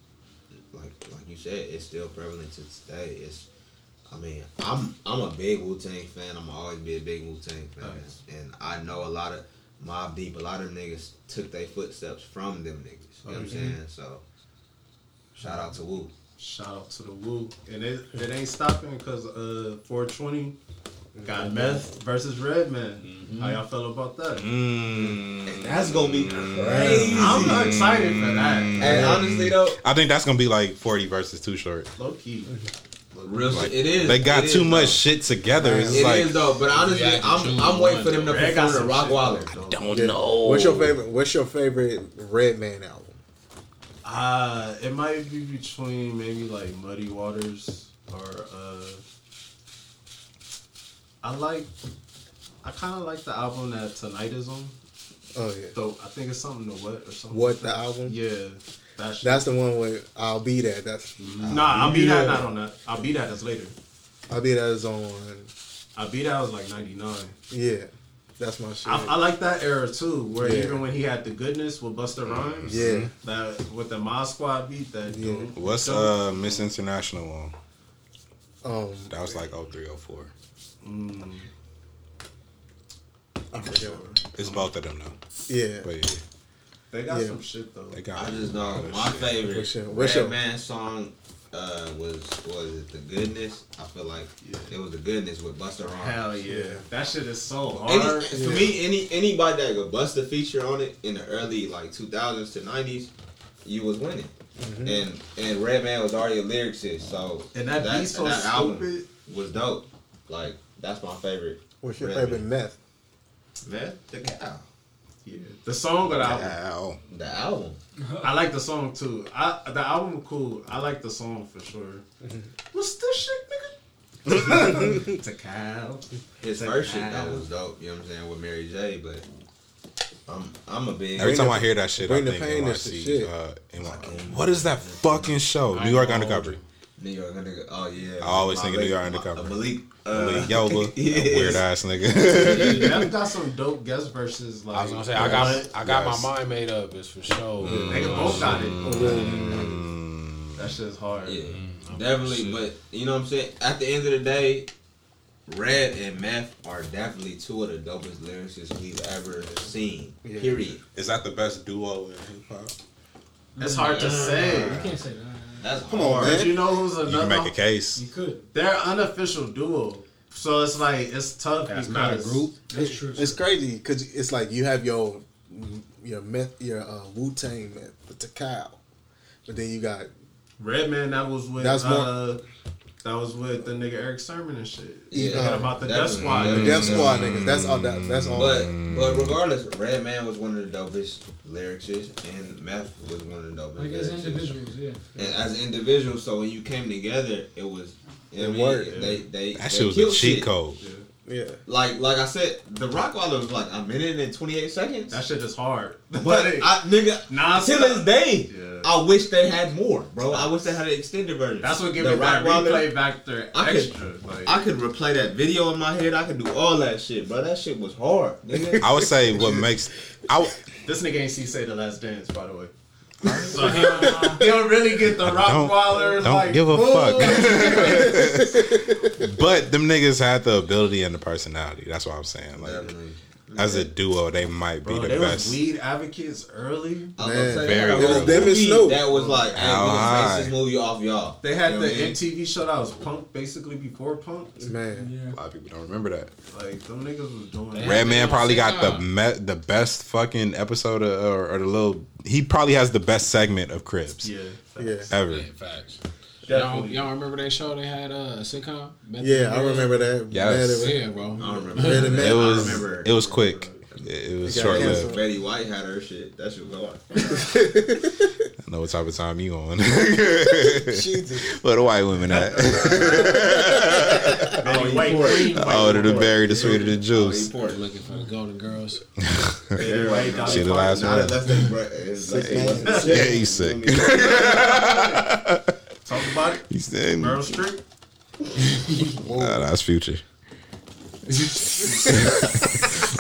like like you said it's still prevalent to today it's I mean I'm I'm a big Wu Tang fan I'm always be a big Wu Tang fan Nice. and I know a lot of Mobb Deep a lot of niggas took their footsteps from them niggas you know what I'm Mhm. saying so shout out to Wu Shout out to the Wu, And it, it ain't stopping because uh, 420 got Meth versus Redman. How y'all feel about that? Mm. That's gonna be crazy. I'm excited for that. And honestly though, I think that's gonna be like 40 versus Too Short. Low key. real Like, shit, it is. They got too is, much though. shit together. It's It is like though, but honestly, Yeah, I'm I'm waiting for them to though. Red got perform the some shit, Rockwaller. though. don't Yeah. know. What's your favorite? What's your favorite Redman album? Uh, it might be between maybe like Muddy Waters or uh, I like. I kind of like the album that Tonight is on. Oh yeah. So I think it's something to what or something. What the that. album? Yeah, That. That's the one where I'll be that. That's Nah, I'll be that not on that. I'll be that. that is later. I'll be that is on. I'll be that was like ninety nine. Yeah, that's my shit. I, I like that era too, where Yeah. even when he had the goodness with Busta Rhymes, Yeah. that with the Mod Squad beat, that Yeah. dude. What's uh Miss International on? um, That was like 0304. Mm, I forget. It's both of them though. Yeah, But yeah, they got Yeah. some shit though. they got I just know other my shit. favorite What's your- what's your- Redman song uh, was was it the goodness? I feel like it was the goodness with Busta Rhymes. Hell yeah. that shit is so hard. Any, For me, any anybody that could bust a feature on it in the early like 2000s to 90s, you was winning. Mm-hmm. And and Redman was already a lyricist, so and that, beat so that album stupid. was dope. Like that's my favorite. what's your Redman. favorite meth? Man, the cow. Yeah, the song of the album. Ow. The album. I like the song too. I the album cool. I like the song for sure. Mm-hmm. What's this shit, nigga? it's a cow. His The first shit that was dope. You know what I'm saying with Mary J. But I'm I'm a big. Every time the- I hear that shit, I bring the think pain is NYC. shit. Uh, NYC. What is that fucking show? I New York. Undercover. New York Undercover. Oh yeah. I always My think of New late- York my- Undercover. uh, Malik. Uh, Malik Yoba, yes. weird ass nigga. They've got some dope guest verses. Like I was gonna say I got Yes. I got Yes. my mind made up. It's for sure. They both got it. Mm. That shit's hard. Yeah, I'm definitely. shit. But you know what I'm saying. At the end of the day, Red and Meth are definitely two of the dopest lyricists we've ever seen. Yeah. Period. Is that the best duo in hip hop? It's hard to say. You can't say that. That's Come on, hard. But man. you know who's You another? can make a case. You could. They're unofficial duo, so it's like it's tough It's because not a group. That's true. It's crazy because it's like you have your your meth, your uh, Wu Tang meth, the Tical, but then you got Redman that was with That's more- uh, that was with the nigga Erick Sermon and shit. Yeah, Talking about the Def definitely. Squad. Yeah. the Def Squad niggas. That's all. That, that's all. But but regardless, Redman was one of the dopest lyricists, and Meth was one of the dopest. Like as lyricists. individuals, yeah. And as individuals, so when you came together, it was. You know It mean? worked. They they That they shit was a killed cheat shit. code. yeah, Like like I said, the Rock Rockwilder was like a minute and twenty eight seconds. That shit is hard. But I, nigga, Nah, till this day, Yeah. I wish they had more, bro. I wish they had an extended version. That's what The gives it that Rockwilder- replay factor I could- like, I could replay that video in my head. I could do all that shit, bro. That shit was hard, nigga. I would say what makes I w- this nigga ain't see Say the Last Dance, by the way. So he don't, he don't really get the don't- don't like, give a "Whoa." fuck. but them niggas had the ability and the personality. That's what I'm saying. Like Definitely. As a duo, they might be Bro, the they best. was weed advocates early. I was Man, gonna very that was It was them and Snoop. That was like, hey, How we gonna high? base this movie off y'all. They had You know the what MTV show that was Punk basically before Punk. man. Yeah. A lot of people don't remember that. Like them niggas was doing They that. had Redman probably got the me- the best fucking episode of, or, or the little. He probably has the best segment of Cribs Yeah. Yeah, ever. Yeah, facts. Y'all, y'all remember that show they had uh, a sitcom? Method yeah. I remember that. Yes. Mad Yeah, bro. I don't remember. Mad. It was I remember. it was quick. It, it was short lived. Betty White had her shit. That shit was hard. I know what type of time you on. Jesus. Where the white women at? Betty White Queen. the older the berry, the sweeter the juice. Oh. Looking for the Golden Girls. Betty White. Dolly She the last one. unless they bre- unless they wasn't Yeah, he's sick. Talk about it. He said, Meryl Streep. Nah, that's Future.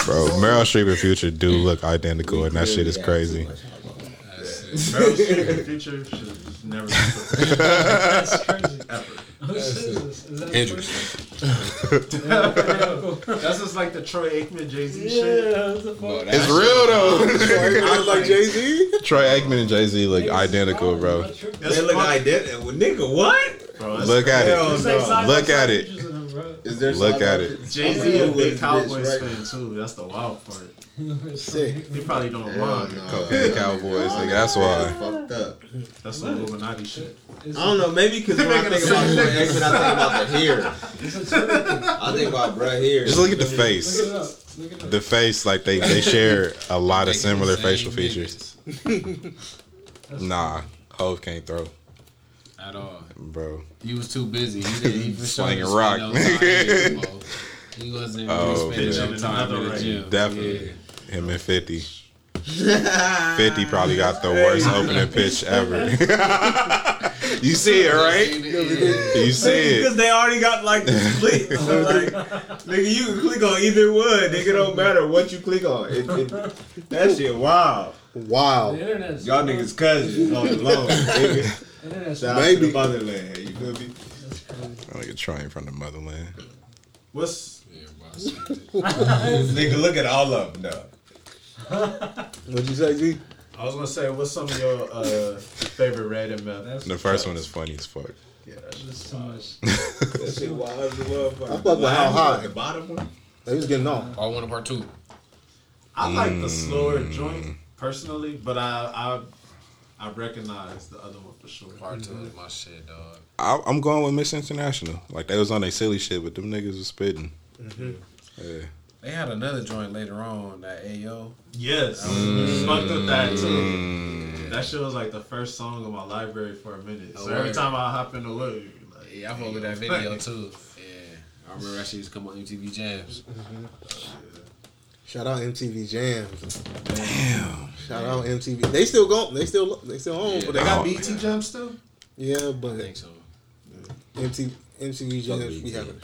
Bro, Meryl Streep and Future do look identical, and that shit is crazy. Meryl Streep in the future should never That's crazy. ever. Who says this? Is that Idris. Yeah, That's just like the Troy Aikman Jay Z shit. yeah, what the fuck? It's real though. I was like Jay Z. Troy Aikman and Jay Z look identical, bro. That's They look fuck- identical. Nigga, what? Bro, Look at it. Look at it. Is there Look at it. jay-z Z a big Cowboys fan too. That's the wild part. Sick. He probably don't Hell mind. no. Cocaine Cowboys, nigga. That's why. Fucked up. That's some Illuminati shit. I don't know. Maybe because when I think about Troy Aikman, I think about the hair. I think about bruh hair. Just look at the Look face. it up. Look it up. The face, like they they share a lot of similar facial features. Nah, Hove can't throw, At all. bro. He was too busy. He didn't even Slinging spend rock. no time here. He wasn't Oh, really spending man. no time in the gym. Definitely. Yeah. Him and Fifty. 50 probably got the worst opening pitch ever. you see it, right? You see it. Because they already got like the split. So like, nigga, you can click on either one. Nigga, don't matter what you click on. It, it, that shit wild. Wow. The Y'all niggas cousins on the low. Nigga. Internet's Shout out to Maybe. the motherland. You feel me? Nigga trying from the motherland. What's Yeah, but I see it. Nigga, look at all of them though. What'd you say, G? I was gonna say, what's some of your uh, favorite Red and Meth? That's The first one is funny as fuck. Yeah, that's just too much. That shit wild as a motherfucker. I fuck with how high. The bottom one. They was getting on. Part one and part two. I like the slower Mm. joint personally, but I I I recognize the other one for sure. Part two is mm-hmm. my shit, dog. I, I'm going with Miss International. Like they was on their silly shit, but them niggas was spitting. Mm-hmm. Yeah. They had another joint later on that Ayo. Yes, Mm. fucked up that too. That shit was like the first song on my library for a minute. Oh, so Oh, every word. time I hop in the look, like, Yeah, I fuck with that video too. Yeah, I remember that shit used to come on MTV Jams. Shout out MTV Jams. Damn. Shout out MTV. They still go. They still. They still on. Yeah. but They they got Oh. BT Jam still. yeah, I but think so. MTV MTV Jams. BT. We having.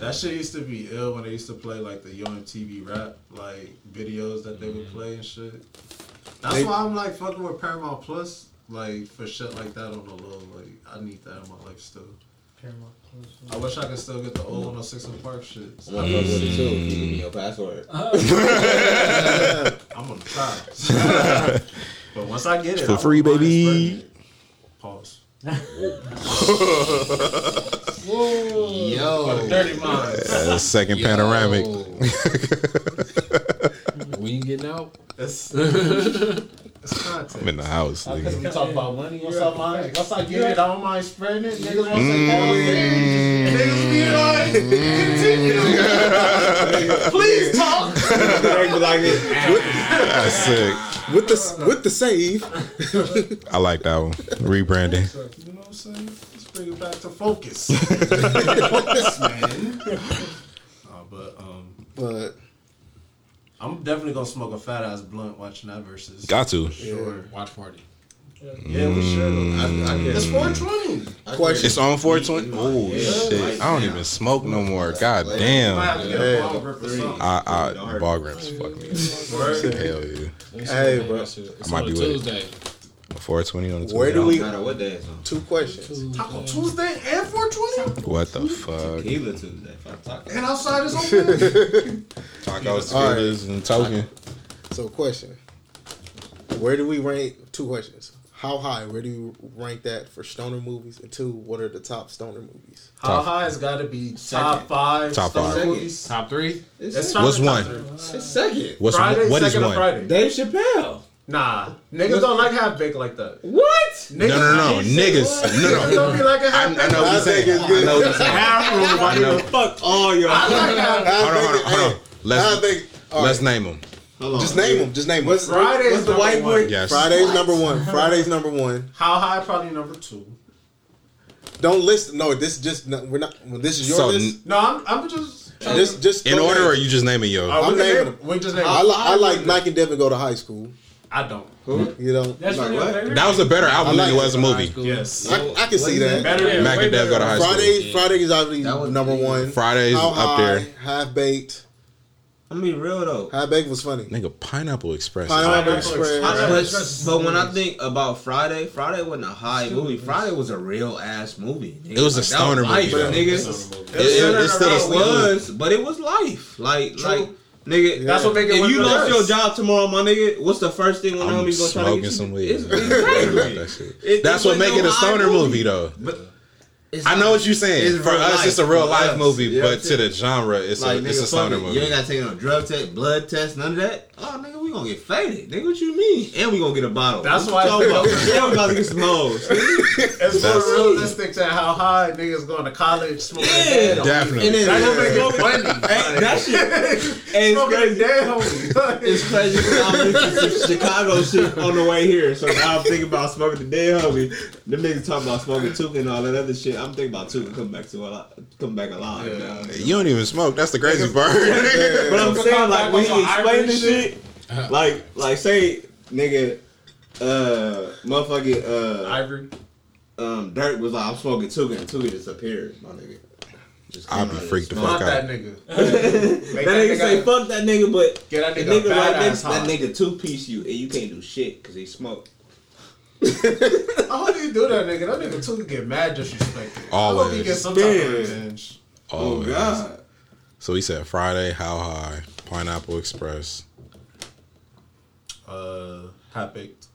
That shit used to be ill when they used to play like the Yo MTV rap like videos that they would play and shit. That's They- why I'm like fucking with Paramount Plus, like for shit like that on the low. Like I need that in my life still. Paramount Plus. I wish I could still get the old 106 & Park shit. I'm gonna with it too. You give me your password. I'm gonna try. but once I get it, For free, baby. spreading it. Pause. Yo, Dirty minds. Uh, second panoramic. when you getting out? It's, it's content. I'm in the house. Because Nigga. we talk about money. Once I mind, once I get it, I don't mind spreading it. Niggas want to Mm. say, "Oh, Niggas be like, continue. Please talk. Like. That's sick. With the with the save. I like that one. Rebranding. You know what I'm saying? Let's bring it back to focus. focus, man. Uh, but um, But I'm definitely gonna smoke a fat ass blunt watching that versus. Got to. Sure. Watch party. Yeah, we should. I, I mm. can't. It's 420. question. It's on 420. Oh Yeah. shit! I don't even smoke no more. God damn. to get ball grip or something. I, I ball grips. Fuck me. Hell yeah. Hey, bro. It's I might on be a with it. Tuesday. 420 on the Tuesday. Where do we? No matter what day it's on. Two questions. Taco Tuesday and 420? What the fuck? Tequila Tuesday. Fuck taco. And outside is open? Tacos, All right. tequilas, and token. So question. Where do we rank? Two questions. How high? Where do you rank that for stoner movies? And two, what are the top stoner movies? How high has got to be top five? Top stoner five. movies? Top three. It's What's top one? three. It's second. What's Friday, what is second of one? Friday. Dave Chappelle. Nah, niggas don't like half baked like that. What? Niggas, No, no, no, niggas. No, no. don't be like a I, half I baked. know what you're saying. I know what you're saying. Half room. I know. Fuck all y'all. I like half baked. Hold on, hold on, hold on. Let's think. all let's name them. Just name them. Just name them. Friday What's is the number white one. boy? Yes. Friday's number one. Friday's number one. How high? Probably number two. Don't list. No, this is just no, we're not. well, This is your So, list. No, I'm, I'm just. Just, just In order, name. or you just naming yo? Oh, we I'm can naming name- We just name. I, li- I like Mac and Devin go to high school. I don't. You know, That's Like what? your favorite? That was a better album like than it was a movie. Yes. I, I can see that. Better than Mac and Dev go to high school. Friday, Friday is obviously That was number the- one. Friday's How up there. high, Half baked. I mean, real though. Half baked was funny. Nigga, Pineapple Express. Pineapple Pineapple Express. Express. But, but when I think about Friday, Friday wasn't a high movie. Friday was a real ass movie. nigga. It was a stoner movie, though. nigga. It's It, it, it's still a it stoner. was, but it was life. Like, like, nigga. That's what make it If you lost your job tomorrow, my nigga, what's the first thing when the I'm homies gonna try to smoking get you? some weed. Exactly. that That's what wasn't make it a high stoner movie, though. But it's I know what you're saying. For us, life. it's a real life movie, Yeah, but to the genre, it's Like, a nigga, it's a fuck stoner it. movie. You ain't gotta take no drug test, blood test, none of that. Oh, nigga, we gonna get faded. Nigga, what you mean? And we gonna get a bottle. That's What why you talking about? it's- Yeah, we about to get some hoes. It's more That's- realistic to how high niggas going to college smoking Yeah. Definitely. And then That's what make it funny. Hey, that shit. Hey, it's Smoking crazy. dead homie. It's crazy because I went to some Chicago shit on the way here. So now I'm thinking about smoking the dead homie. Them niggas talking about smoking Tooka and all that other shit. I'm thinking about Tooka coming back to alive, come back alive. now. You don't even smoke. That's the crazy part. But I'm saying, like, when he explained this shit, like, like say, nigga, uh, motherfucking, uh, Ivory. um, Dirt was like, I'm smoking Tooka, and Tooka just appeared, my nigga. I'd be freaked the smoke. fuck Fuck out. that nigga. that nigga say fuck that nigga, but Get that the nigga, nigga right badass next, hot. that nigga two piece you, and you can't do shit because he smoked. How do you do that, nigga? That nigga too could get mad disrespected. I hope he Always. gets some type of Yeah. revenge. Oh God. So he said Friday, How High, Pineapple Express, Uh, half baked.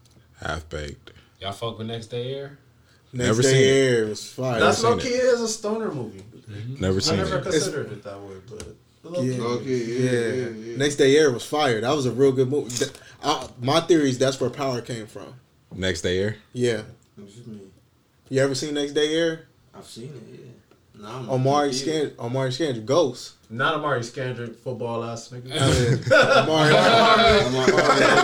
Half Baked. Y'all fuck with next day air? Next Never day seen it. air was fire. That's seen low it. key is a stoner movie. Never seen it. I never it. considered it that way, but low Yeah. key. Okay, yeah. yeah, yeah, yeah. Next day air was fire. That was a real good movie. That- uh, my theory is that's where power came from. Next Day Air. Yeah. What you? You ever seen Next Day Air? I've seen it. Yeah. No, I'm Omari Yeah. Scan Omari Scandrick Ghost. Not Amari Scandrick, football ass nigga. Omari,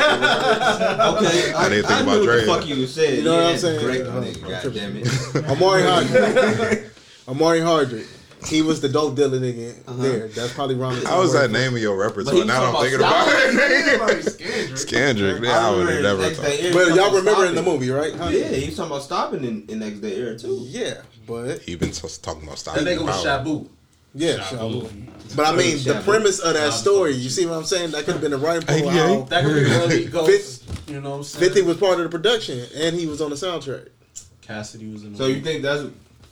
Okay, I didn't think I about knew what Dre. fuck you said. You know what I'm saying? Drake, nigga, I'm God tripping. damn it. Omari Hardwick. Omari Hardwick. He was the dope dealer nigga Uh-huh. there. That's probably around the How was that name of your But repertoire? Now I'm thinking about about it. Amari Scandrick. Scandrick. Yeah, I would have never Next thought. But y'all remember in the movie, right? Huh? Yeah, he was talking about stopping in, in next day air too. Yeah, but He been t- talking about That stopping. nigga was power. Shabu. Yeah, Shabu. Shabu. But I mean, the premise of that story, you see what I'm saying? That could have been the writing pool. Hey, How That could be Willie Ghost. You know what I'm saying? 50 was part of the production, and he was on the soundtrack. Cassidy was in the So you think that's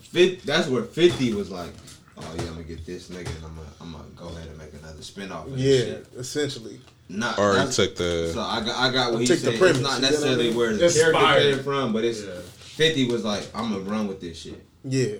fit? That's where Fifty was like, oh yeah, I'm gonna get this nigga, and I'm gonna I'm gonna go ahead and make another spinoff. Of Yeah, shit. essentially. Not Or he took the. So I got I got what he Took the said. premise, It's not you get what I necessarily mean? where the Inspired. character came from, but it's Yeah. Fifty was like, I'm gonna run with this shit. Yeah.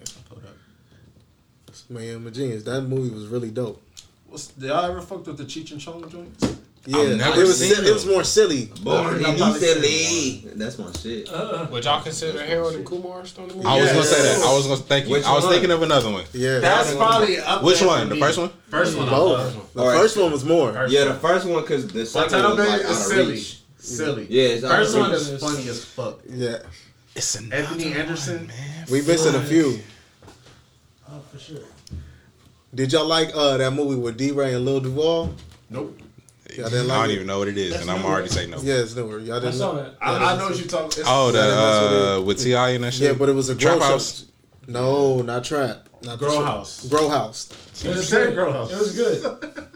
Man, my genius. That movie was really dope. What's, did y'all ever fucked with the Cheech and Chong joints? Yeah, it was seen it was more silly. Born in I'm probably Italy. That's my shit. Uh, uh. Would y'all consider Harold and Kumar still in the movie? I was gonna say that. I was gonna thank you. Which I was one? thinking of another one. Yeah, That's probably up Which there one? The first one? First one. I both. The Alright. first one was more. First Yeah, the first one because the second one was like is out of silly. reach. Silly. Yeah, it's out of First one reach. is funny as fuck. Yeah, It's Anthony Anderson. we missing a few. Oh, for sure. Did y'all like uh that movie with DeRay and Lil Duval? Nope. Y'all I didn't like don't it? even know what it is, and I'm already saying no. Yeah, it's newer. Y'all I didn't saw know. that. I, I know what you talking. It's, Oh, that uh, with Ti and that shit. Yeah, but it was a Trap House. House. No, not trap. Not Grow House. Grow House. It was Say good. Girl House. It was good.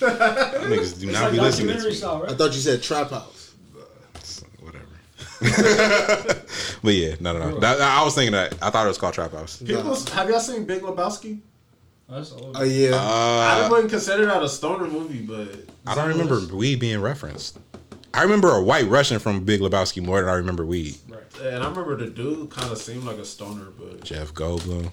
Niggas do It's not like be listening to documentary this. style, I thought you said Trap House. Whatever. but yeah, no, no, no. That, I was thinking that. I thought it was called Trap House. People, have y'all seen Big Lebowski? That's old. Oh yeah. I Uh, wouldn't consider that a stoner movie, but I don't remember weed being referenced. I remember a white Russian from Big Lebowski more than I remember weed. And I remember the dude kind of seemed like a stoner, but Jeff Goldblum.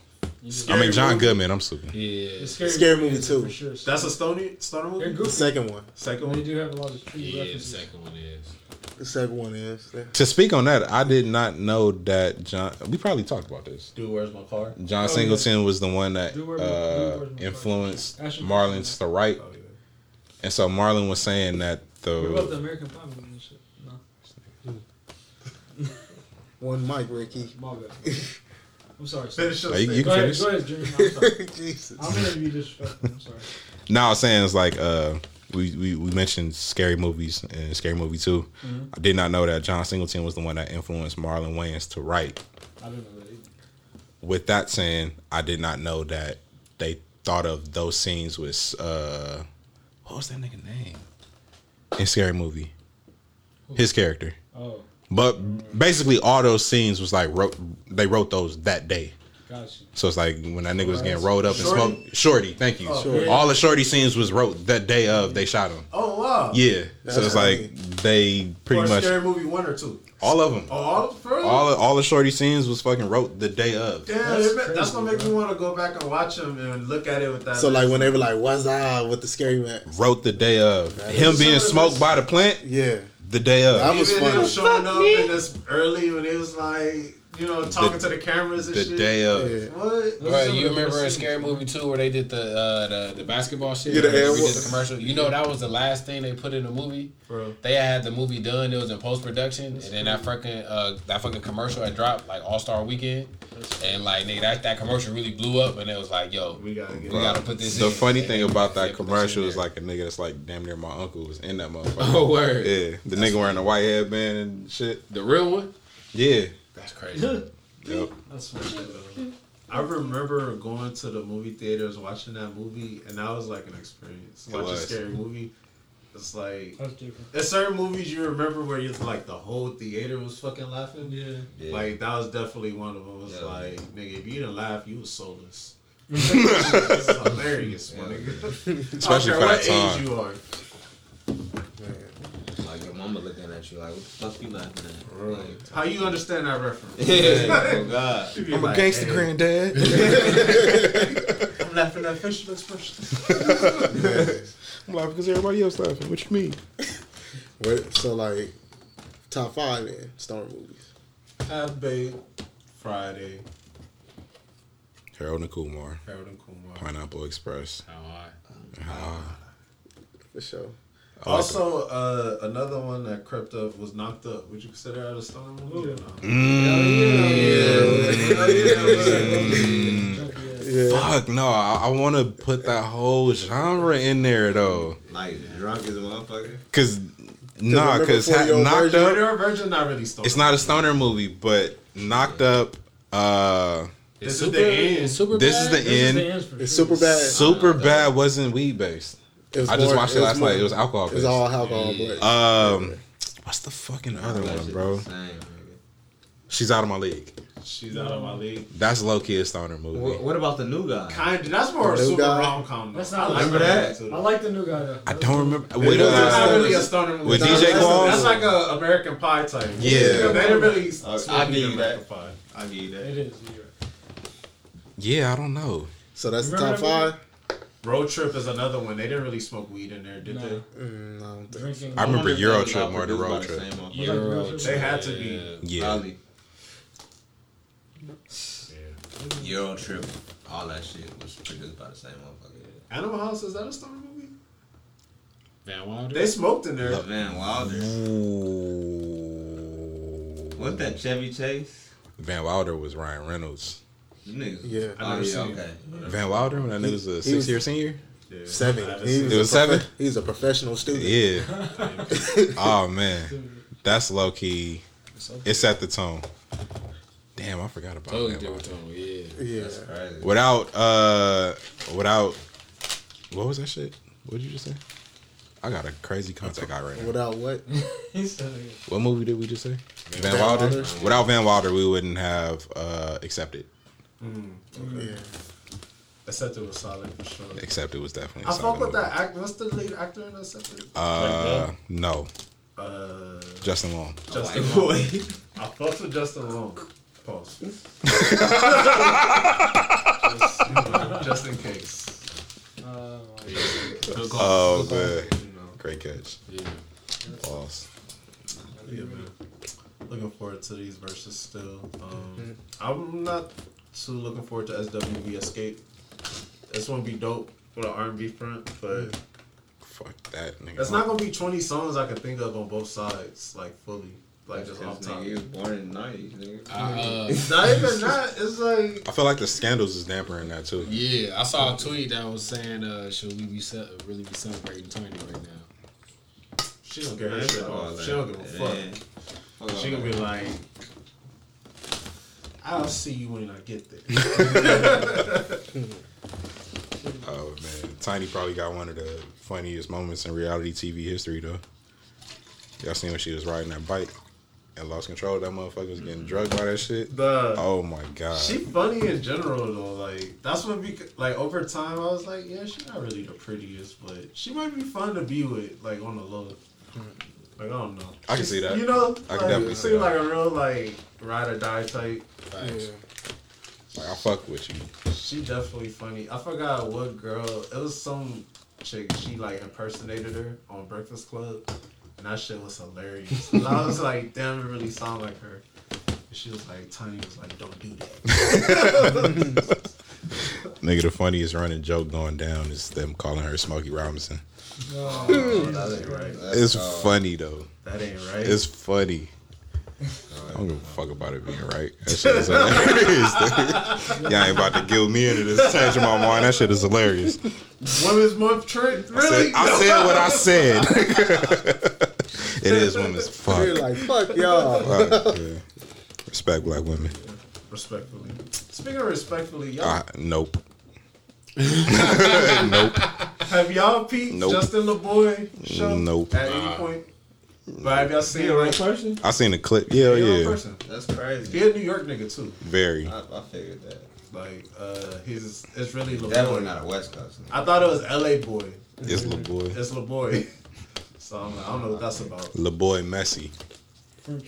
I mean John movie. Goodman. I'm stupid. Yeah. It's scary, Scary movie is too. For sure. that's a stoner stoner movie. the goofy. second one. Second They one. do have a lot of tree Yeah, the second one is. The second one is. To speak on that, I did not know that John. We probably talked about this. Dude, where's my car? John Oh, Singleton was the one that Dude, Where's uh, Dude, influenced Ashton Marlon to write, Oh yeah. and so Marlon was saying that What about the the American Pie movie and shit? No. One mic, Ricky. My bad. I'm sorry. Finish Sir. your you- you. Go ahead, go ahead, Jimmy. I'm sorry. Jesus. I'm gonna be disrespectful. I'm sorry. now I was saying it's like uh, we, we we mentioned scary movies and scary movie 2 I did not know that John Singleton was the one that influenced Marlon Wayans to write. I didn't know that either. With that saying, I did not know that they thought of those scenes with uh, what was that nigga name in scary movie? His character. Oh, But basically, all those scenes was like wrote. They wrote those that day. Gotcha. So it's like when that nigga was getting rolled up and Shorty? smoked. Shorty, thank you. Oh, shorty. All the shorty scenes was wrote that day of they shot him. Oh wow. Yeah. so it's like they pretty Or much scary movie one or two. all of them. Oh, all for real? All all the shorty scenes was fucking wrote the day of. Damn, That's it that's crazy, gonna make bro. me want to go back and watch them and look at it with that. So like when they were like, "What's up?" with the scary man. Wrote the day of him being smoked by the plant. Yeah. The day of. That was even him funny. showing up in this early when it was like you know, talking to the cameras and The shit. day of. Yeah. What? Bro, you remember a scary movie too where they did the uh, the, the basketball shit? Yeah, the air we did the commercial. You know that was the last thing they put in the movie. Bro. They had the movie done. It was in post production, and then that fucking uh, that fucking commercial had dropped like All Star Weekend, and like nigga, that that commercial really blew up, and it was like, yo, We gotta get we gotta put this. The in. funny thing about that commercial is like a nigga that's like damn near my uncle was in that motherfucker. oh word, Yeah, the nigga wearing a white headband and shit. the real one. Yeah, That's crazy. yep. That's funny. I remember going to the movie theaters watching that movie, and that was like an experience. It Watch a scary movie. It's like That's different. there's certain movies you remember where you like the whole theater was fucking laughing. Yeah. Yeah. Like that was definitely one of them. It was Yeah. like, nigga, if you didn't laugh, you was soulless. it's hilarious, my Yeah. nigga. Especially I for don't care that what time. age you are. Like your mama looking at you like, what the fuck you laughing at? Like, How you understand that reference? yeah, oh god. I'm a like, gangster "Hey, granddad. I'm laughing at facial expression. I'm laughing because everybody else laughing. What you mean? What, so like top five then Star movies. Half Baked, Friday, Harold and Kumar, Harold and Kumar. Pineapple Express. How high? Ah, For sure. I like Also, uh, another one that crept up was Knocked Up. Would you consider that a stoner movie or not? Mm. Yeah. Fuck no! I, I want to put that whole genre in there though, Like drunk as a motherfucker. cause nah, remember cause ha- knocked version- up. When virgin, not really stoner. It's not a stoner movie, but knocked up. Uh, This is the end. super this is bad? the This is end. the ends for It's super bad. Super bad wasn't weed based. It was I just more- watched it was last more- night. It was alcohol It's based. all alcohol, but Um, what's the fucking other That one, bro? the Same. She's out of my league. She's out of my league. That's low key a stoner movie. What, what about the new guy? Kind of. That's more a The new super guy? rom com. That's not Remember that? I like the new guy though. I don't remember. It With, was That's not uh, really a stoner movie. with That's- DJ Qualls? That's like a American Pie type. Yeah. They didn't really. Uh, I'll give you American that. Pie. I'll give you that. It is. Yeah, I don't know. so that's the top that five. Road Trip is another one. They didn't really smoke weed in there, did No. they? Mm, I don't think. so. Drinking. I remember Euro Trip more than Road Trip. same motherfucker. Yeah. Euro They had to be. Yeah, Probably. Euro Trip, all that shit was produced by the same motherfucker. Animal House is that a stoner movie? Van Wilder. They smoked in there. Van Wilder. Ooh. What that Chevy Chase? Van Wilder was Ryan Reynolds. You niggas. Yeah. I Oh, never yeah, seen okay. Van Wilder when that nigga was a six was- year senior. Yeah. Seven. I haven't He seen It was a profe- seven? He's a professional student. Yeah. oh man, that's low key. It set the tone. Damn, I forgot about Totally that. different tone. Yeah. Yeah. That's crazy. Without uh, without what was that shit? What did you just say? I got a crazy contact guy right now. Without what? What movie did we just say? Van, Van Wilder. Wilder. Without Van Wilder, we wouldn't have uh, accepted. Yeah. Accepted was solid for sure. Accepted was definitely. I solid fuck with movie. that act. What's the lead actor in Accepted? Uh, no, Uh, Justin Long. Justin White Long. boy. I fucked with Justin Long. Pause. just, just in case. Uh, Good call. Oh Good call. man, You know. great catch. Yeah. Pause. Yeah, man. Looking forward to these verses still. Um, I'm not too looking forward to SWV Xscape. This one be dope with an R&B front, but Fuck that nigga. it's not gonna be 20 songs I can think of on both sides, like fully, like just off This top. he was born in the 90s, nigga. I, uh, Not even that. It's like I feel like the scandals is dampering that too. yeah, I saw a tweet that was saying, uh, "Should we be ce- really be celebrating Tiny right now?" she don't get her shit off. She don't give a fuck. Man. Fuck all She gonna be like, "I'll see you when I get there." Oh man, Tiny probably got one of the funniest moments in reality TV history though. Y'all seen when she was riding that bike and lost control? That motherfucker was getting mm-hmm. drugged by that shit. The Oh my god. She funny in general though. Like that's what we like over time. I was like, yeah, she's not really the prettiest, but she might be fun to be with, like on the low. Mm-hmm. Like I don't know. I can see that. You know, I can definitely see that. like a real like ride or die type. Facts. Like, I fuck with you. She definitely funny. I forgot what girl. It was some chick. She like impersonated her on Breakfast Club, and that shit was hilarious. And I was like, damn, it really sound like her. And She was like, Tony was like, don't do that. Nigga, the funniest running joke going down is them calling her Smokey Robinson. That ain't right. It's funny though. That ain't right. It's funny. I don't give a fuck about it being right. That shit is hilarious. Y'all ain't about to guilt me into this changing my mind. That shit is hilarious. Women's Month trend? I said, Really? I said what I said. it is women's fuck. You're like, fuck y'all. Fuck, yeah. Respect black women. Respectfully. Speaking of respectfully, y'all Uh, nope. nope. Have y'all peeped Nope. Justin LaBoy show Nope. at any point? But have y'all seen He a real person? I seen a clip. Yeah, he a real yeah. person? That's crazy. He a New York nigga too. Very. I, I figured that. Like uh, he's it's really Definitely LaBoy. not a West Coast. nigga. I thought it was L.A. boy. It's little boy. It's LaBoy. So I'm like, I don't know what that's about. Lil boy messy. Yeah.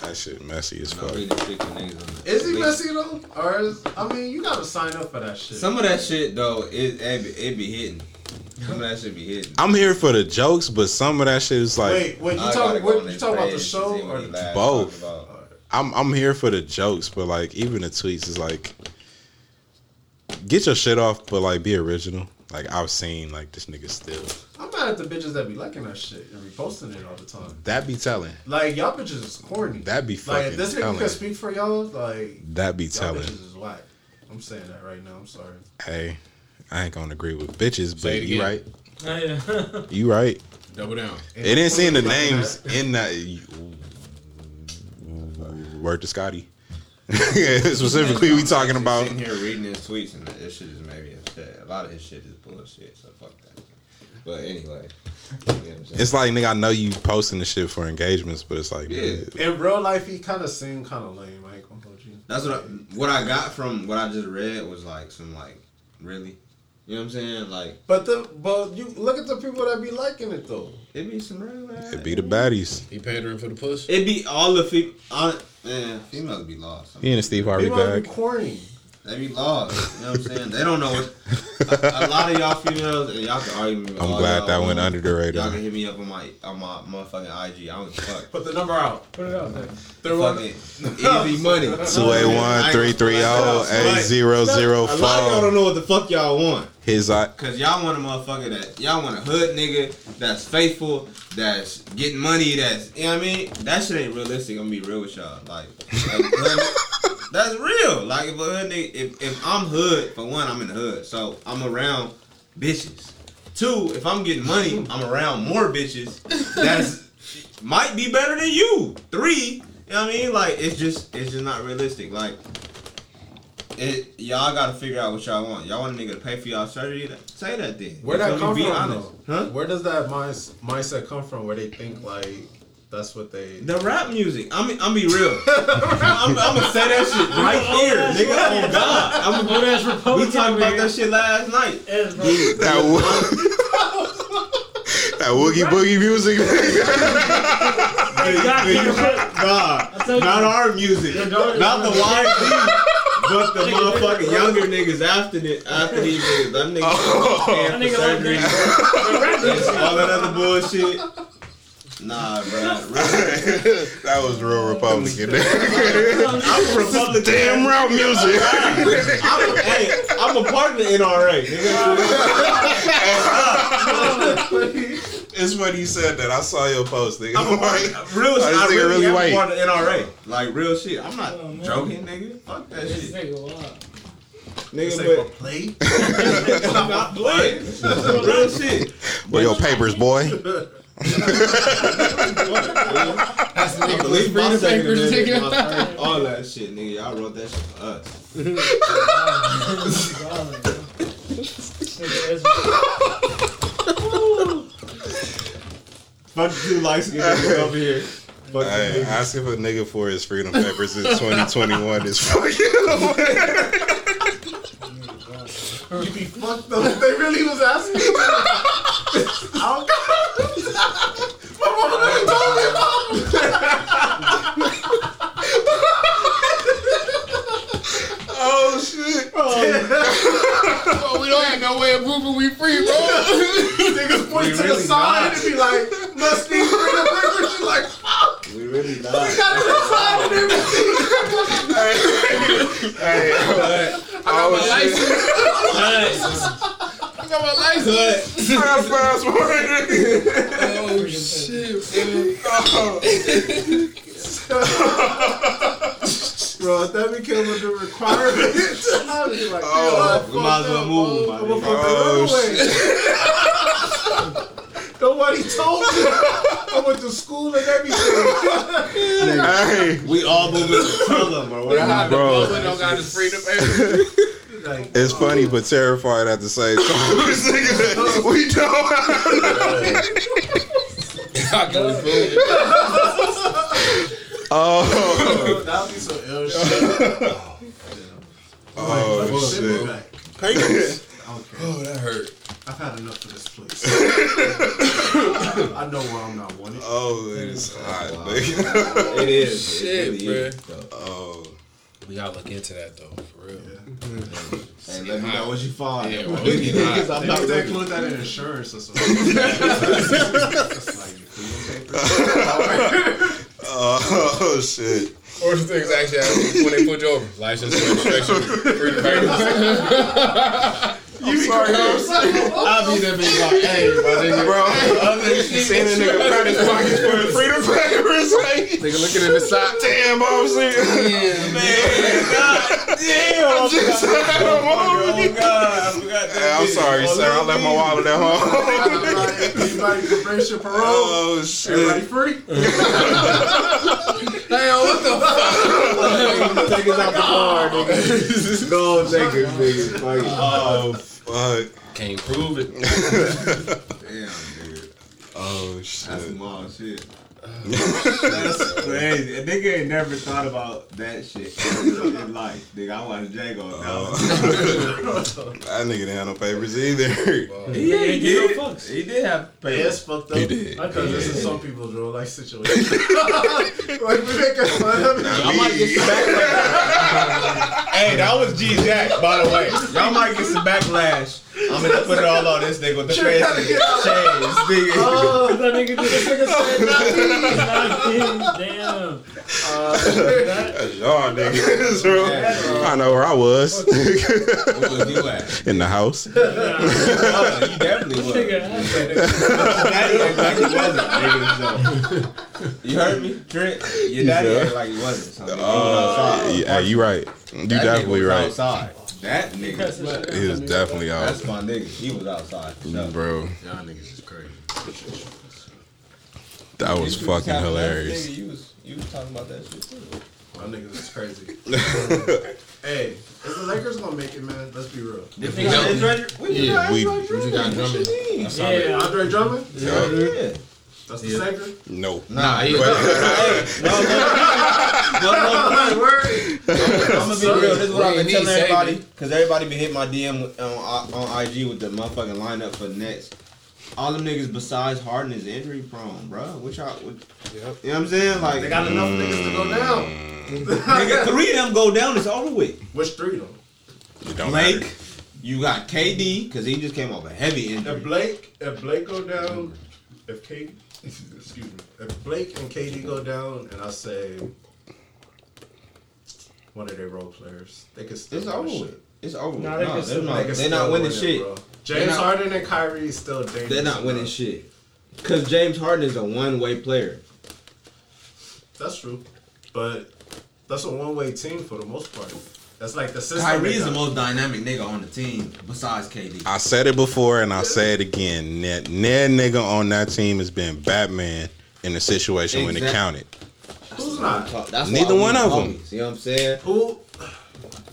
That shit messy as fuck. really strict to niggas on the Is he messy though? Or is I mean you gotta sign up for that shit. Some of that shit though, it it be, it be hitting. Some of that shit be hitting. I'm here for the jokes, but some of that shit is like Wait, wait, you I talking what, you his talking about the show or the Both. I'm I'm here for the jokes, but like even the tweets is like get your shit off, but like be original. Like I've seen like this nigga still. I'm mad at the bitches that be liking that shit and reposting it all the time. That be telling. Like y'all bitches is corny. That be like fucking if this nigga telling. can speak for y'all, like That be y'all telling. bitches is whack. I'm saying that right now. I'm sorry. Hey, I ain't gonna agree with bitches, but you right. Oh, yeah. You right. Double down. And It didn't see the names that. in that. Word to Scotty. Specifically, we talking about. sitting here reading his tweets and this shit is maybe a shit. A lot of his shit is bullshit. So fuck that. But anyway, you know what I'm saying? It's like nigga, I know you posting the shit for engagements, but it's like, Yeah. In real life, he kind of seemed kind of lame. I ain't gonna hold. That's what I, what I got from what I just read was like some like really, you know what I'm saying? Like But the but you look at the people that be liking it though. it be some real. it be the baddies. He pandering for the puss. It be all the fe- on man females be lost. He and Steve Harvey People bag. be corny. They be lost. You know what I'm saying? They don't know what. A, a lot of y'all females, and y'all can argue me. I'm glad that went under the radar. Y'all can hit me up on my on my motherfucking IG. I don't give a fuck. Put the number out. Put it out there. They're on- Fucking easy money. Two eight one three three oh zero eight zero zero A lot of y'all don't know what the fuck y'all want. His eye. Cause y'all want a motherfucker that y'all want a hood nigga that's faithful, that's getting money, that's you know what I mean. That shit ain't realistic. I'm gonna be real with y'all. Like, like, hood- that's real. Like if a hood nigga, if, if I'm hood for one, I'm in the hood, so I'm around bitches. Two, if I'm getting money, I'm around more bitches. That's might be better than you. Three, you know what I mean? Like it's just it's just not realistic. Like it, y'all gotta figure out what y'all want. Y'all want a nigga to pay for y'all surgery? Say that then. Where that come? Be from? Huh? Where does that mindset come from? Where they think like that's what they. The rap music. I'm I'm be real. I'm, I'm gonna say that shit right here, nigga. Oh God, I'm Oh, that's we Republican. We talked about that shit last night. Yes, bro. That wo- that woogie boogie music. God, keep your foot- Nah, not our music, not the not- YG, but the motherfucking younger niggas after the after these niggas. Them niggas oh. That paying nigga for surgery, that. The all that other bullshit. Nah, bro. That was real Republican. I'm a Republican. Damn rap music. I'm a, hey, I'm a part of the NRA. It's when you said that. I saw your post, nigga. I'm a part real shit. This I nigga really, really am white. a part of the NRA. Like real shit. I'm not Oh, joking, nigga. Fuck that This shit, nigga wild. Say for nigga. play. I'm not playing. real shit. Where your papers, boy? That's the I nigga believe with my freedom second papers, amendment, nigga. all that shit, nigga. Y'all wrote that shit for us. Oh, Fuck the two light skinned niggas over here. Fuck Hey, the asking for a nigga for his freedom papers in 2021 is fucking. You be fucked up. They really was asking. me. I don't My mama never told me about oh shit! Oh, we don't have no way of moving. We free, bro. Niggas point We to the really side not. and be like, must be free freedom papers. She like, fuck. We really not. We Got it inside and everything. Hey, I got my license. I got my license. fast, fast forward. Oh shit, Bro, if that became a new requirement, I'd be like, Oh, oh, we might as well move, my I'm gonna nigga. fuck the oh, runaway. Nobody told me. I went to school and everything. Hey, We all moving to Tulum or whatever. Bro. Bro, don't got his freedom paper. Like, it's funny but terrified at the same time. We don't have I can prove Oh, that'd be some ill shit. oh Like, shit. shit. Okay, Oh, that hurt. I've had enough of this place. I know where I'm not wanted. Oh, it is hot, nigga. It is. Shit, it really is, though. Oh, We gotta look into that though, for real. Mm-hmm. Hey, let me know what you find. Yeah, bro, we Because I'm They not need to include that in insurance or something. It's like your freedom paper. oh shit. Worst things actually happen when they put you over. License, registration, freedom papers. I'm sorry, I'll be there oh, being like, hey, my nigga, bro. Seeing a nigga pat his pockets for his freedom papers. Like, Nigga looking in the sock. damn, I'm oh, saying. damn, I just had him on me. Oh God, I forgot that. Hey, I'm sorry, oh, sir. I left my wallet at home. Anybody can break your parole? Oh Everybody shit. free? Damn, what the fuck? Take us out the car, nigga. Go take us, nigga. Fuck it. Oh fuck. Can't prove it. Damn, dude. Oh That's some wild shit. That's, crazy. a nigga ain't never thought about that shit in life. Nigga, I watched Django. Now. Oh. That nigga didn't have no papers either. He, Yeah, he he did. did. Fucks. He did have Yeah, papers. it's fucked up. He did. I Because this is some people's real life situation. like, we making fun of it. Y'all might get some backlash. hey, that was G Jack, by the way. Y'all might get some backlash. I'm gonna put it all on this nigga with the Sure, gotta get chains, nigga. Oh, That nigga did this nigga said nothing. Damn. That's y'all niggas, bro. I know where I was. Where was you at? In the house. Oh, you definitely was. Nigga, Daddy like he wasn't, You heard me, Trent? Your daddy said- act like he wasn't. So, nigga, he was Uh, yeah, you right. You That definitely right. Outside. That nigga. He was definitely out. That's my nigga. He was outside. Bro, Y'all niggas is crazy. that was You was fucking talking about hilarious. nigga, You was, you was talking about that shit too. my niggas is crazy. hey, if the Lakers gonna make it, man, let's be real. If we got- Yeah, we- we we just got Drummond. That's all Yeah. Andre Drummond? Yeah. That's the Yeah. savior? No. Nah, he But, hey, no, no, no, no, Word. I'm gonna be real. This is what I've been We telling need everybody. saving. Cause everybody been hitting my DM with- on on IG with the motherfucking lineup for the Nets. All them niggas besides Harden is injury prone, bro. Which I, would, you know what I'm saying? Like, They got enough niggas to go down. nigga, three of them go down. It's over with. Which three though? It don't matter. Blake, you got KD because he just came off a heavy injury. If Blake, if Blake go down, if K, excuse me, if Blake and KD go down, and I say one of their role players, they could still It's win over shit. It's over. Nah, with. they no, they're, still- not. They can They're not winning win shit. bro. James not- Harden and Kyrie is still dangerous. They're not winning bro. shit. Cause James Harden is a one way player. That's true, but that's a one way team for the most part. That's like the system. Kyrie is the most dynamic nigga on the team besides KD. I said it before and I'll say it again. That, that nigga on that team has been Batman in the situation when it Exactly. counted. Who's not? That's Neither one of homies, them. You know what I'm saying? Who?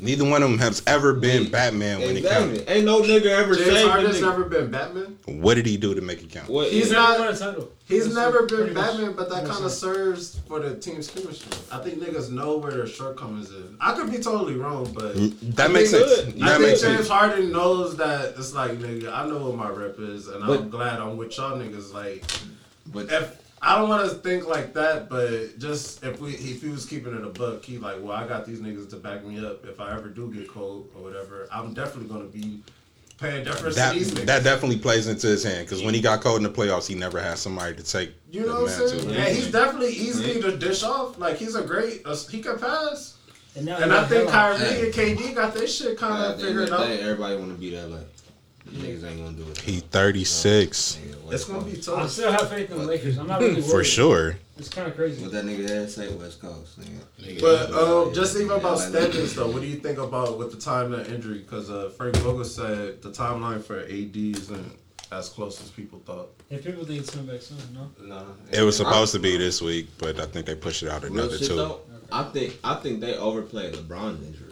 Neither one of them has ever been Batman when it Exactly. counted. Ain't no nigga ever James saved Harden's nigga. never been Batman. What did he do to make it count? What, He's He's not- not won a title. He's That's never pretty been much- Batman, but that kind of serves for the team's chemistry. I think niggas know where their shortcomings is. I could be totally wrong, but That makes sense. good. I think makes James sense. Harden knows that it's like nigga. I know what my rep is, and I'm glad I'm with y'all niggas. Like, But if I don't want to think like that, but just if we if he was keeping it a buck, he like, well, I got these niggas to back me up. If I ever do get cold or whatever, I'm definitely gonna be paying deference That, to these niggas. that definitely plays into his hand because when he got cold in the playoffs, he never had somebody to take You know what I'm saying? Yeah, he's definitely easy to dish off. Like he's a great. Uh, he can pass. And now And I think Hell- Kyrie and KD got their shit kind of the end of figured out. day, everybody want to beat LA. You niggas ain't gonna do it. He 36 Nigga, It's gonna be tough. I still have faith in the Lakers. I'm not really worried. for sure. It's kind of crazy. What that nigga had say West Coast, nigga. Nigga, But Yeah, um, yeah, just even yeah, about like- standings though, what do you think about with the time of injury? Because uh, Frank Vogel said the timeline for AD isn't as close as people thought. If people think it's coming back soon, no? Nah, It was I- supposed to be this week, but I think they pushed it out Real another shit two. though, I think I think they overplayed LeBron's injury.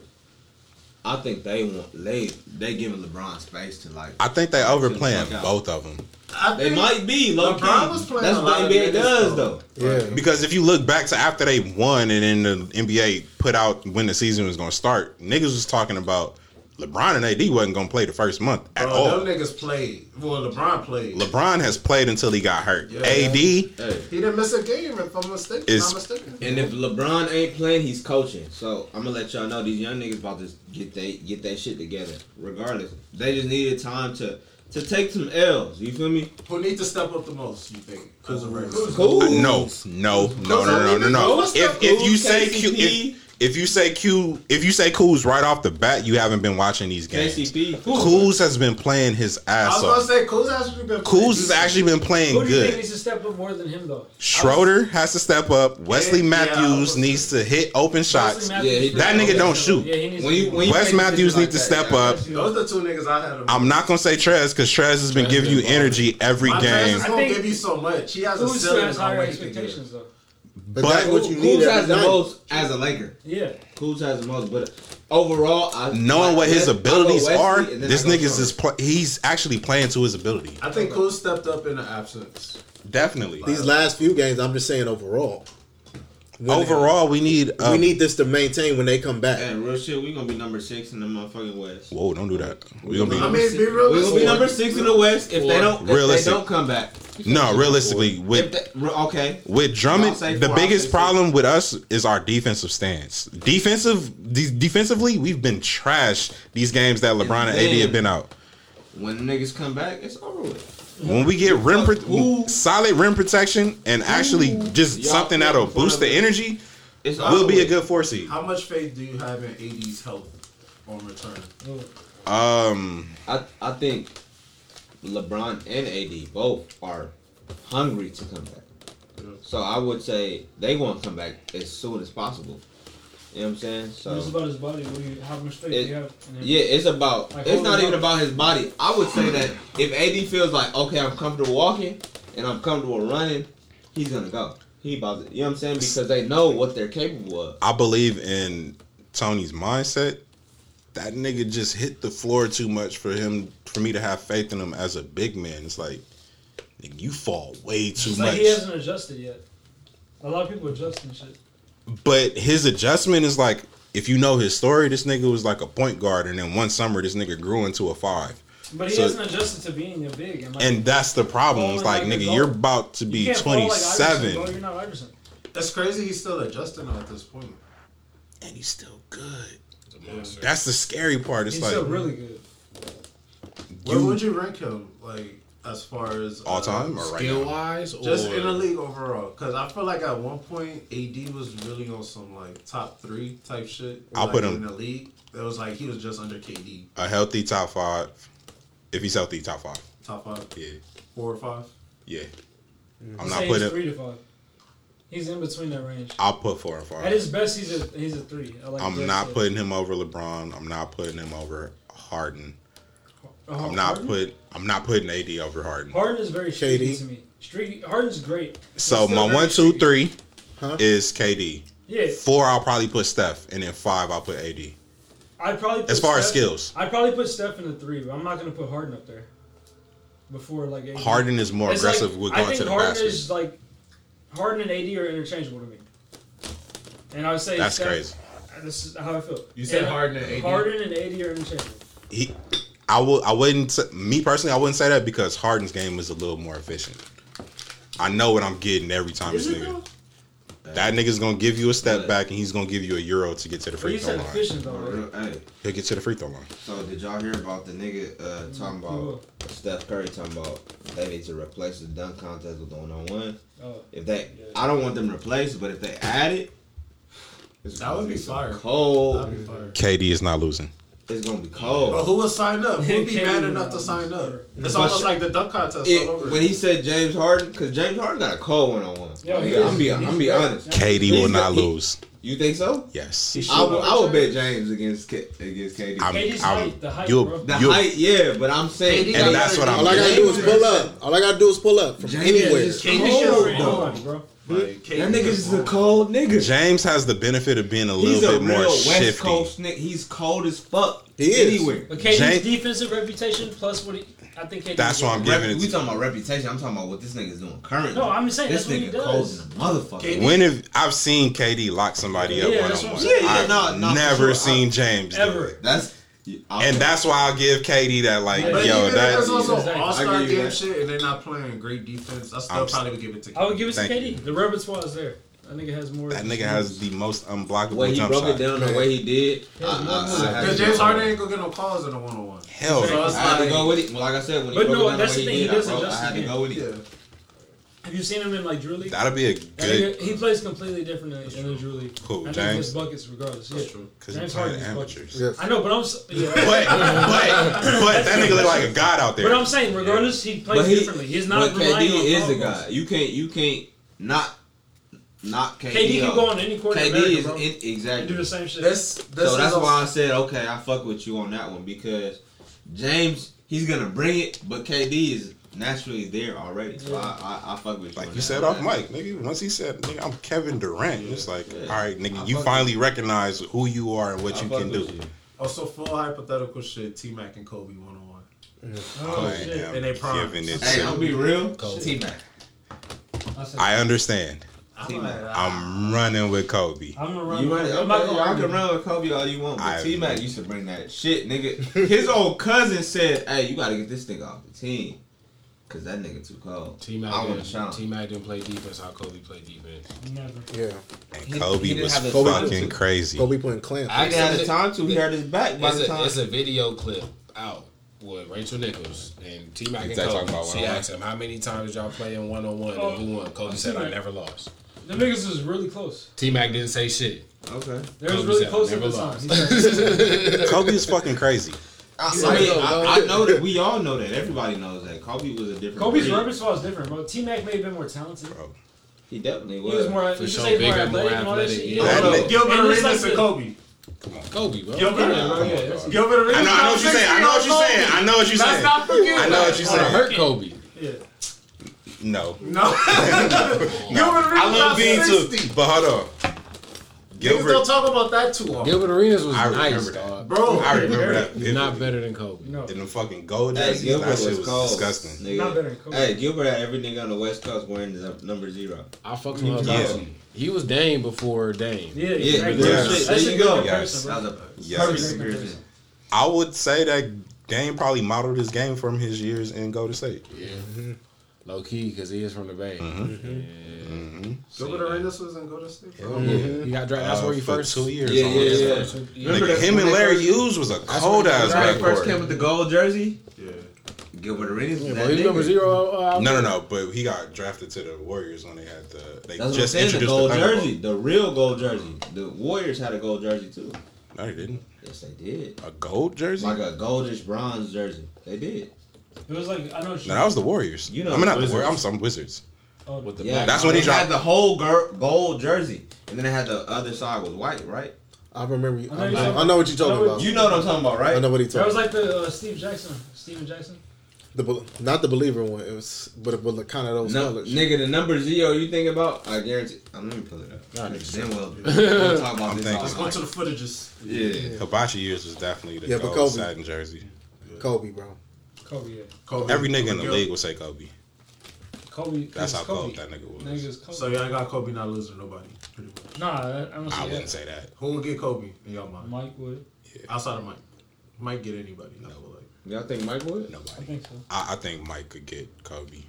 I think they want they they giving LeBron space to like. I think they overplaying both of them. I They might be low LeBron key. was playing That's what lot the of NBA does though. though. Yeah. Because if you look back to after they won and then the NBA put out when the season was going to start, niggas was talking about LeBron and AD wasn't going to play the first month at Bro, all. them niggas played. Well, LeBron played. LeBron has played until he got hurt. Yeah. AD Hey, he didn't miss a game if I'm mistaken. Is- not mistaken. and if LeBron ain't playing, he's coaching. So I'm gonna let y'all know these young niggas about to get they get that shit together. Regardless, they just needed time to to take some L's. You feel me? Who need to step up the most? You think? As a regular. Cool. Uh, no, no, no, no, no, no, no. Who's If if you Kuz, say Q, if, if you say Q, if you say Kuz right off the bat, you haven't been watching these games. KCP. Kuz has been playing his ass I ass was gonna off. say Kuz has been. Kuz has actually been playing Who do you think good. needs to step up more than him, though? Schroeder has to step up. Wesley Yeah, yeah, Matthews was- needs to hit open shots. Yeah, he- That nigga don't shoot. Yeah, he needs When you to when you Wes Matthews decisions need to step that, up. Those are the two niggas I had. I'm not gonna say Trez because Trez has been Trez giving you energy every My game. Trez is I gonna think give you so much. He has a Who ceiling has on higher what he can give. expectations, though? But, But- that's what you need Kuz every has the night. most as a Laker. Yeah. Kuz has the most, but overall, I, Knowing like, what his I abilities Wesley, are, this I nigga's Schroeder. is pl- he's actually playing to his ability. I think Kuz stepped up in the absence. Definitely. These last few games, I'm just saying overall. When- Overall, we need. Uh, we need this to maintain when they come back. Hey, real shit, we gonna be number six in the motherfucking West. Whoa! Don't do that. We gonna be. I mean, be real. We gonna be number six in the West if they don't if Realistic. they don't come back. no, realistically, with they, okay, with Drummond, say the biggest problem with us is our defensive stance. Defensive, de- defensively, we've been trash these games that LeBron and AD have been out. when the niggas come back, it's over with. When we get rim pro- solid rim protection and actually just Y'all something that'll boost the energy, It's we'll be a good four seed. How much faith do you have in AD's health on return? Um, I I think LeBron and AD both are hungry to come back. So I would say they want to come back as soon as possible. You know what I'm saying? So It's about his body. What do you, how much faith do It- you have in? Yeah, it's about. Like, it's not even up. about his body. I would say that if AD feels like okay, I'm comfortable walking and I'm comfortable running, he's gonna go. He about to, you know what I'm saying because they know what they're capable of. I believe in Tony's mindset. That nigga just hit the floor too much for him for me to have faith in him as a big man. It's like nigga, you fall way too It's much. like he hasn't adjusted yet. A lot of people adjust and shit. But his adjustment is like if you know his story, this nigga was like a point guard, and then one summer this nigga grew into a five. But he So- hasn't adjusted to being a big. And, like, And that's the problem. It's like, like nigga, dog. you're about to be can't fall like Iverson, 27, bro. You're not Iverson. That's crazy. He's still adjusting at this point. and he's still good. It's a monster. That's the scary part. It's He's like still really good. Where would you rank him? Like as far as all uh, time or right Skill now? wise, or Just in the league overall, because I feel like at one point AD was really on some like top three type shit. I'll like, put him- in the league. It was like he was just under KD, A healthy top five. If he's healthy, top five. top five, Yeah, four or five. yeah. I'm I'd not say he's putting. three to five. He's in between that range. I'll put four and five. At his best, he's a he's a three. I like I'm Greg not putting him over LeBron. I'm not putting him over Harden. Uh, I'm not Harden? put. I'm not putting AD over Harden. Harden is very shady to me. Streaky. Harden's great. So He's still my very one, two, streaky. three Huh? is KD. Yeah, Four, I'll probably put Steph, and then five, I'll put AD. I'd probably put As far as skills. I'd probably put Steph in the three, but I'm not gonna put Harden up there. Before like AD. Harden is more It's aggressive like- with I going think to the Harden basket. is like Harden and AD are interchangeable to me. And I would say That's Steph- crazy. This is how I feel. You said And Harden and AD? Harden and AD are interchangeable. He, I would I wouldn't me personally I wouldn't say that because Harden's game is a little more efficient. I know what I'm getting every time is this nigga. That nigga's gonna give you a step yeah. back and he's gonna give you a euro to get to the free throw line. Though, hey. He'll get to the free throw line. So did y'all hear about the nigga uh, talking about Steph Curry talking about they need to replace the dunk contest with one on one? If they, yeah. I don't want them replaced, but if they add it, that would be fire. Cold. Be fire. KD is not losing. It's gonna be cold. But who will sign up? Who'll be mad enough to sign up? It's almost like the dunk contest It- all over. when he said James Harden, because James Harden got a cold one on one. I'm be I'm be honest. KD will He's not lose. You think so? Yes. I would, I would bet James against K, against KD. I'm, KD's height, the I'm, height, you'll, bro. the you'll, height, yeah, but I'm saying And that's what I'm All I gotta do is pull up. All I gotta do is pull up from James anywhere. bro. Like, that nigga's just a cold nigga. James has the benefit of being a little He's a bit real more West shifty. Coast nigga. He's cold as fuck. He is. Anywhere. James, defensive reputation plus what he, I think KD That's why I'm giving it. We talking about reputation. I'm talking about what this nigga's doing currently. No, I'm just saying this that's nigga cold a motherfucker. When have I've seen KD lock somebody yeah, up one on one? Yeah, yeah, I've no, no, never sure. seen James ever. That's I'll and that's why I give KD that like, but yo, that's also. All Star game shit, and they're not playing great defense. I still I'm, probably would give it to. KD. I would give it to KD. You. The spot is there. That nigga has more. That nigga has the most unblockable way he broke shot. it down, the way he did. Because James Harden ain't gonna get no calls in a one on one. Hell, so I had gonna go with it. Well, like I said, when he but broke no, it down, the way he, thing, did, he I, broke, I had to go with it. Have you seen him in like Drew League? That'd be a good. He, he plays completely different in, in the Drew League. Cool, I James. His buckets, regardless. That's yeah. true. Because he's playing amateurs. Yes. I know, but I'm. Yeah. but but but that nigga look like a god out there. But I'm saying, regardless, he plays he, differently. He's not. But KD is a god. You can't. You can't not not KD. KD can go on any court. KD America, is bro. It, exactly. You do the same shit. That's, that's so that's why I said okay, I fuck with you on that one because James, he's gonna bring it, but KD is naturally there already. So yeah. I, I, I, fuck with you. Like you said off mic, nigga. Once he said, nigga, I'm Kevin Durant. Yeah, it's like, yeah. all right, nigga, I you finally you. recognize who you are and what you can do. You. Oh, also, full hypothetical shit. T Mac and Kobe one on one. Oh, shit. And they promise. Hey, I'll be real. T Mac. I understand. I'm ah. running with Kobe. I'm gonna run. You running? Okay, y'all can run with Kobe all you want, but T Mac used to bring that shit, nigga. His old cousin said, "Hey, you gotta get this nigga off the team." Cause that nigga too cold. T Mac didn't, T-Mac didn't play defense. How Kobe played defense? Never. Yeah. And Kobe he, he was Kobe fucking crazy. Kobe playing Clint. I had the time to. He hurt his back. By it's, the a, it's a video clip out with Rachel Nichols and T Mac exactly and Kobe. She asked him how many times y'all play in one on one and who won. Kobe said I never lost. The niggas was really close. T Mac didn't say shit. Okay. They was really close at the time. Kobe is fucking crazy. I, mean, I, I, know that we all know that. Everybody knows that. Kobe was a different. Kobe's breed. repertoire was different, bro. T Mac may have been more talented. Bro. He definitely was. He was more, For sure, bigger, more athletic, more athletic. Yeah. Yeah. Gilbert Arenas like and Kobe. Come on. Kobe, bro. Gilbert, yeah, bro. Yeah, Gilbert Arenas. I know, I know what you're saying. I know what you're saying. I know what you're saying. I know what you're saying. Hurt Kobe. Yeah. No. No. Gilbert Arenas. I love being too. But hold on. Gilbert. Don't talk about that too often. Gilbert Arenas was I nice, that. dog. bro. I remember that. vividly. Not better than Kobe. No. In the fucking gold Hey, Gilbert that shit was was disgusting. Nigga. Not better than Kobe. Hey, Gilbert had every nigga on the West Coast wearing the number zero. I fucked with him. Yeah. He was Dame before Dame. Yeah, Yeah, exactly. yeah. That's There you go. comparison, Yes. Yes. I would say that Dame probably modeled his game from his years in Golden State. Yeah. Low key, because he is from the Bay. Mm-hmm. Mm-hmm. Yeah. So Gilbert Arenas was in Golden State. Yeah. Oh, yeah. He got drafted. That's uh, where he first two years. Yeah, yeah, yeah. Remember like, him and Larry Hughes was a cold ass backcourt. First came with the gold jersey. Yeah. Gilbert Arenas. Yeah, he's number zero. Uh, no, no, no. But he got drafted to the Warriors when they had the. They That's just what I'm introduced the gold the jersey, the real gold jersey. The Warriors had a gold jersey too. No, they didn't. Yes, they did. A gold jersey, like a goldish bronze jersey. They did. It was like I don't. No, that was the Warriors. You know, I mean not Wizards. the Warriors. I'm some Wizards. Oh, with the yeah, that's when he dropped. had the whole gold jersey, and then it had the other side was white, right? I remember. You, I, know, I, know, I know what you're talking about. You know what I'm talking about, right? I know what he's talking. That was like the uh, Steve Jackson. Steven Jackson. The not the believer one. It was, but but like kind of those no, colors. Nigga, the number zero you think about? I guarantee. Um, let me pull it up. Damn well. Talk about I'm this. Let's go to the footages. Yeah. yeah. Hibachi years was definitely the yeah, side satin jersey. Kobe, bro. Kobe. Yeah. Kobe. Every nigga in the league will say Kobe. Kobe. That's how Kobe. that nigga was. Kobe. So y'all got Kobe not losing nobody. Pretty much. Nah, I, I wouldn't say that. Who would get Kobe in y'all mind? Mike would. Yeah. Outside of Mike, Mike get anybody. No. I feel like. Y'all think Mike would? Nobody. I think so. I, I think Mike could get Kobe.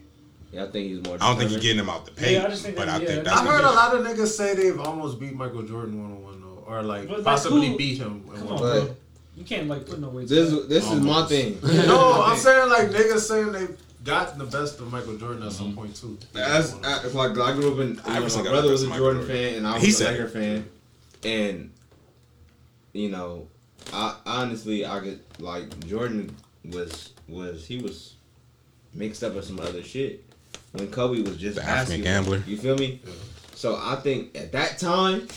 Yeah, I think he's more. I don't think you're getting him out the paint, yeah, I just think but that, I think yeah. that's. I've heard a lot of niggas say they've almost beat Michael Jordan one on one though, or like but possibly beat him. On, you can't like put no weight. This this is my thing. no, I'm saying like niggas saying they got the best of Michael Jordan at some mm-hmm. point too. As if like I grew up in. I was my brother was a Jordan, Jordan fan and I was he a said. Laker fan, and you know, I honestly I could like Jordan was was he was mixed up with some other shit when Kobe was just the African gambler. You feel me? Yeah. So I think at that time,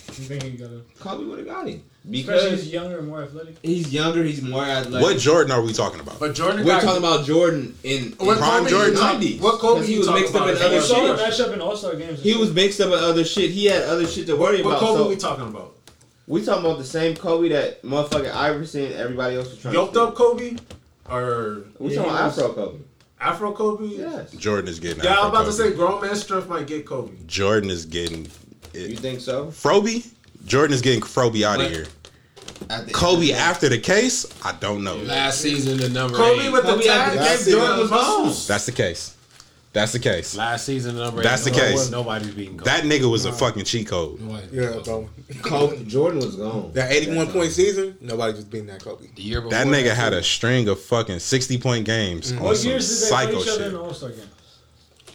Kobe would have got him especially because he's younger and more athletic. he's younger, he's more athletic. What Jordan are we talking about? But Jordan We're got talking about Jordan in, in What Prime Kobe Jordan? you talk- 90s. What Kobe he was mixed up in other You saw shit? matchup in All Star games. He was mixed up with other shit. He had other shit to worry What about. What Kobe so we talking about? we talking about the same Kobe that motherfucking Iverson, and everybody else was trying Yoked to up Kobe or We Yeah, talking about Afro Kobe. Afro Kobe? Yes. Jordan is getting. Yeah, I'm Afro about to say grown man strength might get Kobe. Jordan is getting You think so? Froby. Jordan is getting Froby out of here. Kobe the after the case, I don't know. Last season, the number Kobe eight. with Kobe the after tag the gave season Jordan was muscles. That's the case. That's the case. Last season, the number That's eight. the no- case. Nobody's beating Kobe. That nigga was a fucking cheat code. Yeah, bro. Kobe, Jordan was gone. That 81 point season, nobody was beating that Kobe. The year before That nigga that, had too. a string of fucking sixty point games mm-hmm. on What some years did they play psycho each other in shit. the All Star game?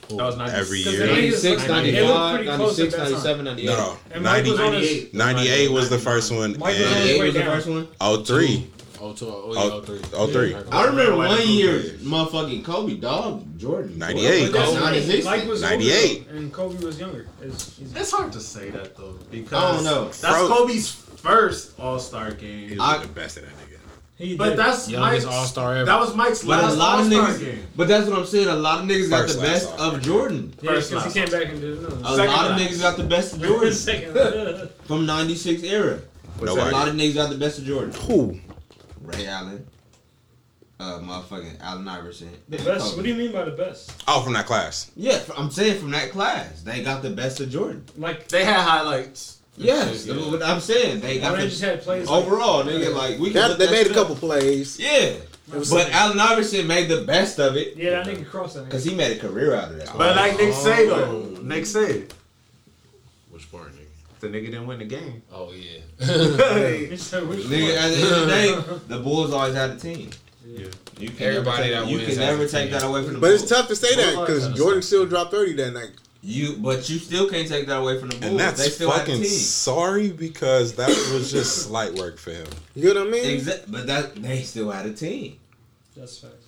That was 90. Every year. they- 96, 95, 96, at that time. 97, 98. No, And 90, was 98. 98 was the first one. Mike was And was the first one. 03. Oh, two, oh, Oh, yeah, oh, three. oh, three. I remember one Kobe. year, motherfucking Kobe dog Jordan. 98. That's Kobe. right. 96. Mike was 98. older, and Kobe was younger. It's, he's, It's hard to say that though because I don't know. That's Fro- Kobe's first All Star game. was I- the best of that nigga. He But did. that's Youngest Mike's All-Star ever. That was Mike's But last lot All Star game. but that's what I'm saying. A lot of niggas got the best of Jordan. yeah, First because he came back and did another. A lot of niggas got the best of Jordan from '96 era. A lot of niggas got the best of Jordan. Who? Ray Allen, uh, motherfucking Allen Iverson. The best. What do you mean by the best? Oh, from that class. Yeah, I'm saying from that class, they got the best of Jordan. Like, They had highlights. Yes, Yeah. what I'm saying. They got the just had plays. like- overall, nigga. Like we That, they that made a shit up. couple plays. Yeah, but Allen Iverson made the best of it Yeah, that nigga crossed that. because he made a career out of that. But like Nick oh. say though, Oh. Nick said Which part, nigga? the nigga didn't win the game. Oh, yeah. He Nigga, at the end of the day, the Bulls always had a team. Yeah. You can Everybody never that take, you wins can never take team. that away from the But Bulls. it's tough to say that because Jordan still dropped 30 that night. You, but you still can't take that away from the Bulls. And that's they still had a fucking team. sorry because that was just slight work for him. You know what I mean? Exactly, but that they still had a team. That's facts.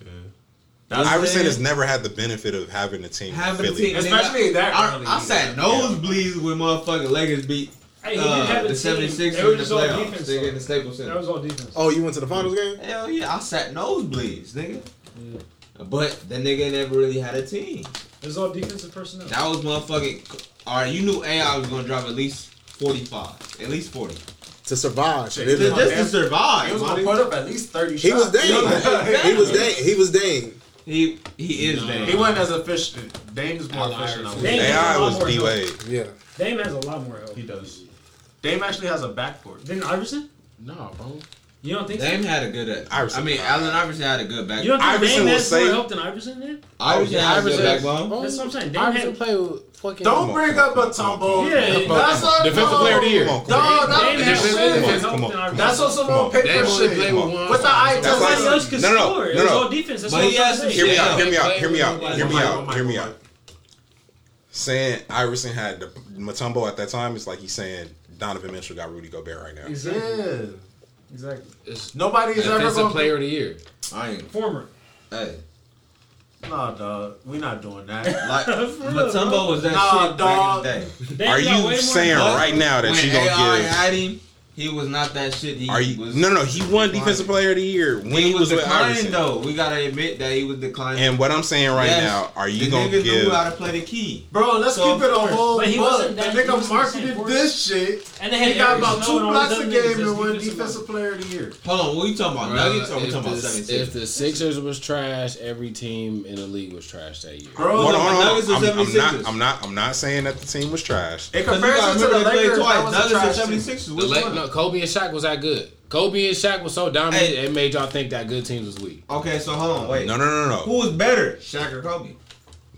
That's I'm Iverson saying. has never had the benefit of having a team. in having a team, Especially nigga, that I, early. I sat nosebleeds when motherfucking Lakers beat Hey, he uh, didn't the 76ers in were the just all playoffs. defense. Nigga, in the. Staples Center. That was all defense. Oh, you went to the finals game? Hell yeah, I sat nosebleeds, nigga. But the nigga never really had a team. It was all defensive personnel. That was motherfucking. All right, you knew AI was gonna drop at least forty-five, at least forty, To survive. Shit, Didn't just, to survive. He was my gonna put up at least thirty. He was shots. Dame. he was Dame. He was Dame. He he is No. damn. He wasn't as efficient. Dame is more Allen efficient. I Dame AI a lot was more D. Wade. Yeah. Dame has a lot more help. He does. Dame actually has a backcourt. Didn't Iverson? No, bro. You don't think Dame so? had a good. Uh, Iverson. I mean, Allen Iverson had a good back. You don't think Iverson Dame will has more help than Iverson did? Iverson Yeah, had a good Iverson- backbone. That's what I'm saying. Dame Iverson had. play with fucking. Don't bring up a tumble. Yeah, that's a Defensive player of the year. Come on, come Dog, on. that Dame has shit. Come on, come on. That's on some Come on. old paper shit. played with one. With the eye test. like- Nobody else could No, no, score. It no, was no. all defense. That's But what I'm he has to. Hear me out. Hear me out. Hear me out. Hear me out. Hear me out. Saying Iverson had the Mutombo at that time is like he's saying Donovan Mitchell got Rudy Gobert right now. Exactly. Yeah. Exactly. It's Nobody's ever defensive going player of the year. I ain't. Former. Hey, Nah, dog. We're not doing that. like For Mutombo was that Nah, shit dog. back in the day. Are you saying right now that when you gonna AI give? Had him, he was not that shit. He Are you? was No, no. He won declining. Defensive Player of the Year when He, he, was, was with declining Iverson. though. We gotta admit that he was declining. And what I'm saying right Yes, now, are you the gonna niggas give? knew how to play the key? Bro, let's So, keep it a of whole But he wasn't that- he nigga wasn't the same marketed this shit. And they He got about two blocks these a game and that's won defensive defensive player of the year. Hold on, what are you talking about? Nuggets or we talking about the, 76? if the Sixers was trash, every team in the league was trash that year. Bro, Hold on. Nuggets or I'm, I'm 76ers? not. I'm not. I'm not saying that the team was trash. in Because gotta comparison to the remember they played Lakers, that twice. Nuggets trash and team. 76ers. Which one? No, Kobe and Shaq was that good. Kobe and Shaq was so dominant, Hey. it made y'all think that good teams was weak. Okay, so hold on, wait. No, no, no, no. Who was better, Shaq or Kobe?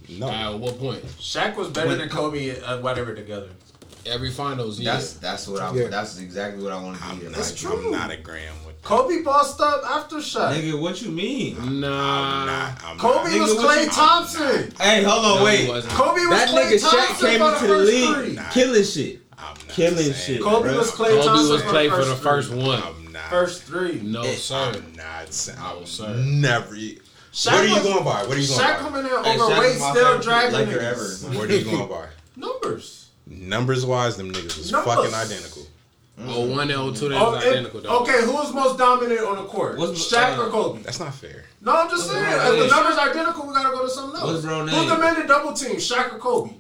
No. Uh, at what point? Shaq was better When- than Kobe at uh, whatever together. Every finals, yeah. That's that's what I. Yeah. That's exactly what I want to I'm hear. not, Like, true. I'm not agreeing with. Kobe bossed up after Shaq. nigga, what you mean? nah. I'm not. I'm Kobe not. was Nigga, Klay Thompson. Hey, hold on, No, wait. he wasn't. Kobe was That Klay nigga Shaq came into the league three. killing shit. I'm killing shit. Kobe bruh. was Klay Kobe Thompson was for Klay the for the first first three. one. I'm not. First three. No, sir. I'm not. saying- I No, would sir. Never. Shaq what are you was- going by? What are you going Shaq by? Shaq coming in Hey, overweight, is still favorite dragging Laker niggas. ever. What are you going by? Numbers. Numbers wise, them niggas was Numbers. fucking identical. Oh, one and 02, they Oh, was it- identical, though. okay, who was most dominant on the court? What's- Shaq uh, or Kobe? That's not fair. No, I'm just saying. bro If the numbers are identical, we gotta go to something else. What's bro Who's name? the man in double team? Shaq or Kobe?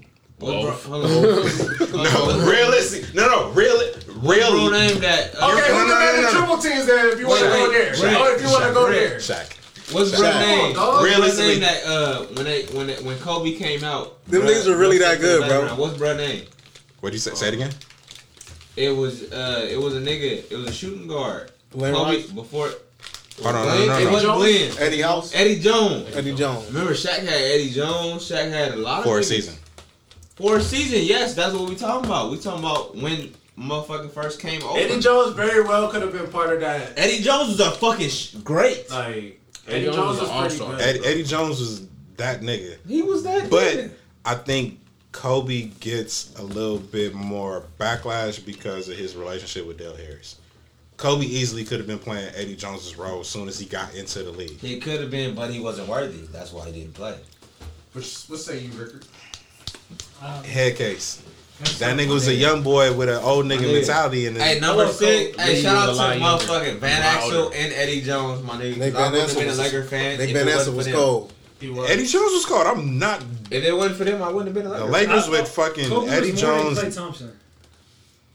What's bro- hold on. No, realistic. No, no, real, Real real. name that. Uh, Okay, no, who's no, the no, man in no, no. triple teams then if you want to go there? wait. Oh, if you want to go there. Shaq. What's bro Shaq. name? Dog. What's bro Realistically- name that uh when they when it, when Kobe came out? Them bruh, niggas were really that good, bro. What's bro name? What'd you say? Say it again. It was uh it was a nigga. It was a shooting guard. Glenn Kobe Rice? before. Hold on, Glenn? no, It no, wasn't no. Glenn. Eddie House, Eddie Jones. Eddie Jones. Remember, Shaq had Eddie Jones. Shaq had a lot of For a season. For a season, yes, that's what we talking about. We talking about when motherfucking first came over. Eddie Jones very well could have been part of that. Eddie Jones was a fucking sh- great. Like Eddie Eddie Jones Jones was was an pretty good. Eddie, Eddie Jones was that nigga. He was that. Nigga. But good. I think Kobe gets a little bit more backlash because of his relationship with Del Harris. Kobe easily could have been playing Eddie Jones's role as soon as he got into the league. he could have been, but he wasn't worthy. That's why he didn't play. What, what say you, Rickard? Head case. That nigga was a young boy with an old nigga nigga. mentality in his Hey, number six. Kobe. Hey, shout out to a lot motherfucking Van Exel and Eddie Jones, my nigga. Nick I Van wouldn't been a Laker fan. Nick if Van it Exel wasn't was for them. cold. Was. Eddie Jones was cold. I'm not. If it wasn't for them, I wouldn't have been a Lakers. The Lakers with fucking Kobe Eddie more Jones. than Klay Thompson.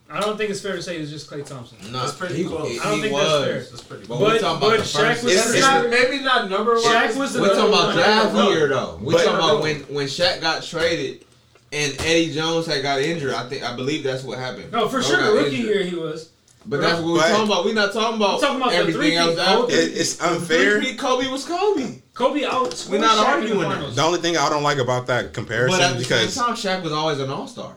I don't think it's fair to say it's just Klay Thompson. No, That's pretty he, close. He, I don't he think was. that's fair. That's pretty But, good. we But- talking about but Shaq first. was it's- It's it's- not, maybe not number one. Shaq was the We're talking about one. draft year though. We But- talking about when when Shaq got traded and Eddie Jones had got injured. I think I believe that's what happened. No, for Bro sure. got Rookie injured. year he was. But that's what we're But- talking about. We're not talking about, talking about everything three-peat, else after. It, it's unfair. Three-peat Kobe was Kobe. Kobe outscored We're not Shaq arguing the that. The only thing I don't like about that But comparison at the because same time, Shaq was always an all star.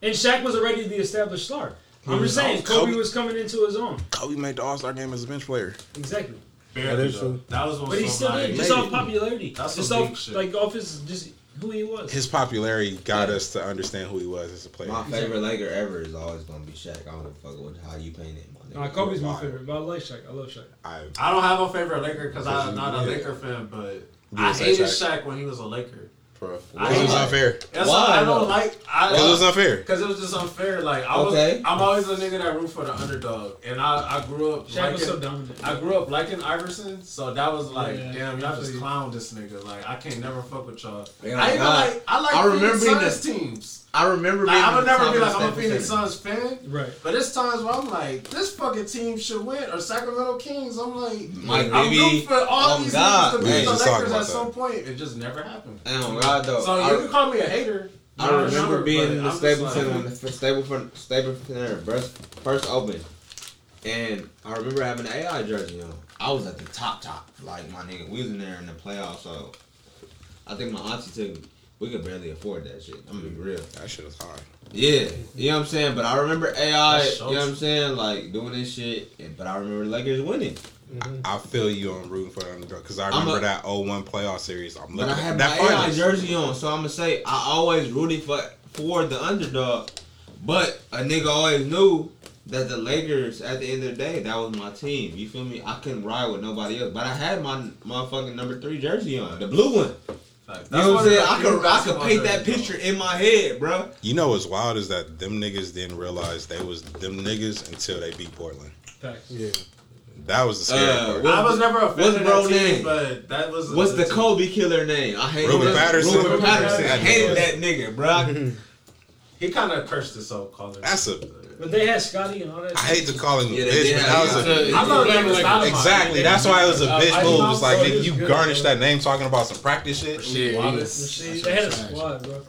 And Shaq was already the established star. I'm was just saying, Kobe Kobe- was coming into his own. Kobe made the All Star game as a bench player. Exactly. Barely, That is true. That was But he still did, just off popularity. That's just off, shit. like, off his, just who he was. His popularity got us to understand who he was as a player. My favorite Laker ever is always gonna be Shaq. I don't give fuck with how you paint it. My Nah. Kobe's my favorite, but I like Shaq. I love Shaq. I, I don't have a favorite Laker because Because I'm not a yeah. Laker fan, but You I would say hated Shaq. Shaq when he was a Laker. Bro, I it was unfair. That's Why, why I don't like. I, It was unfair. Because it was just unfair. Like I was, Okay. I'm always a nigga that root for the underdog, and I, I grew up. Shaq was so dominant. I grew up liking Iverson, so that was like, Yeah, damn, y'all just absolutely. clown this nigga. Like I can't never fuck with y'all. Yeah, I even God. like, I like I remember being Suns teams. I remember Like being I would at never be like I'm a Phoenix Suns fan, Right. but it's times where I'm like, this fucking team should win, or Sacramento Kings. I'm like, Mike I'm Bibby. rooting for all Oh, these God. niggas to We beat the just Lakers about at some that. point. It just never happened. Oh God, though. So I- you can call me a hater. I No, remember no, being in the I'm Staples like- Center when the f- Staples Center, first, first opened, and I remember having an AI jersey on. I was at the top top, like my nigga. We was in there in the playoffs, so I think my auntie took. me. We could barely afford that shit. I'm gonna be real. That shit was hard. Yeah, you know what I'm saying. But I remember AI. That You know what I'm saying, like doing this shit. But I remember the Lakers winning. Mm-hmm. I feel you on rooting for the underdog because I remember a- that 01 playoff series. I'm But I had at my that AI jersey on, so I'm gonna say I always rooted for for the underdog. But a nigga always knew that the Lakers, at the end of the day, that was my team. You feel me? I couldn't ride with nobody else. But I had my motherfucking number three jersey on, the blue one. Like, You know what I'm saying? I could I could paint that picture in my head, bro. You know what's wild is that them niggas didn't realize they was them niggas until they beat Portland. Facts. Yeah. That was the scary Uh, part. what- I was never a fan What's of bro that team, name? but that was a What's good the team. Kobe killer name? I hate Ruben Patterson. Ruben Patterson. I hated that nigga, bro. He kind of cursed himself calling. That's a. But they had Scotty and all that. I hate to call him a Yeah, bitch, did but that was a. Yeah. I'm not He's like- like Exactly. That's why it was a Uh, bitch I move. It's like bro, nigga, you good, garnish that name talking about some practice shit. Yeah, Wallace. he was- They had a squad, bro.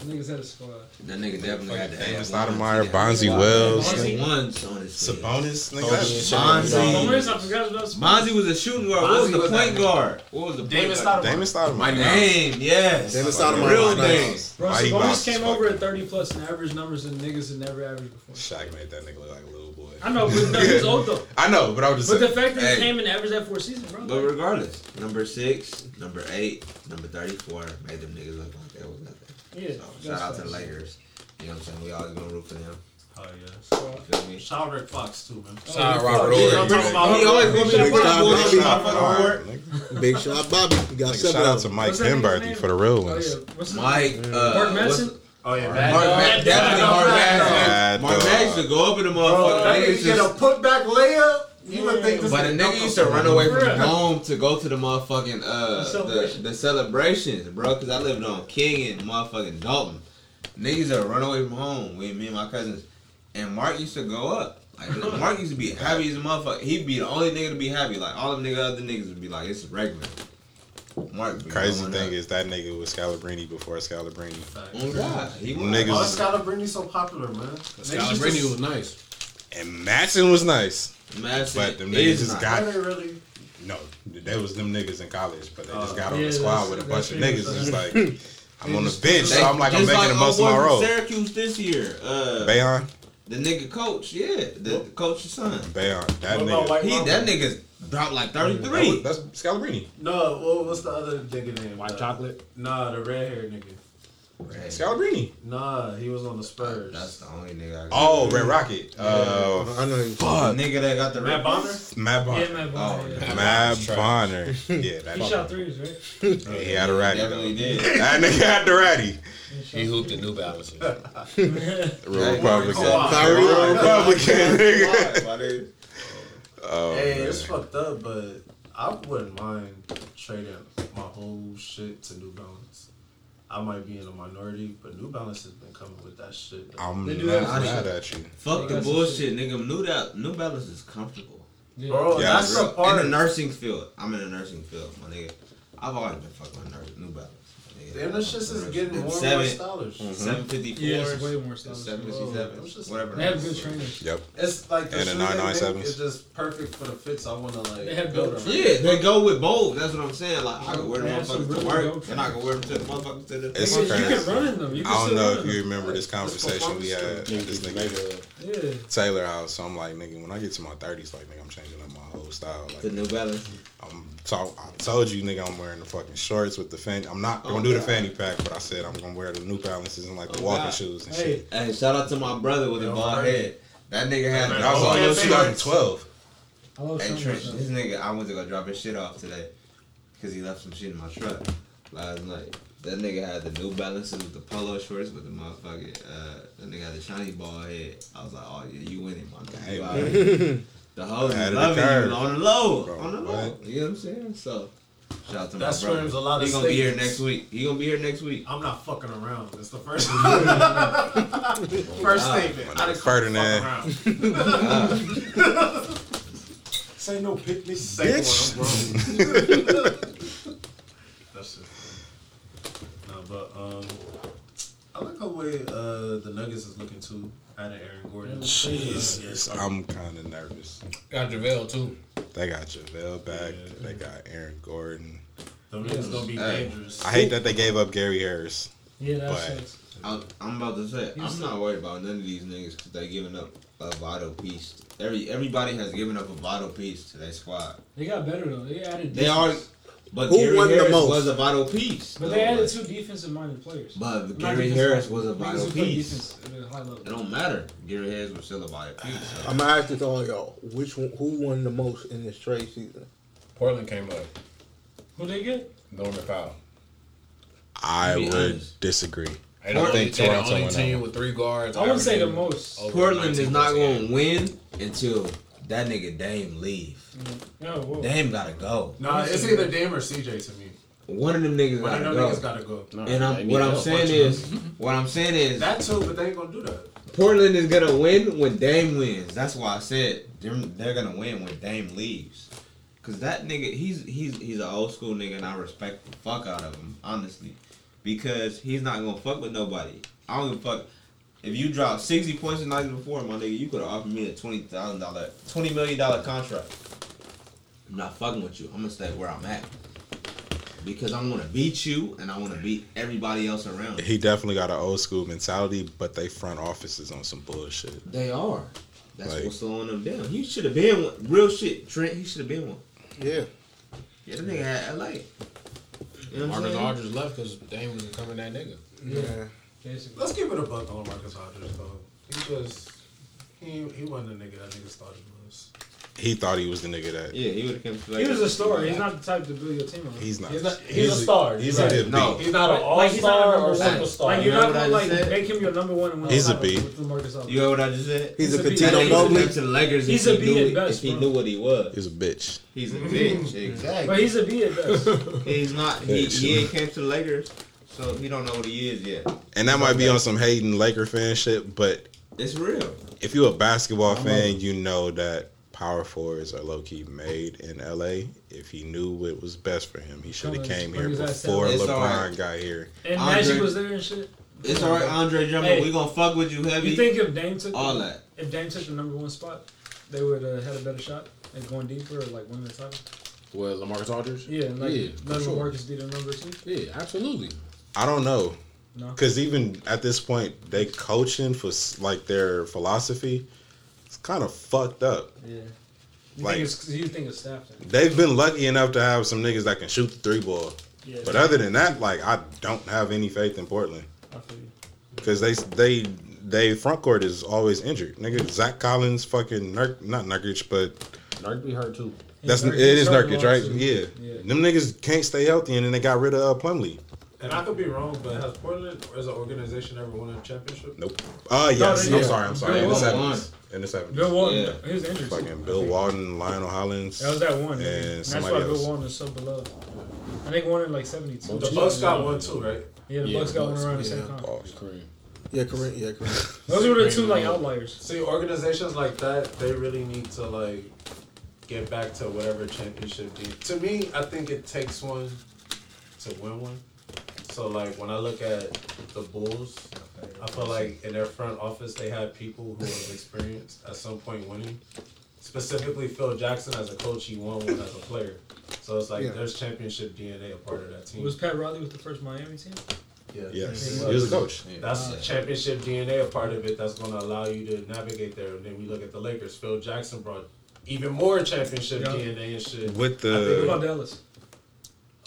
Niggas had a squad. That nigga definitely had the Damon. Stoudemire, Bonzi Wells, Bonzi ones on his face. Sabonis, nigga. That's. Bonzi. Bonus, I forgot about Bonzi was a shooting guard. What was the point guard? What was the Damon? Stoudemire. Damon Stoudemire. My name, yes. Damon Stoudemire Real was name. Bro, Sabonis came over at 30 plus in average numbers and niggas had never averaged before. Shaq made that nigga look like a little boy. I know, but no, he's old though. I know, but I was just But the fact that he came and averaged that for a season, bro. But regardless, number six, number eight, number thirty-four made them niggas look like that was nothing. Yeah, So shout out to the. Lakers. You know what I'm saying? We always gonna root for them. Oh yeah. Shout out Rick Fox too, man. Shout out Robert Yeah, Horry. He always gonna be the Big shot, bullshit Bobby. Big shot, Bobby. You got seven shout out to. Mike What's that nigga's Penberthy name? for the real Oh ones. yeah, what's his Mike, uh, Mark what's- Madsen. Oh yeah, Mark man. Definitely Mark Madsen. Mad Mark dog. Madsen to go up in the motherfucker. that Niggas get a just- putback layup. You would think this But a nigga nigga used to run away from Bruh. home to go to the motherfucking uh The the, celebration. the celebrations, bro. Cause I lived on King and motherfucking Dalton. Niggas used to run away from home with me and my cousins, and Mark used to go up. Like Mark used to be happy as a motherfucker. He'd be the only nigga to be happy. Like all them nigga other niggas would be like, it's regular. Mark. Crazy thing up. is that nigga was Scalabrini before Scalabrini. oh god, he was. Niggas- Why is Scalabrini so popular, man? Scalabrini was nice. And Madsen was nice, Madsen but them niggas just not. got Why they really? no. That was them niggas in college, but they just Oh. got on Yeah, the squad with a bunch of niggas. much- It's like I'm on the bench, They- so I'm like I'm making like the most of our my role. Syracuse this year. Uh, Bayon, the nigga coach, yeah, the, the coach's son. Bayon, that What nigga. He that nigga's dropped like 33. That was- That's Scalabrini. No, what, what's the other nigga name? White Uh, chocolate. Nah, the red haired nigga. Scalabrini. Nah, he was on the Spurs. That's the only nigga. I Oh, Red Rocket. Uh, I know you. the nigga that got the Matt red Bonner. Matt Bonner. Yeah, man. Oh, Bonner, yeah. yeah. Matt Bonner. Yeah, that He shot threes, right? Yeah, he had a ratty. Definitely though. did. That nigga had the ratty. He hooped in New Balances. Real Republican. Kawhi. Kyrie Real Republican, nigga. nigga. Oh, hey, man. it's fucked up, but I wouldn't mind trading my whole shit to New Balance. I might be in a minority, but New Balance has been coming with that shit. though. I'm They not do have some mad at you. Fuck the That's some bullshit, nigga. New that New Balance is comfortable. Yeah. Bro, Yeah, that's bro. the part. In the nursing field, I'm in the nursing field, my nigga. I've always been fucking with New Balance. My nigga. Damn, this shit is getting more and more Seven- stylish. Mm-hmm. Seven fifty four. Yeah, it's way more stylish. Seven fifty Them seven. Whatever. They have good trainers. Yep. It's like the And the shoe they make 997s. is just perfect for the fits I want to like. They have build dope around. Yeah, they go with both. That's what I'm saying. Like I can wear them They have motherfuckers to work, and I can wear them to the motherfuckers to the. It's you, can- you can run in them. You can I don't know if you remember this conversation we had at this nigga Yeah. Taylor house. So I'm like, nigga, when I get to my 30s, like, nigga, I'm changing up my whole style. Like, The New Balance. I'm talk, I told you, nigga, I'm wearing the fucking shorts with the fanny. I'm not gonna Oh, do the fanny pack, but I said I'm gonna wear the New Balances and like the Oh, walking God. shoes and Hey, shit. Hey, shout out to my brother with the Yo, bald head. That nigga had. Man, That was all yeah, 2012. I love Hey some Trent, this nigga, I went to go drop his shit off today because he left some shit in my truck last night. That nigga had the New Balances with the polo shorts with the motherfucking. Uh, that nigga had the shiny bald head. I was like, oh yeah, you winning, my nigga. You alright. The hoes Ahead is of the loving curve. you on the low, Bro, on the low. what? You know what I'm saying? So, shout out to That my brother. screams a lot of He gonna be here next week. He gonna be here next week. I'm not fucking around. That's the first. first statement. I didn't fuck Ferdinand. around. Say no picnic. Second one, I'm grown. That's it. No, but um, I like how the way uh the Nuggets is looking too. Adding Aaron Gordon. Jesus, Yeah, I'm kind of nervous. Got JaVale too. They got JaVale back. They got Aaron Gordon. Them niggas gonna be Hey. dangerous. I hate that they gave up Gary Harris. Yeah, that But- sucks. I, I'm about to say, He's- I'm not worried about none of these niggas because they giving up a vital piece. Every everybody has given up a vital piece to their squad. They got better though. They added. They are, but Who Gary won the Harris most? was a vital piece. But they added like- two defensive-minded players. But Not Gary Harris was a vital piece. defense at a high level. It don't matter. Gary Harris was still a vital piece. So. I'm gonna ask this to all y'all. Which one, who won the most in this trade season? Portland came up. Who did they get? Norman Powell. I would honest. disagree. I don't think they the only team with three guards. I wouldn't say the most. Portland is not going to win until that nigga Dame leave. No, whoa. Dame gotta go. Nah, it's either Dame or CJ to me. One of them niggas One of gotta them go. niggas gotta go. No, and I'm, what I'm saying is, what I'm saying is, That too, but they ain't gonna do that. Portland is gonna win when Dame wins. That's why I said they're, they're gonna win when Dame leaves. Cause that nigga, he's he's he's an old school nigga, and I respect the fuck out of him, honestly. Because he's not gonna fuck with nobody. I don't give a fuck. If you drop sixty points the night before, my nigga, you could have offered me a twenty thousand dollar, twenty million dollar contract. I'm not fucking with you. I'm gonna stay where I'm at. Because I want to beat you, and I want to beat everybody else around. He definitely got an old school mentality, but they front offices on some bullshit. They are. That's Like- what's slowing them down. He should have been one. Real shit, Trent. He should have been one. Yeah. Yeah, the nigga had LA. You know what Marcus? Aldridge left because Dame was becoming that nigga. Yeah. Basically. Let's give it a buck on Marcus Aldridge though. He just He he wasn't the nigga that niggas thought he was. He thought he was the nigga that. Yeah, he would have come to He was a star. He's not the type to build your team around. He's not. He's not. He's, a star. He's right. a good No. He's not an all Like, he's not a star number or one. superstar. Like You you're know not gonna like said? make him your number one. And win He's a title with You heard what I just said? He's a He's a Catino B. He would've Mobley. come to the Lakers He's if a he knew at best, if he bro. knew what he was. He's a bitch. He's a bitch, exactly. But he's a B at best. He's not. He, he ain't came to the Lakers, so he don't know what he is yet. And that might be on some hating Laker fan shit, but It's real. if you're a basketball fan, you know that power forwards are low key made in LA. If he knew what was best for him, he should have came here before down. LeBron alright. got here. And Andre- Magic was there and shit. It's alright, Andre Drummond. Hey. we gonna fuck with you heavy. You think if Dame took all the, that? if Dame took the number one spot, they would have had a better shot at going deeper or like winning the title? What LaMarcus Aldridge? Yeah, and like yeah, let for sure. Marcus be the number two. Yeah, absolutely. I don't know. No. Because even at this point, they coaching for like their philosophy. It's kind of fucked up. Yeah. You Like- think it's you think it's staff then? They've been lucky enough to have some niggas that can shoot the three ball. Yeah. But other than that, like I don't have any faith in Portland I feel because they they they front court is always injured. Nigga, Zach Collins, fucking Nurk, not Nurkic, but Nurk be hurt too. that's Nurkic it is hurt Nurkic, right? Yeah. Yeah. them niggas can't stay healthy, and then they got rid of uh, Plumlee. And I could be wrong, but has Portland as an organization ever won a championship? Nope. Uh yes, they- I'm yeah. sorry, I'm sorry. Bill In the seventies, in the seventies, Bill Walton, Yeah. he was injured. fucking Bill Walton, Lionel Hollins. That was that one. And And that's somebody why else. Bill Walton is so beloved. I think one in like seventy two. The Bucks got one too, right? Yeah, the Yeah, Bucks got one Bucks, around the yeah. same time. Pause. Kareem. Yeah, correct. Yeah, correct. Those were the two like outliers. See, organizations like that, they really need to like get back to whatever championship. Deal. To me, I think it takes one to win one. So like when I look at the Bulls, I feel like in their front office they had people who have experienced at some point winning. Specifically, Phil Jackson as a coach, he won one as a player. So it's like Yeah. there's championship DNA a part of that team. Was Pat Riley with the first Miami team? yeah. Yes, Yeah. he was a coach. That's championship DNA, a part of it that's going to allow you to navigate there. And then we look at the Lakers. Phil Jackson brought even more championship Yeah. DNA and shit. With the. What the about Dallas?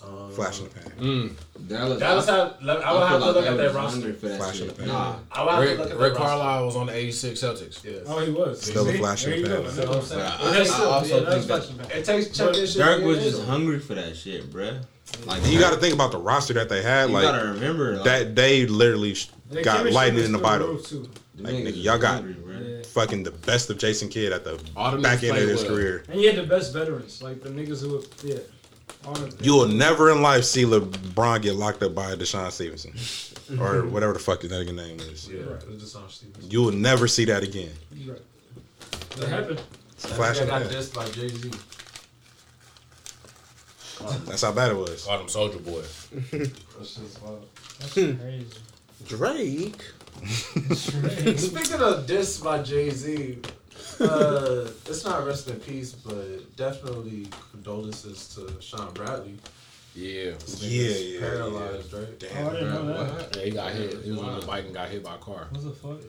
Um, flash in the pan. Mm. Dallas. Dallas have. I would have to look at their roster. Flash in the pan. Nah, I would have to Rick, look at Rick their roster. Carlisle was on the '86 Celtics. Yes. Oh, he was. Still a flash in There you the go. pan. You know what I'm saying? I, I also yeah, that's think that. It takes championship. Dirk was just hungry for that shit, bruh. Like You got to think about the roster that they had. you Like gotta remember like, that, they literally sh- Their got lightning in the bottle. roof, too. the like, nigga, y'all got- hungry, bruh. Fucking the best of Jason Kidd at the All back end of his well. career. And you had the best veterans, like the niggas who, were, yeah. All of them. You will never in life see LeBron get locked up by DeShawn Stevenson or mm-hmm. whatever the fuck his nigga name is. Yeah, it was just. You will never see that again. Right. That happened. It's a flash I in the got dissed by Jay Z. That's how bad it was. Called him Soldier Boy. That's just wild. That's crazy. Drake. Speaking of diss by Jay Z, uh, it's not rest in peace, but definitely condolences to Shawn Bradley. Yeah. This Yeah, nigga's yeah, paralyzed, right? Oh, I Damn. didn't know that. Yeah, he got hit. He was on the bike and got hit by a car. What the fuck?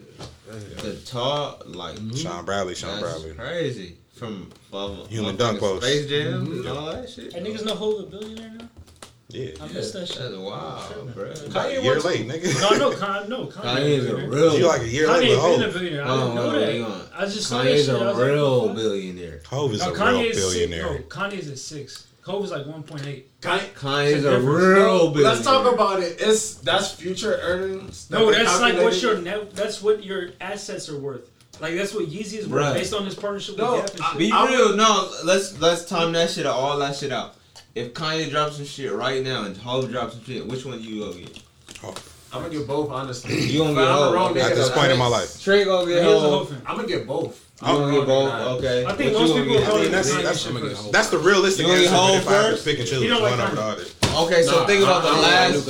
The tall, like Shawn Bradley, Shawn that's Bradley. crazy. From, from Human motherfucking dunk post. Space Jam and all that shit. Hey, niggas know Hov a billionaire now? Yeah. I missed that shit. That's wild, bro. About a year late, nigga. No, I know Kanye. No, Kanye. Kanye's a real. You like a year late Kanye with been a Hov. billionaire. I Hold didn't know that. I just saw that Kanye's shit. I a was like, real what the fuck? billionaire. Hov is No, a real billionaire. Six, no, Kanye's at six. Hov is like one point eight. Kanye- Kanye's a a real billionaire. Let's talk about it. It's that's future earnings. that No, they that's like what your net. That's what your assets are worth. Like that's what Yeezy is worth Bruh. based on his partnership No, with Gap and Be real, no. Let's let's time that shit out, all that shit out. If Kanye drops some shit right now and Hov drops some shit, which one do you gonna get? I'm gonna get both, honestly. You gonna get I'm Hov wrong okay. nigga At this point in my life. Trey gonna get was a Hov Hov. I'm gonna get both. You gonna get both? Okay. I think What most people gonna get? that's- Kanye that's- shit I'm gonna first. get That's the realistic You gonna answer. Hov If I first? pick and choose He don't one like over the Kanye. other. Okay, so Nah, think about I- I the last.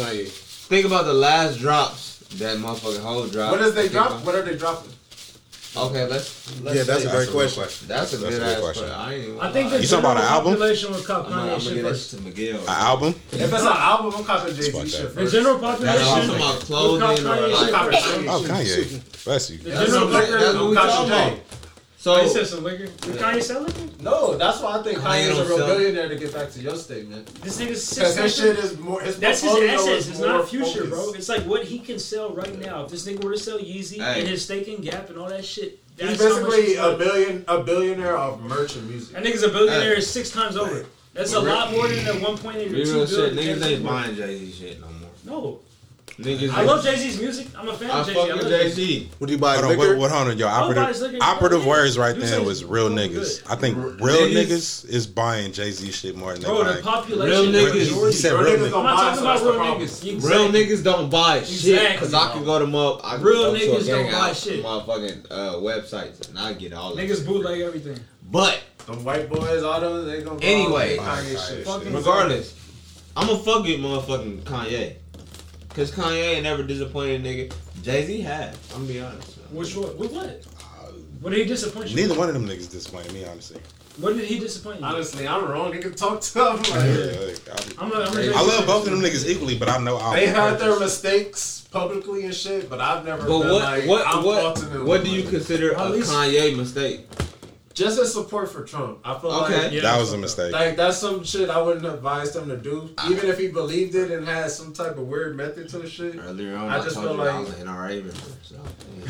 Think about the last drops that motherfucking Hov dropped. What does they drop? What are they dropping? Okay, let's. let's Yeah, that's say- a great real question. That's a That's good a good ass question. question. I ain't I think the You talking about general an album? population will cop I'm I'm Kanye gonna shit this first. to Miguel. An album? If it's an album, I'm copping Jay Z shit that. The general That's population. what I'm talking about clothing or Kanye like. shit I'm first. copping Oh, Kanye. Bless you. The general what I'm- population. That's what we I'm copping. Jay. Oh, he So said some liquor. Did Kanye sell liquor? No, that's why I think Kanye Kanye's a don't real sell- billionaire. To get back to your statement, This nigga's because six. his shit is more. His That's his portfolio assets. is It's more not future, bro. focused. It's like what he can sell right now. If this nigga were to sell Yeezy Hey. and his stake in Gap and all that shit, He's That's how much basically he's a worth. billion, a billionaire of merch and music. That nigga's a billionaire six times over. That's a lot more than the 1.8 or Real 2 shit, billion. niggas ain't buying Jay Z shit no more. No, Niggas, I love Jay Z's music. I'm a fan I of Jay Z. fuck with Jay Z. Would you buy Hold on, liquor? what, what hold on, yo. Nobody's Operative, looking- operative yeah. words right You then was real fucking niggas. good. I think R- real niggas- niggas is buying Jay Z shit more than they Bro, the buying. population. Real niggas- majority- He said Real real niggas niggas. don't I'm not buy, talking about real problem. niggas. Real niggas don't buy shit Exactly. because I can go to mo- I can Real go to a niggas don't buy out, shit. Motherfucking uh, websites and I get all of Niggas bootleg everything. But the white boys, all those, they gonna go Anyway. all Kanye shit. Fucking- regardless, I'm gonna fuck with motherfucking Kanye. Cause Kanye ain't never disappointed a nigga. Jay Z had. I'm gonna be honest. Which one? With what? Uh, what did he disappoint you? Neither one of them niggas disappointed me, honestly. What did he disappoint you? Honestly, I'm wrong. Nigga, talk to them. Like, Yeah, like, I'm a, I'm a Hey, Jay-Z I, I love both of them niggas equally, but I know I'll They had their mistakes publicly and shit, but I've never But been what like, what I'm what faulting what do you consider a least- Kanye mistake? Just as support for Trump. I feel Okay. like Yeah, That was a mistake. Like that's some shit I wouldn't advise them to do, even if he believed it and had some type of weird method to the shit. Earlier on, I I, just told feel you I was an NRA member. So,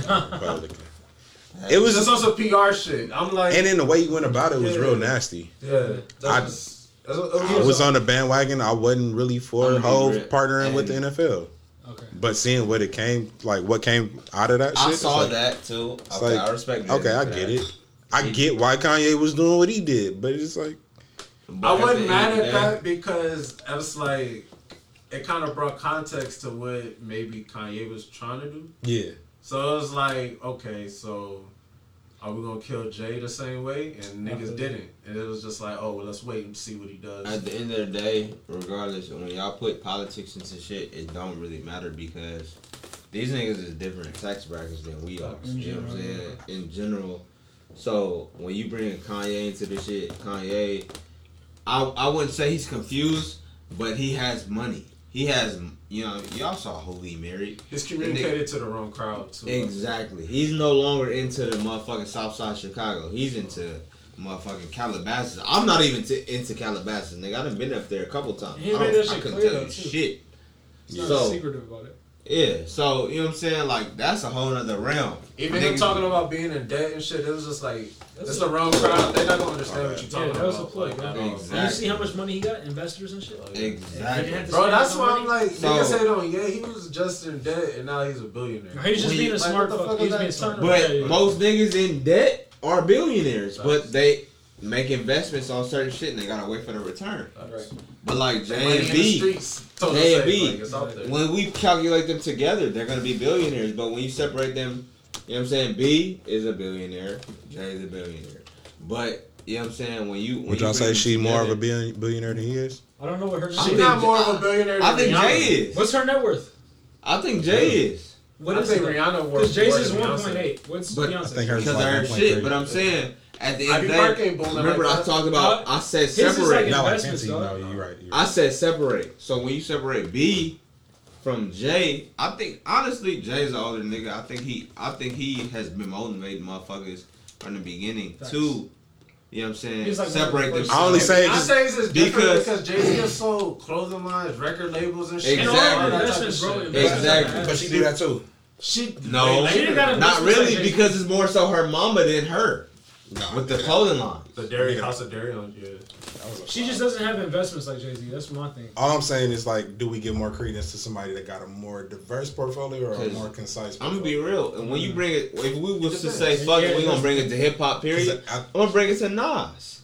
yeah. It It was was just also PR shit. I'm like, and then the way you went about it was Yeah. real nasty. yeah, that's I- just, it I was on the bandwagon. I wasn't really for I'ma Hove real. partnering with the NFL. Okay. But seeing what it came, like what came out of that shit, I it's saw like, that too. Okay, like, I respect. Okay, I that. get it. I get why Kanye was doing what he did, but it's like I wasn't mad at that because I was like, it kind of brought context to what maybe Kanye was trying to do. yeah. So it was like, okay, so are we gonna kill Jay the same way? And niggas didn't, and it was just like, oh, well, let's wait and see what he does. At the end of the day, regardless, when y'all put politics into shit, it don't really matter because these niggas is different tax brackets than we are. In you know what I'm general, saying? In general. So when you bring Kanye into this shit, Kanye, I I wouldn't say he's confused, but he has money. He has, you know, y'all saw he married. He's communicated to the wrong crowd too. Exactly. He's no longer into the motherfucking South Side Chicago. He's into motherfucking Calabasas. I'm not even t- into Calabasas, nigga. I done been up there a couple times. He I, made don't- that I couldn't tell you shit. He's not So- secretive about it. Yeah, so you know what I'm saying? Like that's a whole nother realm. Even him talking about being in debt and shit, it was just like That's it's a- the wrong crowd. They're not gonna understand what you're Yeah, talking that was a about. play, like, bro. Exactly. You see how much money he got, investors and shit. Like, Exactly. He didn't have to Bro, that's why money. I'm like, So- niggas say don't. Yeah, he was just in debt and now he's a billionaire. He's just When being a like, smart fuck. fuck He's being smart. turn- But Yeah, yeah. most niggas in debt are billionaires, but they make investments on certain shit and they gotta wait for the return. Right. But like Money J and the B, streets. And B. like, it's out there. when we calculate them together, they're gonna be billionaires. But when you separate them, you know what I'm saying? B is a billionaire, J is a billionaire. But you know what I'm saying? When you when Would you y'all bring say them she more of a billion, billionaire than he is? I don't know what her I net She's not more of a billionaire. I than think Rihanna. Jay is. What's her net worth? I think Jay is. What I is think it? Rihanna worth Because Jay's is 1.8. What's But- Beyonce? I think hers- Because like of her 1.3. shit. But I'm saying at the end of the day, remember like I talked about. I said his is separate. like Not like fancy, no, you're right. You're I said separate. So when you separate B from Jay, I think honestly Jay's an older nigga. I think he I think he has been motivating motherfuckers from the beginning Facts. to you know what I'm saying like separate them. I only say it I just say it's just different because- because Jay Z has sold clothing lines, record labels, and shit. And Exactly. her All that type of bro. shit. Exactly. But she do that too. She No. She didn't later. got a- Not Investments really like because it's more so her mama than her No, with the clothing line. the Dairy House of Deréon yeah. that was a She just doesn't have investments like Jay Z. That's my thing. All I'm saying is like, do we give more credence to somebody that got a more diverse portfolio or a more concise? I'm gonna be real, and when you mm. bring it, if we was to say fuck it, Yeah, we gonna bring it to hip hop. Period. I- I'm gonna bring it to Nas.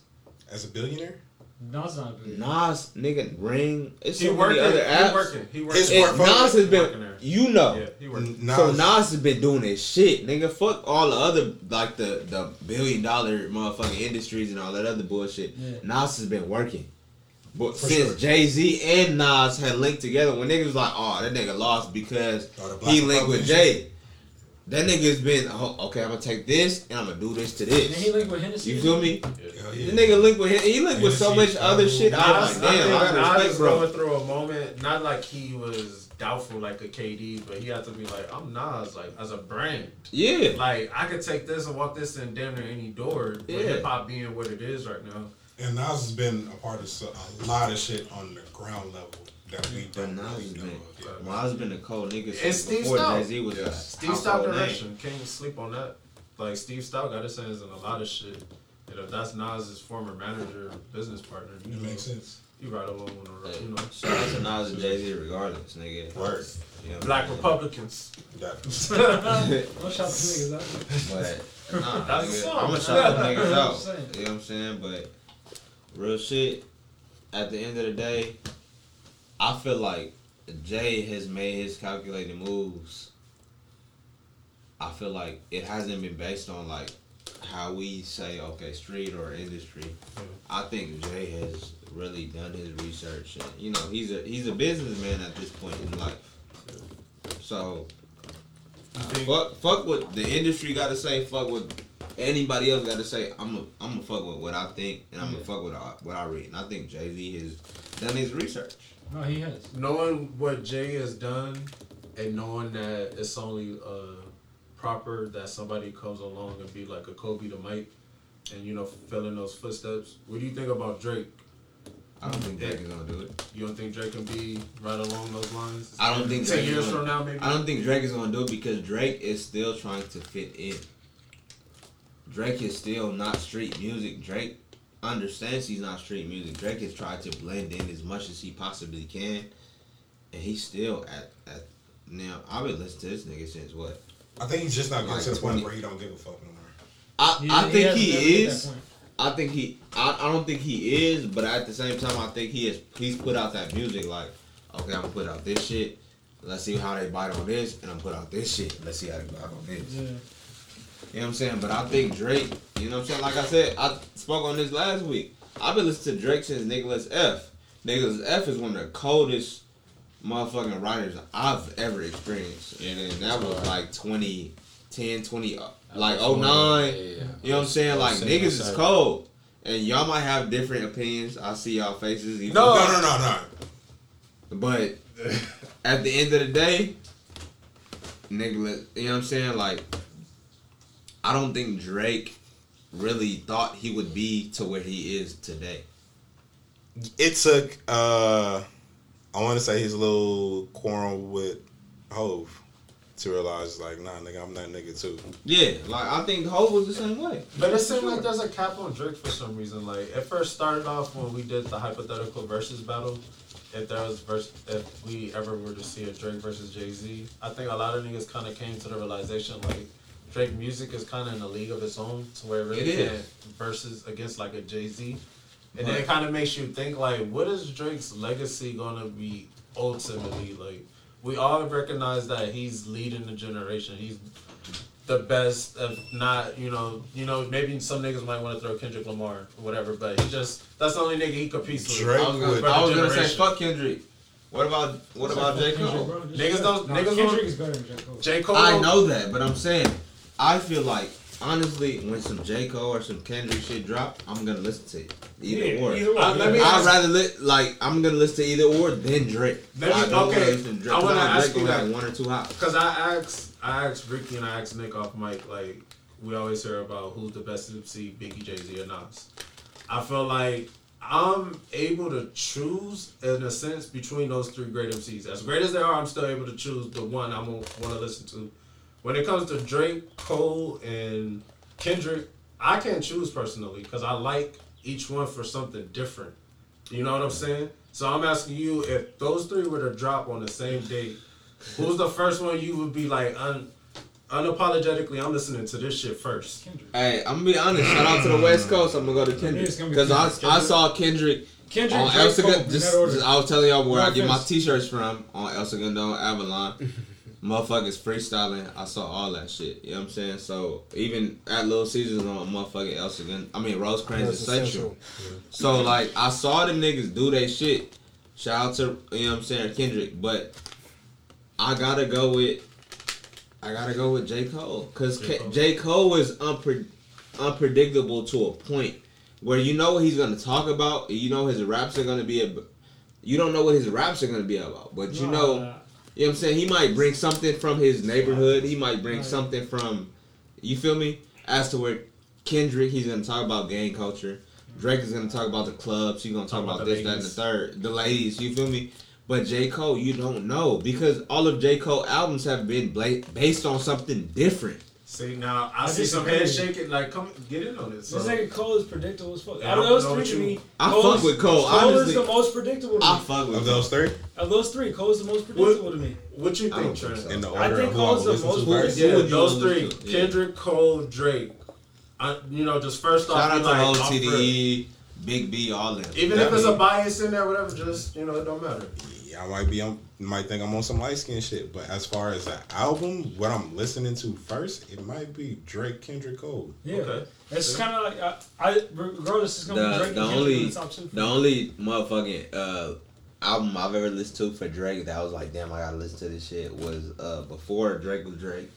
As a billionaire, Nas not a billionaire. Nas, nigga, Ring. It's He so working. many other He apps. working. He working. His And portfolio- Nas has Working been, there. you know. Yeah, he working. Nas, So Nas has been doing his shit, nigga. Fuck all the other like the the billion dollar motherfucking industries and all that other bullshit. Yeah. Nas has been working. But For since sure. Jay Z and Nas had linked together, when niggas was like, "Oh, that nigga lost because the Black he linked with Republic Jay," that nigga's been, oh, "Okay, I'm gonna take this and I'm gonna do this to And he this." linked with Hennessy. You feel me? Hell The nigga linked with him he linked with so much Hennessy, other shit. I was Nas, like, damn, I I think gotta Nas respect, is bro. going through a moment, not like he was doubtful like a KD, but he had to be like, I'm Nas, like as a brand. Yeah, Like I could take this and walk this in damn near any door. Yeah. hip hop being what it is right now. And Nas has been a part of a lot of shit on the ground level that we but don't Nas really has been, of. Nas been a cold nigga And since Steve before Stout. Jay Z was a Steve Stoute household name. direction. Can't sleep on that. like Steve Stoute got his hands in a lot of shit. You know, that's Nas's former manager, business partner. You It know, makes sense. You ride along with a, Hey, you know, Shout out to Nas and Jay Z, regardless, nigga. Word. You know, Black Republicans. Definitely. Don't shout the niggas out. But nah, That's the nigga, song. I'm gonna shout them niggas out. You know what I'm saying? But real shit. At the end of the day, I feel like Jay has made his calculated moves. I feel like it hasn't been based on like how we say okay street or industry. Mm-hmm. I think Jay has really done his research. And, you know, he's a he's a businessman at this point in life. So uh, fuck fuck what the industry got to say. Fuck what anybody else got to say. I'm a, I'm gonna fuck with what I think, and I'm gonna fuck with I- what I read. And I think Jay Z has done his research. No, he has. knowing what Jay has done and knowing that it's only uh, proper that somebody comes along and be like a Kobe to Mike and you know fill in those footsteps. What do you think about Drake? I don't think Drake is gonna do it. You don't think Drake can be right along those lines? I don't think ten Drake years gonna- from now maybe. I don't think Drake is gonna do it because Drake is still trying to fit in. Drake is still not street music. Drake understands he's not street music. Drake has tried to blend in as much as he possibly can, and he's still at at now. I've been listening to this nigga since what? I think he's just not getting Like to the point 20. where he don't give a fuck no more. I, I he think has he is. I think he. I, I don't think he is, but at the same time, I think he is. He's put out that music like, okay, I'm gonna put out this shit. Let's see how they bite on this, and I'm gonna put out this shit. Let's see how they bite on this. Yeah. You know what I'm saying? But I think Drake, you know what I'm saying? Like I said, I spoke on this last week. I've been listening to Drake since Nicholas F. Nicholas F is one of the coldest motherfucking writers I've ever experienced. And then that was like 2010, 20, uh, like 09. You know what I'm saying? Like niggas is cold. And y'all might have different opinions. I see y'all faces. you No. No, no, no, no. but at the end of the day, Nicholas, you know what I'm saying? Like, I don't think Drake really thought he would be to where he is today. It took uh I wanna say his little quarrel with Hov to realize like, nah nigga, I'm that nigga too. Yeah, like I think Hov was the same way. But it seemed like there's a cap on Drake for some reason. Like it first started off when we did the hypothetical versus battle. If there was verse, if we ever were to see a Drake versus Jay Z, I think a lot of niggas kind of came to the realization like Drake music is kind of in a league of its own, to where it really It is. versus against like a Jay Z. And then it kind of makes you think like, what is Drake's legacy gonna be ultimately? Like, we all recognize that he's leading the generation. He's the best, if not, you know, you know, maybe some niggas might want to throw Kendrick Lamar or whatever, but he just that's the only nigga he competes with. Drake I was gonna, would- I was gonna say fuck Kendrick. What about what about J Cole? Niggas don't- Nah, niggas Kendrick don't- is better than J Cole. J Cole. I know that, but I'm saying I feel like honestly, when some J Cole or some Kendrick shit drop, I'm gonna listen to it. Either Yeah, or. either me. I'd ask- rather li- like I'm gonna listen to either or than Drake. Let me- I don't okay, listen to Drake. I 'cause wanna ask you that. one or two hot. Cause I asked, I asked Ricky and I asked Nick off mic, like we always hear about who's the best MC, Biggie, Jay Z, or Nas. I feel like I'm able to choose in a sense between those three great MCs. As great as they are, I'm still able to choose the one I'm gonna want to listen to. When it comes to Drake, Cole, and Kendrick, I can't choose personally because I like each one for something different. You know what I'm saying? So I'm asking you if those three were to drop on the same date, who's the first one you would be like un, unapologetically? I'm listening to this shit first. Kendrick. Hey, I'm gonna be honest. Shout out to the West Coast. I'm gonna go to Kendrick it's gonna be because I, Kendrick. I saw Kendrick Kendrick, on Drake, El Cole, Segundo. Just, just- I was telling y'all where No I get my t-shirts from on El Segundo, Avalon. Motherfuckers freestyling. I saw all that shit. You know what I'm saying? So even at Little Caesars on motherfucking El Segundo, I mean Rosecrans That's Essential. essential. So like I saw them niggas do their shit. Shout out to you know what I'm saying Kendrick, but I gotta go with I gotta go with J Cole because J. J. Cole. Is unpre- unpredictable to a point where you know what he's gonna talk about. You know his raps are gonna be a. You don't know what his raps are gonna be about, but you Nah, know. You know what I'm saying? He might bring something from his neighborhood. He might bring something from, you feel me? As to where Kendrick, he's gonna talk about gang culture. Drake is gonna talk about the clubs. He's gonna talk, Talk about, about this, that, and the third. The ladies, you feel me? But J. Cole, you don't know because all of J. Cole albums have been based on something different. See now, I, I see some disagree. head shaking. Like, come get in on this. So. This nigga Cole is predictable as fuck. Yeah, Out of I those know three what to you- me, I Cole fuck is- with Cole, Cole is the most predictable to me. I fuck with Of those three, Of those three, Cole is the most predictable to me. What you I think, think Trent? so. in the order I order think of who I Cole's would the most to first. Who Yeah, those three: listen? Yeah. Kendrick, Cole, Drake. I, you know, just first off, Shout out to like, Whole. TDE, Big B, all them. Even if there's a bias in there, whatever, just you know, it don't matter. Yeah, I might be on, might think I'm on some light skin shit, but as far as an album, what I'm listening to first, it might be Drake, Kendrick Cole. Yeah, Okay. it's kind of like I, I regardless, it's gonna be the, Drake the and only in the top two. the only motherfucking uh, album I've ever listened to for Drake that I was like, damn, I gotta listen to this shit was uh, before Drake was Drake,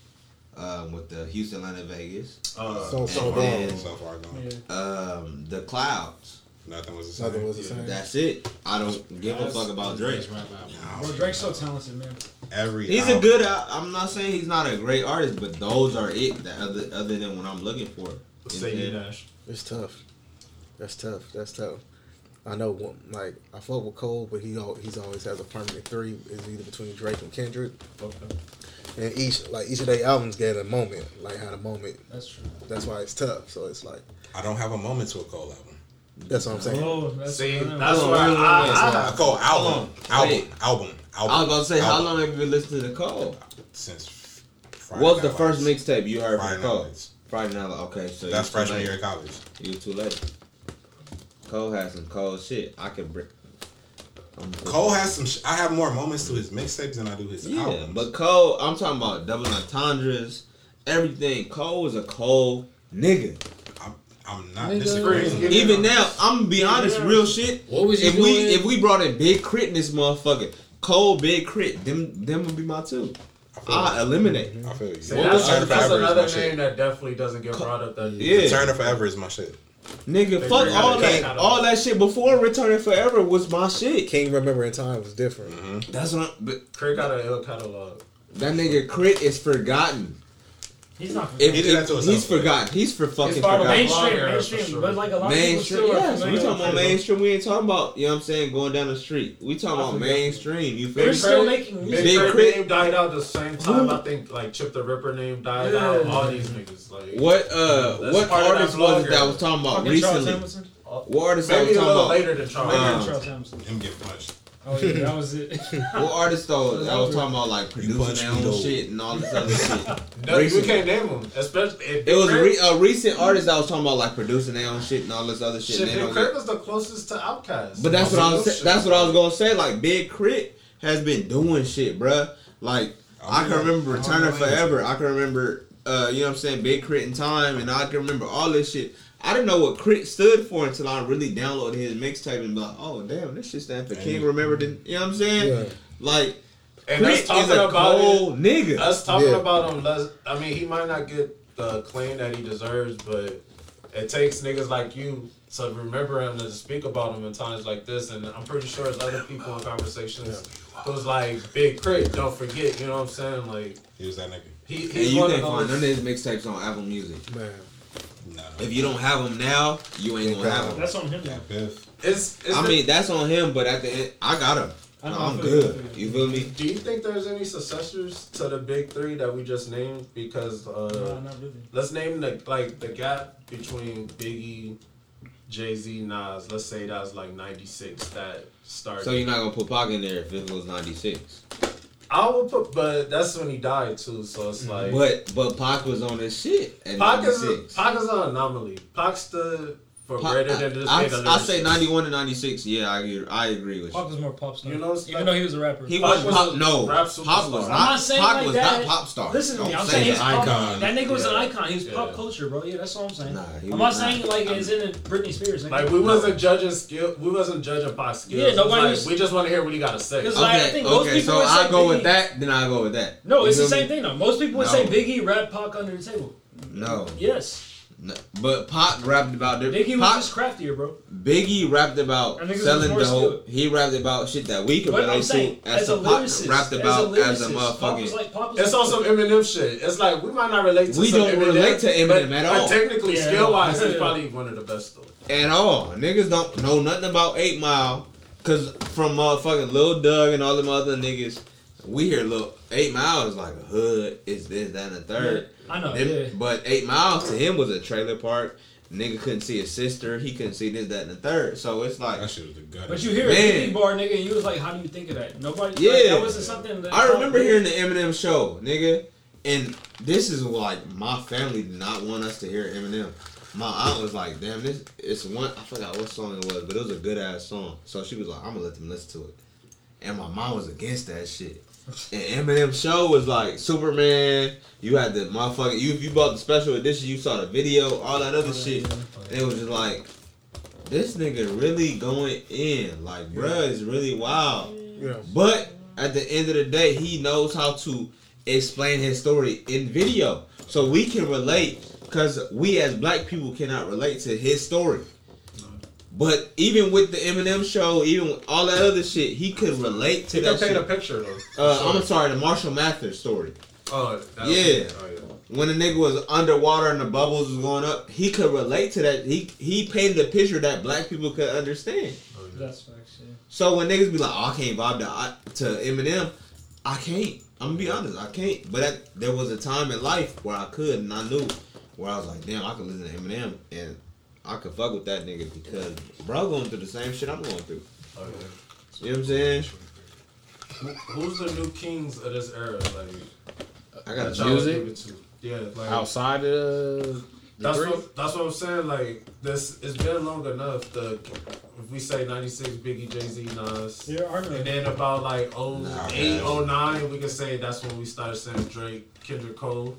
um, with the Houston, Atlanta, Vegas, Uh, So so And gone. then- So far gone. Yeah. um, the Clouds. Nothing was the same. Nothing was the same. That's it. I don't give a fuck about Drake. Bro, Drake's so talented, man. Every He's a good. I'm not saying he's not a great artist, but those are it. That other other than what I'm looking for. Say you dash. It's tough. That's tough. That's tough. I know, one- like I fuck with Cole, but he al- he's always has a permanent three. Is either between Drake and Kendrick, Okay. and each like each of their albums get a moment, like had a moment. That's true. That's why it's tough. So it's like I don't have a moment to a Cole album. That's what I'm saying. Oh, that's See, I know. that's Hold why on, wait, wait, I, wait, I, so- A album, album, album, album. I was about to say, how long have you been listening to the Cole? Since Friday What's the Night first Lights. mixtape you heard Friday from Night Cole? Lights. Friday Night. Lights. Okay, so That's you too freshman late. year of college. You too late. Cole has some cold shit. I can bring. Cole has some. Sh- I have more moments to his mixtapes than I do his Yeah, albums. but Cole, I'm talking about double entendres, everything. Cole is a Cole nigga. I'm, I'm not Nigga. disagreeing. Get Even now, I'm gonna be honest, real shit. What was you If we doing? if we brought in Big K.R.I.T. in this motherfucker, Cole, Big K.R.I.T., them them would be my two. I eliminate. I feel you. See, Well, that's, Turner that's Forever is another my shit. name that definitely doesn't get brought up. That Yeah. Turner Forever is my shit. Nigga, They fuck all that. the- All that shit before Returning Forever was my shit. King Remember in Time was different. Mm-hmm. That's what. I'm, but Craig got an ill catalog. that nigga K.R.I.T. is forgotten. He's not. If, He did if- to he's but- forgotten. He's for fucking It's forgotten. main- mainstream, mainstream, sure. but like a lot of people Mainstream, still yes. We talking about mainstream. We ain't talking about you know what I'm saying going down the street. We talking about mainstream. You feel They're still making music. Big, Big K.R.I.T. Crit. name died out the same time. I think like Chip tha Ripper name died Yeah. out. All these niggas like What uh what part of that artist was it that was talking about recently? What artist that was maybe a talking little about? later than Charles. Maybe Charles Hamilton. Him get punched. Oh yeah, that was it. What artist though I was talking about like producing their own though. shit and all this other shit? No, we can't name them. Especially if It was a, re- a recent artist I was talking about like producing their own shit and all this other shit. Shit, Big K.R.I.T. get- was the closest to Outkast. But that's what I was. Shit. That's what I was gonna say. Like Big K.R.I.T. has been doing shit, bruh. Like I can remember I Returning Forever. I can remember, uh, you know what I'm saying, Big K.R.I.T. in Time, and I can remember all this shit. I didn't know what K.R.I.T. stood for until I really downloaded his mixtape and be like, oh damn, this shit stand for King. Remember the, you know what I'm saying? Yeah. Like And K.R.I.T. us is talking a about cold it, nigga. us talking Yeah. about him. Les, I mean, he might not get the claim that he deserves, but it takes niggas like you to remember him to speak about him in times like this. And I'm pretty sure there's other people in conversations who's like Big Crit. Don't forget, you know what I'm saying? Like He was that nigga. he, and you one can't of find none of his mixtapes on Apple Music. Man, Nah. If you don't have them now, you ain't gonna have them. That's on him now. Biff. It's, it's I the- mean, that's on him, but at the end, I got him. I know, I'm I feel you, I good. feel you. You feel me? Do you think there's any successors to the big three that we just named? Because uh, No, not really. let's name the like the gap between Biggie, Jay Z, Nas. Let's say that was like '96 that started. So you're not gonna put Pac in there if it was '96. I would put, but that's when he died too. So it's mm-hmm. like But but Pac was on his shit at Pac is '96. Pac is an anomaly. Pac stood for Pac- greater than just I, being a I, I say '91 to '96. Yeah, I agree, I agree with Pop you. was more pop star. You know, even like- though he was a rapper. He Pac wasn't pop. a No, rap Pop was not. I'm not saying Pac like was that. not pop star. Listen to me. Don't I'm say saying he's that. pop, Icon. that nigga was an icon. He was pop culture, bro. Yeah, that's all I'm saying. Nah, I'm was not saying not. like it's in a Britney Spears. Nigga. Like we wasn't judging skill. We wasn't judging Pac's skills. Yeah, nobody like, was- we just want to hear what he got to say. Because- like, I Okay, okay. So I go with that. Then I go with that. no, it's the same thing though. Most people would say Biggie rap Pac under the table. No, Yes, no. but Pac rapped about the Biggie was just craftier, bro. Biggie rapped about That nigga was selling more dope. He rapped about shit that we could But I'm relate saying, to. as As a the Pac lyricist, rapped as about a as a lyricist, Pop was motherfucking. like Pop was It's like, on some Eminem shit. It's like we might not relate to We some don't Eminem, relate to Eminem but, at but all. technically, Yeah. skill wise, he's Yeah. probably one of the best though. At all. Niggas don't know nothing about 8 Mile. Cause from motherfucking Lil Doug and all them other niggas, we hear little Eight Miles like a hood. It's this, that, and the third. I know. Them- Yeah. But Eight Miles to him was a trailer park. Nigga couldn't see his sister. He couldn't see this, that, and the third. So it's like That shit was the gut. But you hear a Man. TV bar, nigga, and you was like, how do you think of that? Nobody. Yeah. Like, that wasn't something that. I remember hearing the Eminem show, nigga, and this is like my family did not want us to hear Eminem. My aunt was like, "Damn, this it's one." I forgot what song it was, but it was a good ass song. So she was like, "I'm gonna let them listen to it," and my mom was against that shit. And Eminem show was like Superman. You had the motherfucking you. If you bought the special edition, you saw the video, all that other shit. And it was just like, this nigga really going in. Like, bruh, is really wild. Yeah. But at the end of the day, he knows how to explain his story in video. So we can relate because we as black people cannot relate to his story. But even with the Eminem show, even with all that other shit, he could relate to He that can paint a picture though. Uh, I'm sorry, the Marshall Mathers story. Oh, that's, Yeah. Oh, yeah. When the nigga was underwater and the bubbles was going up, he could relate to that. He he painted a picture that black people could understand. Oh, yeah. That's facts. Yeah. So when niggas be like, "Oh, I can't vibe to to Eminem," I can't. I'm gonna be honest, I can't. But at, there was a time in life where I could, and I knew where I was like, "Damn, I could listen to Eminem, and I could fuck with that nigga because bro going through the same shit I'm going through." Yeah. You know what I'm saying? Who's the new kings of this era? Like I got music. Yeah, like Outside of That's three? what that's what I'm saying. Like this, it's been long enough. The if we say '96, Biggie, Jay Z, Nas, Yeah, I know. and then about like oh Nah, eight, oh nine, we can say that's when we started saying Drake, Kendrick Cole.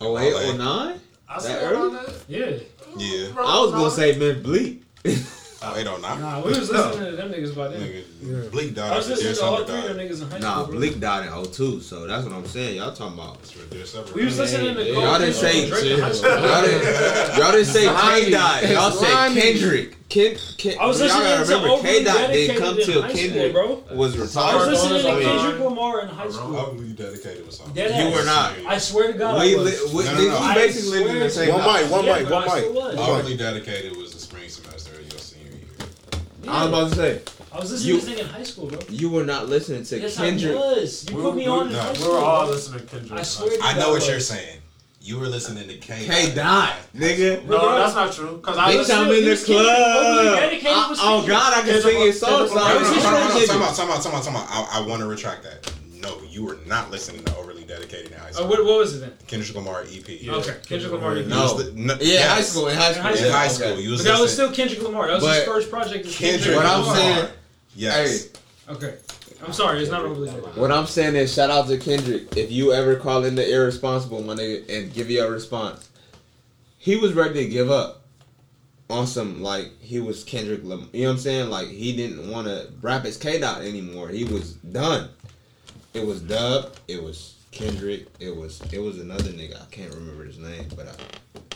Oh eight, oh nine. I That said early? around that. Yeah. Yeah. I was gonna say Myth Bleak. Oh, it don't not. Nah, we was listening to them niggas by then. Nigga, Bleak died I was listening to all three of them niggas in high Nah, school. bro. Bleak died in 02, so that's what I'm saying. Y'all talking about. That's where Dear Summer We was listening to Y'all didn't say Drake in high school. Y'all didn't, y'all didn't say K Slimy. dot. Y'all said Kendrick. Ken, Ken, I was y'all listening gotta to remember K dot didn't come in till high school, Kendrick bro. was I was retired. listening to Kendrick Lamar in high school. Overly dedicated was something. Dead You were not. I swear to God, We, I li- was. we, No, no, no. I basically lived in the swear same to One mic, one mic, one mic. was. Overly dedicated was the spring semester of your senior year. I was about to say I was listening You- to this nigga in high school, bro. you were not listening to Yes, Kendrick. I was. You We put me on in no, high We school. were all bro. listening to Kendrick. I swear to I God, know what was. you're saying. You were listening to K. K dot, nigga. No, that's not true. Cause I Bitch, listened. I'm in he the was Kendrick. Overly club. Dedicated I- was Oh Kendrick. God, I can Kendrick sing his Lamar- songs. Kendrick I Lamar- was Time just out, trying to time get out, time out, time out, time out. I, I want to retract that. No, you were not listening to Overly Dedicated in high Uh, school. what, what was it then? Kendrick Lamar EP. Yeah. Okay, Kendrick Lamar. EP. No. was li- no, Yeah, yes. high school. In high school. high In school. high Okay. you was But that was still Kendrick Lamar. That was his first project. as Kendrick What I'm Lamar. saying, Yes. Okay. I'm sorry, it's not overly dedicated. what I'm saying is, shout out to Kendrick. If you ever call in the irresponsible, my nigga, and give you a response, he was ready to give up on some like he was Kendrick. Lam- you know what I'm saying? Like he didn't want to rap his K Dot anymore. He was done. It was Dub. It was Kendrick. It was it was another nigga. I can't remember his name, but I,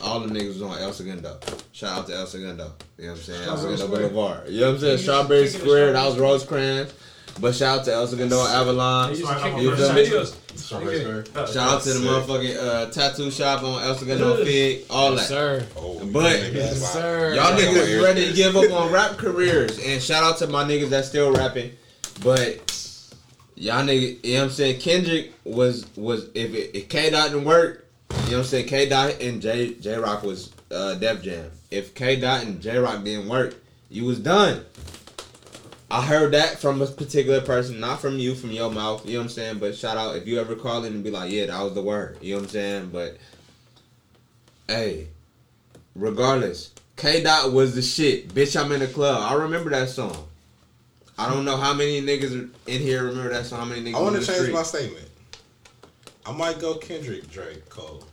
all the niggas was on El Segundo. Shout out to El Segundo. You know what I'm saying? El Strawberry Segundo Square. Boulevard. You know what I'm saying? He used to Strawberry kick it at Square. That was Strawberry Rosecrans. But shout out to El Segundo Avalon. They used to I'm it You in feel me? videos. Strawberry Square. Shout out to the motherfucking uh, tattoo shop on El Segundo Fig. All that. sir. Oh, But- Yes, sir. Y'all niggas ready to give up on rap careers. And shout out to my niggas that still rapping. But y'all niggas, you know what I'm saying? Kendrick was, was if, it, if K Dot didn't work, you know what I'm saying? K Dot and J Jay Rock was uh, Def Jam. If K Dot and Jay Rock didn't work, you was done. I heard that from a particular person, not from you, from your mouth. You know what I'm saying? But shout out if you ever call in and be like, yeah, that was the word. You know what I'm saying? But hey, regardless, K Dot was the shit. Bitch, I'm in the club. I remember that song. I don't know how many niggas are in here remember that song. How many niggas? I want to change street. my statement. I might go Kendrick, Drake, Cole.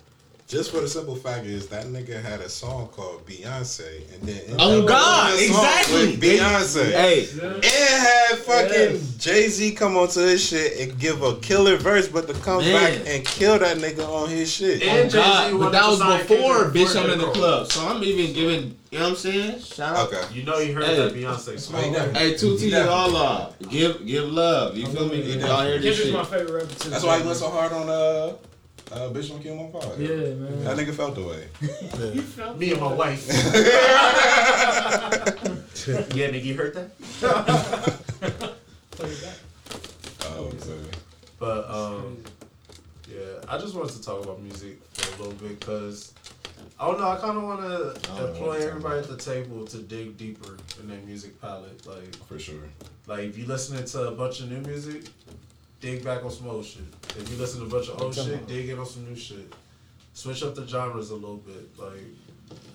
Just for the simple fact is that nigga had a song called Beyonce, and then ended Oh, God, song exactly. Beyonce. Hey, And had fucking Yes. Jay Z come onto his shit and give a killer verse, but to come Man. back and kill that nigga on his shit. And oh God, Jay-Z but wanted that was before bitch. I'm in the club, so I'm even giving. You know what I'm saying? Shout out. Okay. You know you heard Hey. that Beyonce song. Yeah. Hey, two T's Yeah. all love. Give, give love. You feel me? Y'all hear this Kendrick's shit? my favorite rapper. to That's why he went so hard on uh, uh Bitch Don't Kill My Father. Yeah, man. That nigga felt the way. Me and my wife. yeah, nigga, you heard that? Oh, so- But um, yeah, I just wanted to talk about music for a little bit because I don't know. I kind of want to I don't know what employ everybody at the table to dig deeper in their music palette. Like, For sure. like if you're listening to a bunch of new music, dig back on some old shit. If you listen to a bunch of old shit, dig in on some new shit. Switch up the genres a little bit. Like,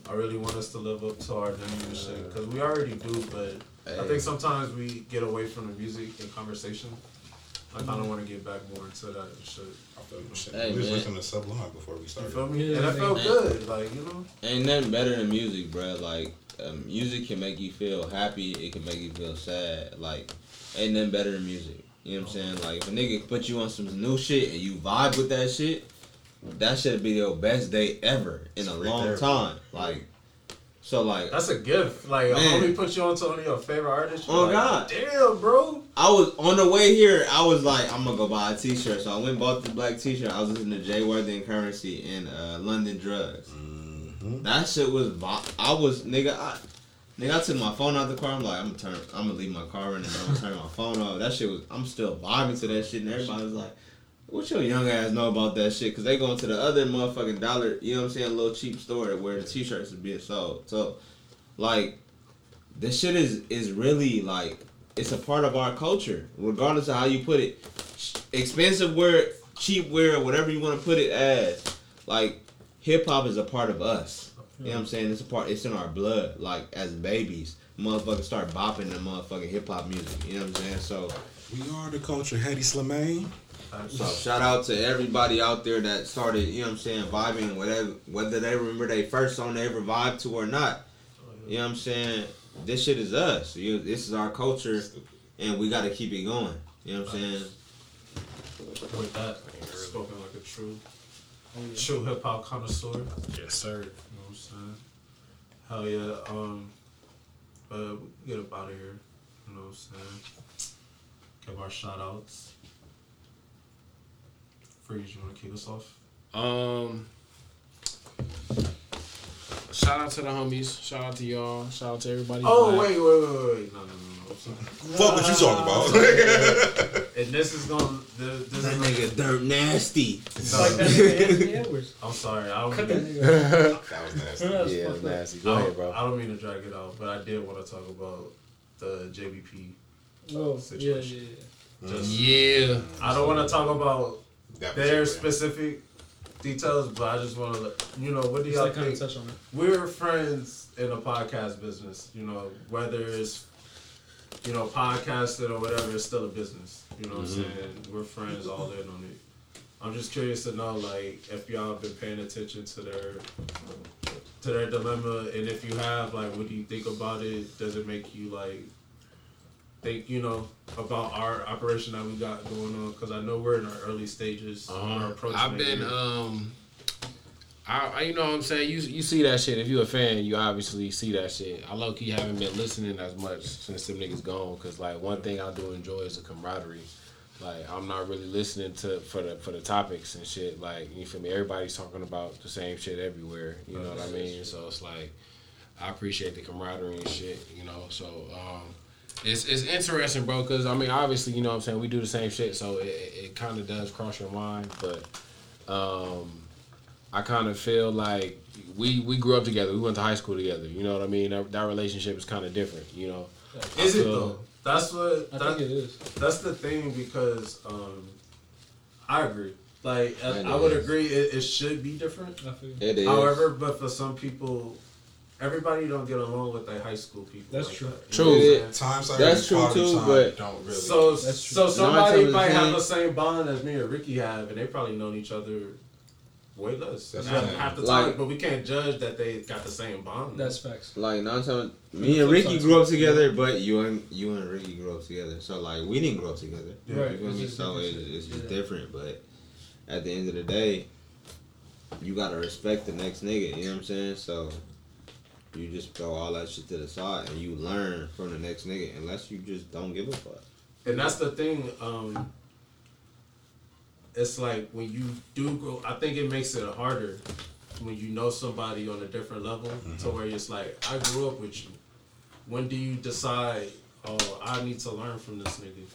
I really want us to live up to our name and shit because we already do, but I think sometimes we get away from the music and conversation. I kind of want to get back more into that shit. I feel you. Shit, Hey, we was man. listening to Sublime before we started. You feel me? Yeah, and that felt man. good. Like, you know? Ain't nothing better than music, bro. Like, um, music can make you feel happy. It can make you feel sad. Like, ain't nothing better than music. You know what I'm saying? Like, if a nigga put you on some new shit and you vibe with that shit, that should be your best day ever in a long there. time. Like, so like, That's a gift. Like, a Man. homie put you on to one of your favorite artists. Oh, like, God. Damn, bro. I was on the way here. I was like, I'm gonna go buy a T-shirt. So I went and bought the black T-shirt. I was listening to Jay Worthy and Currency and uh, London Drugs. Mhm. That shit was. I was nigga. I, nigga, I took my phone out the car. I'm like, I'm gonna turn. I'm gonna leave my car running. I'm gonna turn my phone off. That shit was. I'm still vibing to that shit, and everybody was like, "What your young ass know about that shit?" Because they going to the other motherfucking dollar. You know what I'm saying? A Little cheap store where the T-shirts is being sold. So, like, this shit is is really like it's a part of our culture, regardless of how you put it. Expensive wear, cheap wear, whatever you want to put it as. Like, hip hop is a part of us. You know what I'm saying? It's a part. It's in our blood. Like as babies, motherfuckers start bopping the motherfucking hip hop music. You know what I'm saying? So, We are the culture, Hedi Slimane. so shout out to everybody out there that started. You know what I'm saying? Vibing, whatever, whether they remember their first song they ever vibed to or not. You know what I'm saying? This shit is us. You, this is our culture, and we got to keep it going. You know what I'm saying? With that, spoken like a true, true hip hop connoisseur. Yes, sir. You know what I'm saying? Hell yeah. Um, but we get up out of here. You know what I'm saying? Give our shout outs. Freeze, you want to kick us off? Um, shout out to the homies. Shout out to y'all. Shout out to everybody. Oh, wait, wait, wait, wait. No, no, no, no. I'm sorry. Fuck what you talking about. And this is going to. This That is nigga dirt nasty. It's like that nigga Anthony Edwards. I'm sorry. I don't Cut that mean, nigga. that was nasty. Yeah, fucked it's nasty. I Go ahead, don't, bro. I don't mean to drag it out, but I did want to talk about the JBP. Oh, yeah, yeah, Situation. yeah. Just, Yeah. I don't want to talk about That their specific details, but I just want to, you know, what do y'all like kind of think? touch on it. We're friends in the podcast business, you know, whether it's, you know, podcasting or whatever, it's still a business. You know what Mm-hmm. I'm saying? We're friends all in on it. I'm just curious to know, like, if y'all have been paying attention to their to their dilemma, and if you have, like, what do you think about it? Does it make you like think, you know, about our operation that we got going on? Because I know we're in our early stages. Uh-huh. I've been um I, you know what I'm saying? You you see that shit. If you're a fan you obviously see that shit. I low key haven't been listening as much since them niggas gone because like one thing I do enjoy is the camaraderie. Like I'm not really listening to for the for the topics and shit. Like you feel me? Everybody's talking about the same shit everywhere. You know what I mean? So it's like I appreciate the camaraderie and shit you know? So um it's, it's interesting, bro, because I mean, obviously, you know what I'm saying, we do the same shit, so it, it, it kind of does cross your mind, but um, I kind of feel like we we grew up together, we went to high school together, you know what I mean? That, that relationship is kind of different, you know? Is I it though? That's what. I That, think it is. that's the thing because um, I agree. Like I, I would is. agree, it, it should be different. I feel. It is. However, but for some people, everybody don't get along with their high school people. That's like true. that. True. know what Times like That's true, quality too, time but- don't really. So, That's true. so somebody might have the same bond as me and Ricky have, and they probably known each other way less. That's half, right. half the Like- time, but we can't judge that they got the same bond. That's facts. Like nine times, me and Ricky grew up too. together, but you and you and Ricky grew up together. So like we didn't grow up together. Right. You feel It's just So it's, it's just Yeah. different. But at the end of the day, you gotta respect the next nigga. You know what I'm saying? So you just throw all that shit to the side and you learn from the next nigga, unless you just don't give a fuck. and that's the thing. Um, it's like when you do grow, I think it makes it harder when you know somebody on a different level to mm-hmm. where it's like, I grew up with you. When do you decide, oh, I need to learn from this nigga?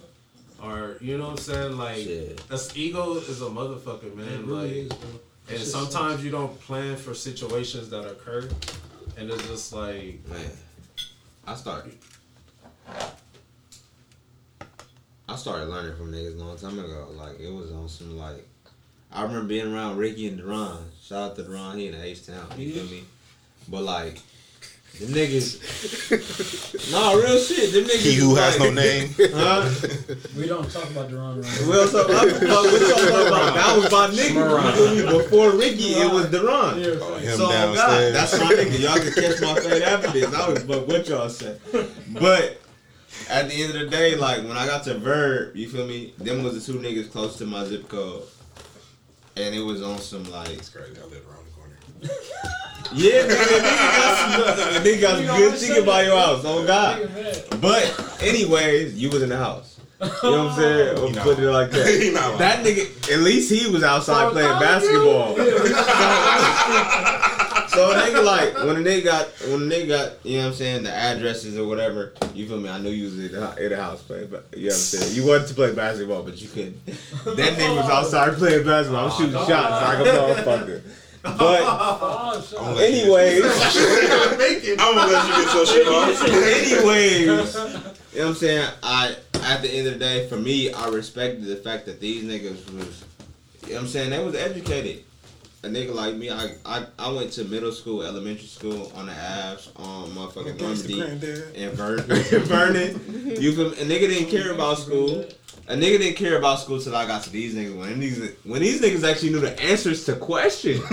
Or, you know what I'm saying? Like, Shit. that's ego is a motherfucker, man. It really like, is, bro. And sometimes you don't plan for situations that occur, and it's just like Man, I started. I started learning from niggas a long time ago. Like it was on some like. I remember being around Ricky and Deron. Shout out to Deron, he in H Town. You feel me? But like, the niggas. nah, real shit. Them niggas. He who is has no name. Huh? We don't talk about Duran right Well, so what the fuck what y'all talking about? That was my nigga. You feel me? Before Ricky, it was Deron. Yeah, Oh, him So God, downstairs. that's my nigga. Y'all can catch my fade after this. I was fuck what y'all say. But at the end of the day, like when I got to Verb, you feel me? Them was the two niggas close to my zip code. And it was on some like It's crazy. I live around the corner. Yeah, nigga, nigga got some nigga got some good chicken by your house, oh God. But anyways, you was in the house. You know what I'm saying? Or He not put it like that. He not lying. That nigga, at least he was outside playing basketball. So a nigga like when a nigga got when a nigga got you know what I'm saying the addresses or whatever you feel me? I knew you was in the, in the house playing but you know what I'm saying? You wanted to play basketball but you couldn't. That nigga was outside playing basketball. I'm shooting shots like a motherfucker. But Oh. I'm gonna let you anyways get- I'm gonna let you get your shit off. anyways. You know what I'm saying? I at the end of the day for me I respected the fact that these niggas was you know what I'm saying? They was educated a nigga like me, I, I I went to middle school, elementary school on the Avs, on um, motherfucking Normandy and Vernon. Vernon. You feel me? A nigga didn't care about school. A nigga didn't care about school till I got to these niggas. When these when these niggas actually knew the answers to questions,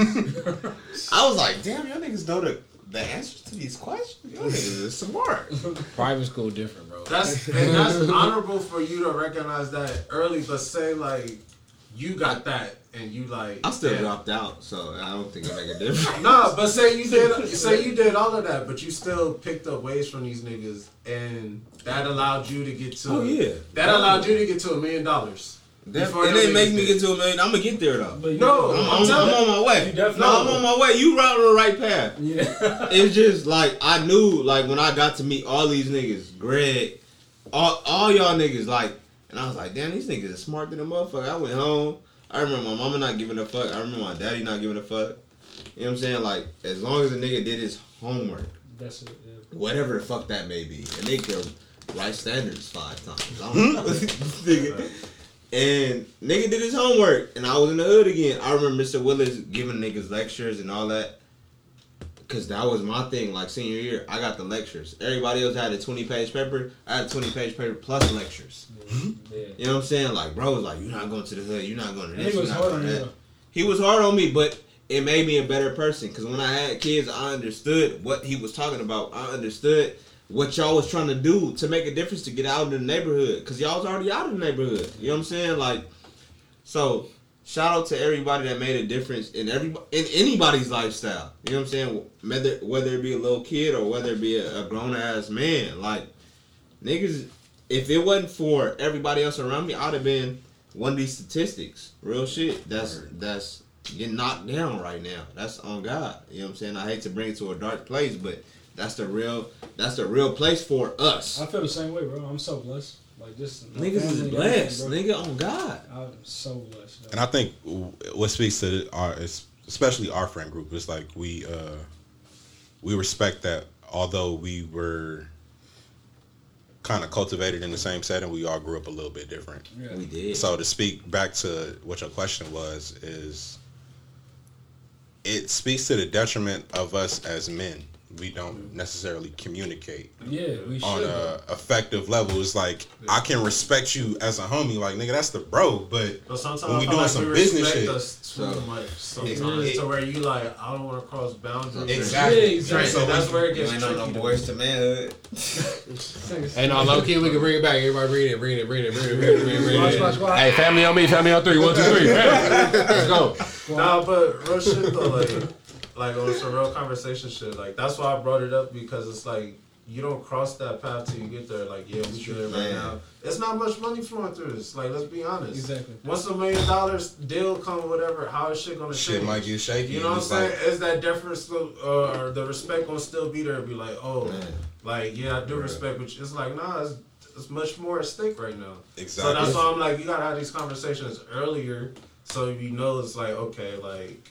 I was like, damn, y'all niggas know the the answers to these questions. Y'all niggas is smart. Private school different, bro. that's and that's honorable for you to recognize that early. But say like you got that and you like I still damn. dropped out, so I don't think it make a difference. Nah, but say you did say you did all of that, but you still picked up ways from these niggas, and that allowed you to get to. Oh, yeah. That allowed you to get to a million dollars. That, Before it didn't make me did. get to a million. I'm gonna get there though. But No, I'm, I'm I'm, I'm on my way. You definitely- No, I'm on my way. You right on the right path. Yeah. It's just like I knew, like when I got to meet all these niggas, Greg, all all y'all niggas, like, and I was like, damn, these niggas are smart than a motherfucker. I went home. I remember my mama not giving a fuck. I remember my daddy not giving a fuck. You know what I'm saying? Like, as long as a nigga did his homework, That's it. Yeah. whatever the fuck that may be, and they could write standards five times. I don't know. nigga. And nigga did his homework, and I was in the hood again. I remember Mr. Willis giving niggas lectures and all that. Cause that was my thing, like senior year, I got the lectures. Everybody else had a twenty page paper. I had a twenty page paper plus lectures. Mm-hmm. Yeah. You know what I'm saying? Like, bro was like, "You're not going to the hood. You're not going to this. he was hard on you. that." He was hard on me, but it made me a better person. Cause when I had kids, I understood what he was talking about. I understood what y'all was trying to do to make a difference to get out in the neighborhood. Cause y'all was already out in the neighborhood. You know what I'm saying? Like, so shout out to everybody that made a difference in every in anybody's lifestyle. You know what I'm saying? Whether whether it be a little kid or whether it be a, a grown ass man. Like, niggas, if it wasn't for everybody else around me, I'd have been one of these statistics. Real shit. That's that's getting knocked down right now. That's on God. You know what I'm saying? I hate to bring it to a dark place, but that's the real that's the real place for us. I feel the same way, bro. I'm so blessed. Like just my Niggas is family, blessed. Nigga on God. I'm so blessed. And I think what speaks to our, especially our friend group, is like we uh, we respect that. Although we were kind of cultivated in the same setting, we all grew up a little bit different. yeah. We did. So to speak back to what your question was, is it speaks to the detriment of us as men. We don't necessarily communicate yeah, we should. on bro. a effective level. It's like I can respect you as a homie, like nigga, that's the bro. But But sometimes When we doing like some we business respect shit. us too So- much sometimes It- to where you like I don't want to cross boundaries. Exactly. Yeah, exactly. So that's where it gets ain't tricky. on no though. boys to manhood. Hey, no, low key, we can bring it back. Everybody bring it, bring it, bring it, bring it, bring it, bring it. Bring Squad, it. squad, squad. Hey, family on me, family on three. One, two, three. Hey, Let's go. Nah, but real shit though, like, like on some real conversation shit. Like that's why I brought it up because it's like you don't cross that path till you get there. Like yeah, we good right Man. now. It's not much money flowing through this. Like let's be honest. Exactly. Once a million dollars deal come, whatever, how is shit gonna shit change? might get shaky. You know what I'm saying? like- Is that difference still, uh, or the respect gonna still be there? Be like, oh, Man. like yeah, I do respect, but it's like nah, it's, it's much more at stake right now. Exactly. So that's why I'm like, you gotta have these conversations earlier, so you know it's like okay, like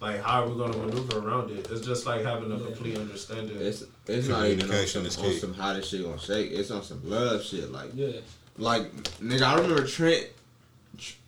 like how are we gonna maneuver around it? It's just like having a complete understanding. It's it's not even on Communication some, is on some how this shit gonna shake. It's on some love shit. Like Yeah. like nigga, I remember Trent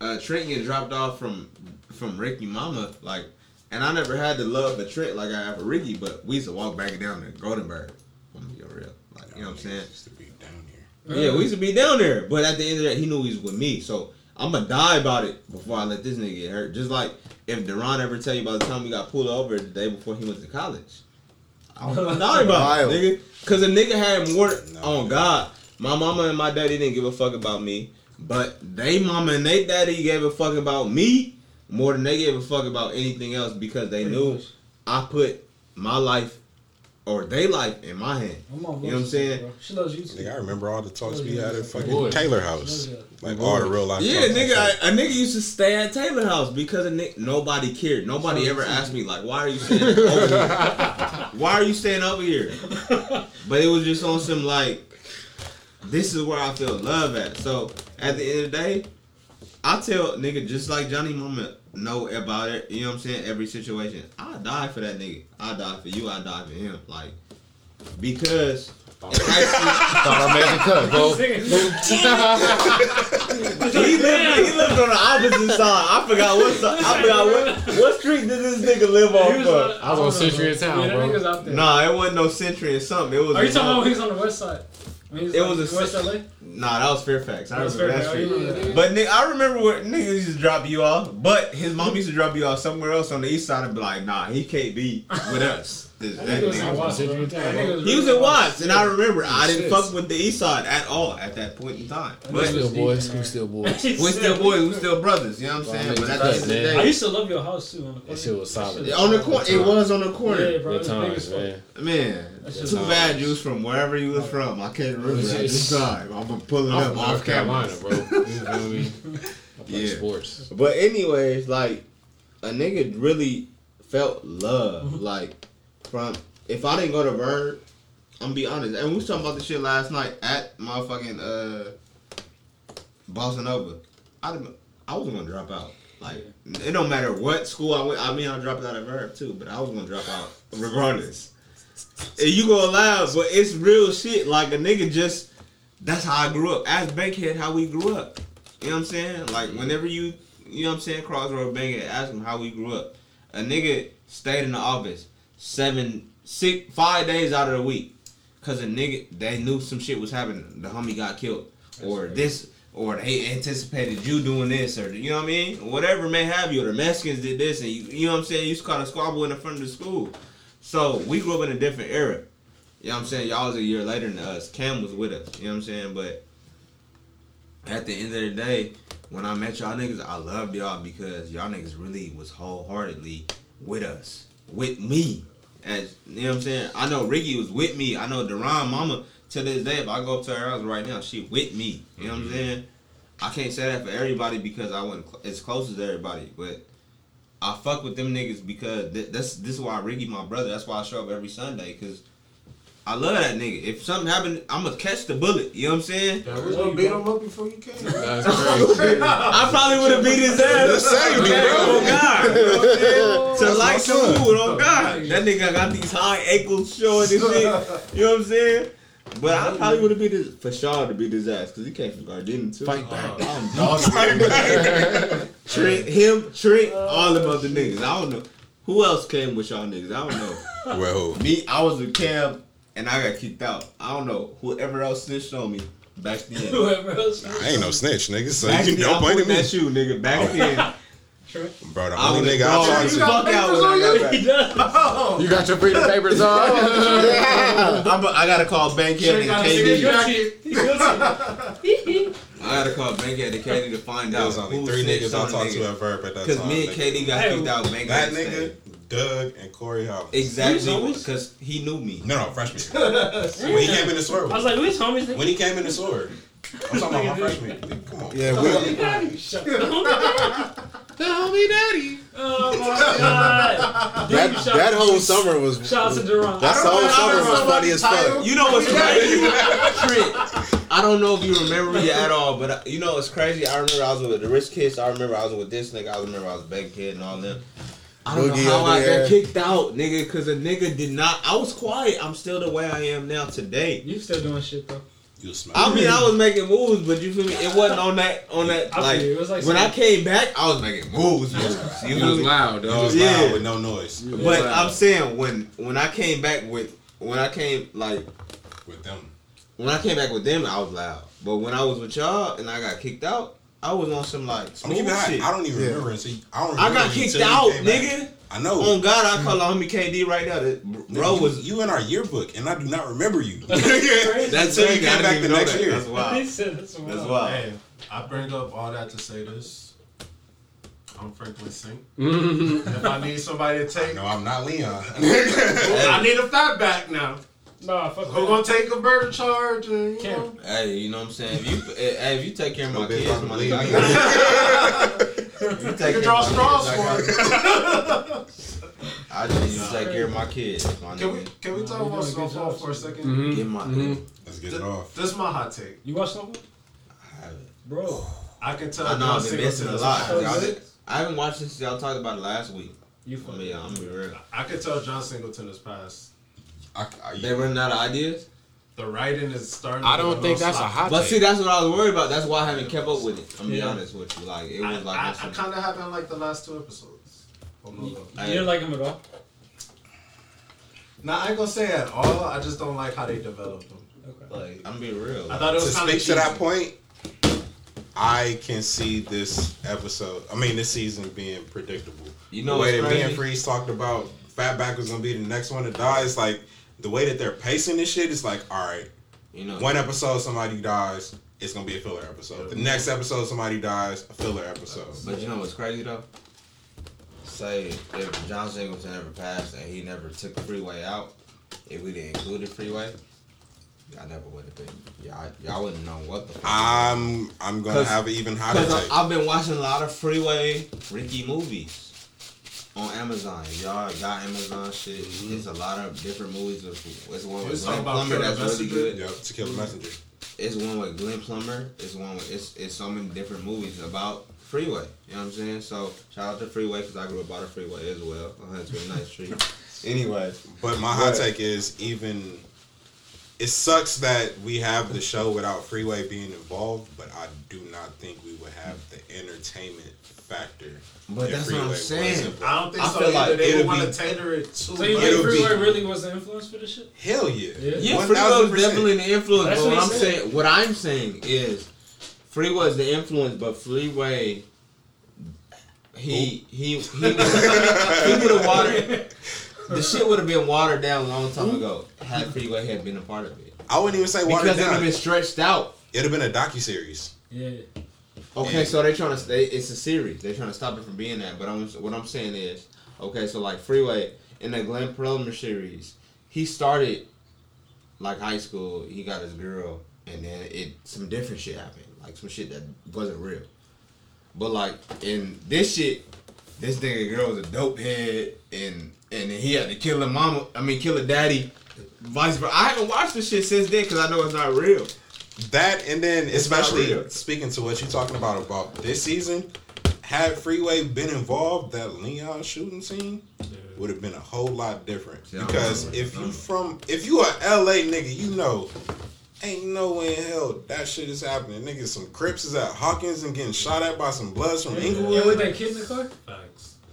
uh, Trent getting dropped off from from Ricky Mama like, and I never had the love for Trent like I have for Ricky, but we used to walk back down to Goldenberg. I'm gonna be real, like you know what I'm saying. Used to be down here. Yeah, we used to be down there, but at the end of that, he knew he was with me. So I'm gonna die about it before I let this nigga get hurt. Just like if Deron ever tell you by the time we got pulled over the day before he went to college, I was gonna die about Wild. it, nigga. Cause a nigga had more No. on God. My mama and my daddy didn't give a fuck about me, but they mama and they daddy gave a fuck about me more than they gave a fuck about anything else because they knew I put my life or they life in my hand. My mom You know what I'm saying? bro. She loves you too. Nigga, I remember all the talks we had at fucking Boys. Taylor House. loves you. Like all the real life. Yeah, talks. nigga, I, a nigga used to stay at Taylor House because a ni- nobody cared. Nobody ever asked me like, "Why are you staying over here? Why are you staying over here?" But it was just on some like, this is where I feel love at. So at the end of the day, I tell nigga just like Johnny Mama know about it. You know what I'm saying? Every situation, I die for that nigga. I die for you. I die for him. Like because. in high school- Thought I made the cut, bro. he lived, he lived on the opposite side. I forgot what side. I forgot what what street did this nigga live He on was uh, for. on- I was on don't Century in town, yeah, that bro. nigga's out there. Nah, it wasn't no Century or something. It was. Are you a- talking about when he was on the west side? Was It was a West se- LA? Nah, that was Fairfax. I That was remember that Fairfax. Oh, street. remember. But nigga, I remember where niggas used to drop you off, but his mom used to drop you off somewhere else on the east side and be like, nah, he can't be with us. This- That that was nigga- Watts, bro. Century in town, That bro. nigga was He was in Watts, and I remember I didn't fuck with the east side at all at that point in time. We But still boys. We still boys. We said- still boys, we still brothers. You know what I'm saying? I But mean, the end of the man. I used to love your house too on the corner. That shit was solid. On the corner, it was on the corner. Yeah, bro. Good it was big times, man. Man, too bad nice. you was from wherever you was from. I can't remember It's at this time. I'm gonna pull it up off Carolina, bro. You feel me? I play Yeah. sports. But anyways, like a nigga really felt love, like from if I didn't go to Vern, I'm gonna be honest. And we was talking about this shit last night at motherfucking uh Bossa Nova. I didn't- I wasn't gonna drop out. Like it don't matter what school I went. I mean, I dropped out of Verb too, but I was gonna drop out regardless. And you go loud, but it's real shit. Like a nigga just that's how I grew up. Ask Bankhead how we grew up. You know what I'm saying? Like whenever you you know what I'm saying, Crossroad Bankhead, ask him how we grew up. A nigga stayed in the office seven, six, five days out of the week. Cause a nigga they knew some shit was happening. The homie got killed. Or this or they anticipated you doing this or you know what I mean? Whatever may have you, or the Mexicans did this and you, you know what I'm saying, you caught a squabble in the front of the school. So we grew up in a different era. You know what I'm saying? Y'all was a year later than us. Cam was with us. You know what I'm saying? But at the end of the day, when I met y'all niggas, I loved y'all because y'all niggas really was wholeheartedly with us. With me. As you know what I'm saying? I know Ricky was with me. I know Deron mama to this day, if I go up to her house right now, she with me. You know what I'm mm-hmm. saying? I can't say that for everybody because I wasn't cl- as close as everybody, but I fuck with them niggas because th- that's this is why Ricky my brother. That's why I show up every Sunday because I love that nigga. If something happened, I'm gonna catch the bullet. You know what I'm saying? Yeah, we gonna beat him up before you came. That's crazy. I probably would have beat his ass. The same, Okay, bro. on God. Oh, you know I'm saying? To That's like my some food on God. That nigga got these high ankles showing and shit. You know what I'm saying? But I probably would have beat his for sure to beat his ass because he came from Gardena too. Fight back. I'm dog. Trent, him, Trent, all them other niggas. I don't know who else came with y'all niggas. I don't know. Well, Me, I was with Cam and I got kicked out. I don't know whoever else snitched on me back then. Whoever else. I ain't no snitch, nigga. So Back you then, don't I'm blame me. at you, nigga. Back oh. then, True. Bro, the I only was nigga I dog. talk You to. fuck out when I got back. He. You got your freedom papers on. yeah. I'm a, I gotta call Bankhead and KD. I gotta call Bankhead and KD to find There out was only three niggas I talked to at Verb at that time. Because me and nigga. KD got kicked out. Bankhead That nigga, Doug, and Corey House. Exactly, because he knew me. No, no, freshman. when he came in the store. I was like, who's homies? nigga? When he came in the store. I'm talking about my freshman. Come on. Yeah, we, Shut the homie the homie daddy. Oh my god. that that whole summer was Shout out to Duran. that whole summer was funny as fuck. You know what's crazy? Trent, I don't know if you remember me at all, but I, you know what's crazy? I remember I was with the Rich Kids. I remember I was with this nigga. I remember I was big kid and all them. I don't Boogie know how I there. got kicked out, nigga, because a nigga did not. I was quiet. I'm still the way I am now today. You still doing shit though. You smell. I mean, I was making moves, but you feel me? It wasn't on that. On that, I like, feel. It was like when I came back, I was making moves. moves. You It feel was loud, It dog. was Yeah. loud with no noise But I'm saying when when I came back with when I came like with them. when I came back with them, I was loud. But when I was with y'all and I got kicked out, I was on some like I'm smooth keeping high. shit. I don't even Yeah. remember. And see, I don't. I got kicked out, came back. nigga. I know. On God, I call on homie KD right now. That bro you, was you in our yearbook, and I do not remember you. that's Until you crazy. Came back the next that. year. That's He wild. said that's wild. That's wild. Hey, I bring up all that to say this. I'm Franklin Saint. Mm-hmm. if I need somebody to take, No, I'm not Leon. I need a fat back now. Nah, fuck Who that. gonna take a murder charge? And, you Cam. know, Hey, you know what I'm saying? If you hey, if you take care of my kids, fucking my believe nigga, me. I got you. You you take can care draw of my straws kids, I for got it. I just need to take care of my kids, my Can we nigga. can we talk you about doing Snowfall for a sis. 2nd Mhm. Get my Mhm. Let's get it off. This is my hot take. You watch something, I haven't. bro? I can tell. I know John I've been Singleton missing a is lot. Y'all good? did- I haven't watched this. Y'all talked about it last week. You I fuck. mean, I'm gonna be real. I can tell John Singleton is past. I, I, They running out of ideas. The writing is starting. I don't get think little that's a hot But take. see, that's what I was worried about. That's why I haven't kept up with it. I'm gonna be honest with you. Like it I, was like I, I kind of haven't liked the last two episodes. Oh, no, no. You I- didn't like him at all. Nah, I ain't gonna say at all. I just don't like how they developed them. Okay. Like, I'm gonna be real. I thought it to was kind of speak to that point, I can see this episode. I mean, this season being predictable. You know the way what's that me and? Freeze talked about Fatback was gonna be the next one to die. It's like the way that they're pacing this shit. It's like, all right, You know, one episode somebody dies, it's gonna be a filler episode. The next episode somebody dies, a filler episode. but you know what's crazy though? Say if John Singleton ever passed and he never took the freeway out, if we didn't include the freeway, y'all never would have been. Y'all, y'all wouldn't know what the. fuck. I'm I'm gonna have an even hotter Because. I've been watching a lot of freeway Ricky movies on Amazon. Y'all got Amazon shit. Mm-hmm. It's a lot of different movies. It's one with was Glenn talking about Plummer Kill that's the really Messenger? good. Yep, to kill the messenger. It's one with Glenn Plummer. It's one with it's it's so many different movies about freeway. You know what I'm saying? So shout out to Freeway because I grew up by the freeway as well, 129th Street. Anyway, But my hot take is even. It sucks that we have the show without Freeway being involved, but I do not think we would have the entertainment factor. But that's what I'm Freeway was saying. I don't think I so. feel either. like they it'll would want to be- tailor it to. So you like- think Freeway really was the influence for this shit? Hell yeah. Yeah. yeah, Freeway was definitely the influence. That's but what what I'm said. saying, what I'm saying is, Freeway is the influence, but Freeway. He he he he would have watered. The shit would have been watered down a long time ago had Freeway had been a part of it. I wouldn't even say watered Because it would have been stretched out. It'd have been a docu series. Yeah. Okay, Yeah. so they're trying to stay. It's a series. They're trying to stop it from being that. But I'm, what I'm saying is, okay, so like Freeway in the Glenn Plummer series, he started like high school. He got his girl, and then it some different shit happened, like some shit that wasn't real. But like in this shit, this nigga girl was a dope head, and and he had to kill her mama. I mean, kill her daddy. Vice versa. I haven't watched this shit since then because I know it's not real. That and then It's especially speaking to what you're talking about about this season, had Freeway been involved, that Leon shooting scene would have been a whole lot different. Yeah, because if you from if you a LA nigga, you know ain't no way in hell that shit is happening. Niggas some Crips is at Hawkins and getting shot at by some Bloods from Yeah, with Inglewood. that kid in the car?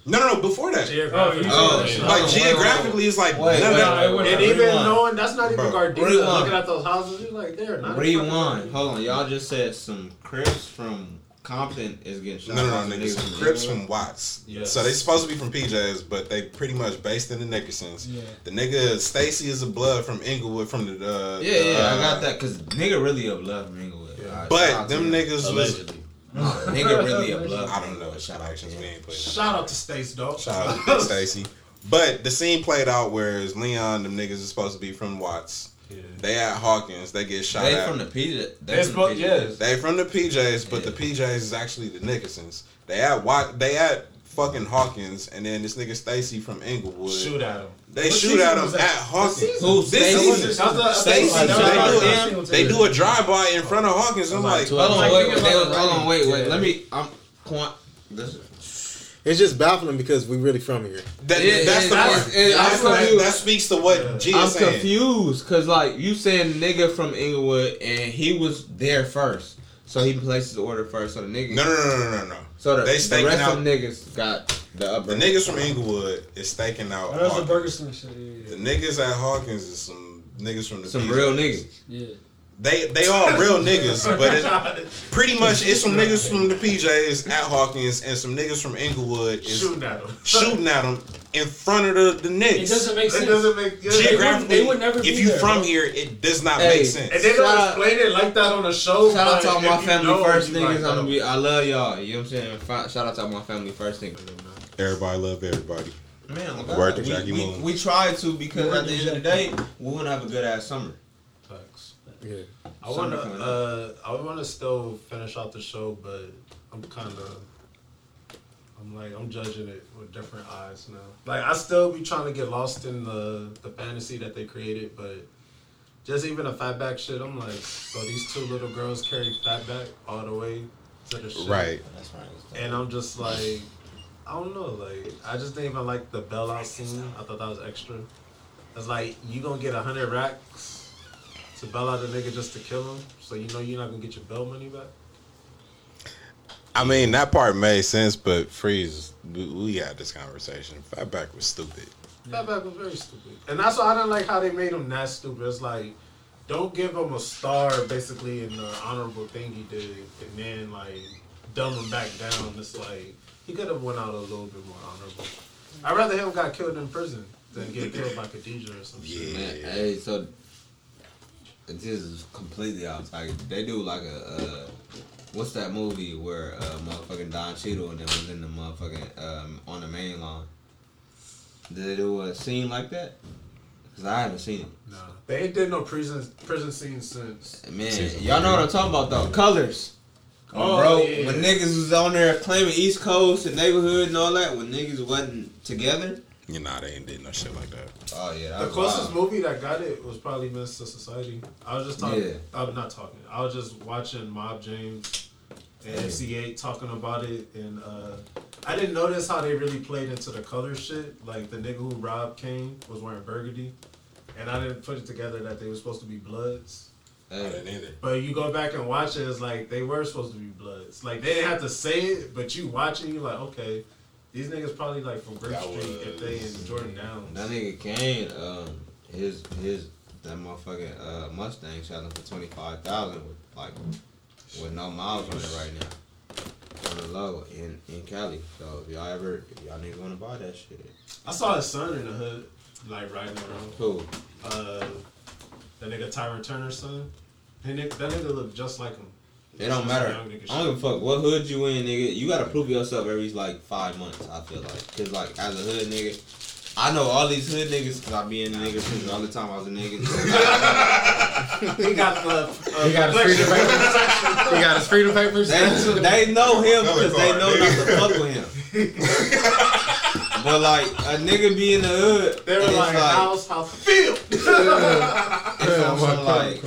Facts. No, no, no, before that. Geographically. Oh, you- Like Wait, geographically, it's like Wait, none of wait, that. wait, wait. And even Rewind. knowing that's not even Bro, Gardena, looking at those houses, you're like, they're not. Rewind. Hold on. Y'all just said some Crips from Compton is getting shot. No, no, by no, some niggas. Some from Crips from Watts. Yes. So they supposed to be from PJs, but they pretty much based in the Nickersons. Yeah. The nigga Stacy is a blood from Inglewood from the. Uh, Yeah, yeah, uh, I got that because nigga really a blood from Inglewood. Alright, shout But them niggas was. Allegedly. Nah, nigga really a blood. I don't know. Shout out to we ain't putting. Shout out to Stace, dog. Shout out to Big Stacy. But the scene played out whereas Leon, them niggas is supposed to be from Watts. Yeah. They at Hawkins. They get shot They at. from the PJ. They It's from the both, yes. They from the PJs, but the PJs is actually the Nickersons. They at Wat, they at fucking Hawkins, and then this nigga Stacy from Inglewood. Shoot at him. They What shoot at him at? Hawkins. Who? This Stacy? season, That's the- that's Stacy, the- so that's they, do, a- they do a drive by in front of Hawkins. I'm like, It was Hold on, Like, wait, think wait, they hold on, wait, wait. Let me. I'm. Quant, this, It's just baffling because we really from here. That, Yeah, that's yeah, the that's- part. it- That's I'm the- that speaks to what G I'm saying. confused because like you saying nigga from Inglewood and he was there first, so he placed his order first. So the niggas. No, no, no, no, no, no. so the, they the rest out- of them niggas got the upper. The niggas from Inglewood is staking out. Oh, that's the Hawkins. Burger King shit. Yeah, The niggas at Hawkins is some niggas from the some PJs. real niggas. yeah. yeah. They they all real niggas, but it, pretty much it's some niggas from the PJs at Hawkins and some niggas from Inglewood is Shooting at them. shooting at them in front of the, the Knicks. It doesn't make It sense. doesn't make yeah. Geographically, they would never if you there, from bro. here, it does not Hey, make sense. And they Shout don't explain it like that on the show. Shout out to all my family know, first you niggas. like, I'm gonna be. I love y'all. You know what I'm saying? Shout out to all my family first niggas. Everybody love everybody. Man, oh Word to we, Jackie we, Moon. we tried to because at the end of the day, we want to have a good ass summer. Facts. Yeah. I want to. Summer coming up. Uh, I want to still finish out the show, but I'm kind of. I'm like I'm judging it with different eyes now. Like I still be trying to get lost in the the fantasy that they created, but just even the fatback shit, I'm like, so these two little girls carry fatback all the way to the shit, Right. Right. And I'm just like, I don't know, like I just didn't even like the bailout scene. I thought that was extra. It's like you gonna get a hundred racks to bail out a nigga just to kill him, so you know you're not gonna get your bail money back. I mean, that part made sense, but Freeze, we, we had this conversation. Fatback was stupid. Fatback was very stupid, and that's why I didn't like how they made him that stupid. It's like, don't give him a star basically in the honorable thing he did, and then like dumb him back down. It's like he could have went out a little bit more honorable. I'd rather him got killed in prison than get killed by Khadijah or some shit. Man, hey, so this is completely off topic. They do like a uh, what's that movie where uh, motherfucking Don Cheadle and then was in the motherfucking um, on the main line? Did they do a scene like that? Cause I haven't seen it. No, they ain't did no prison prison scene since. Man, Season y'all know what I'm talking about though. Colors. Oh, bro, yeah. when niggas was on there claiming East Coast and neighborhood and all that, when niggas wasn't together. You know, they ain't did no shit like that. Oh yeah, The closest wild. movie that got it was probably Menace II Society. I was just talking. Yeah. I'm not talking. I was just watching Mob James and MC Eiht talking about it, and uh, I didn't notice how they really played into the color shit. Like the nigga who robbed Caine was wearing burgundy, and I didn't put it together that they were supposed to be Bloods. I Hey, didn't either. But you go back and watch it, it's like they were supposed to be Bloods. Like they didn't have to say it, but you watching, you're like, okay, these niggas probably like from Grape That Street if they in Jordan Downs. That nigga Caine, um, his his that motherfucking uh, Mustang selling for twenty five thousand with like with no miles on it right now. On the low in, in Cali. So if y'all ever if y'all niggas wanna buy that shit. I saw his son in the hood, like riding around. Cool. Uh, that nigga Tyrin Turner's son. That nigga, that nigga look just like him. It don't matter. I don't give a fuck what hood you in, nigga. You gotta prove yourself every like five months. I feel like, cause like as a hood nigga, I know all these hood niggas cause I be in the nigga prison all the time. I was a nigga. He got the. Uh, He got his freedom papers. He got his freedom papers. they, they know him because they know not to fuck with him. But like a nigga be in the hood, They were and it's like, house, house, feel. it's on some like,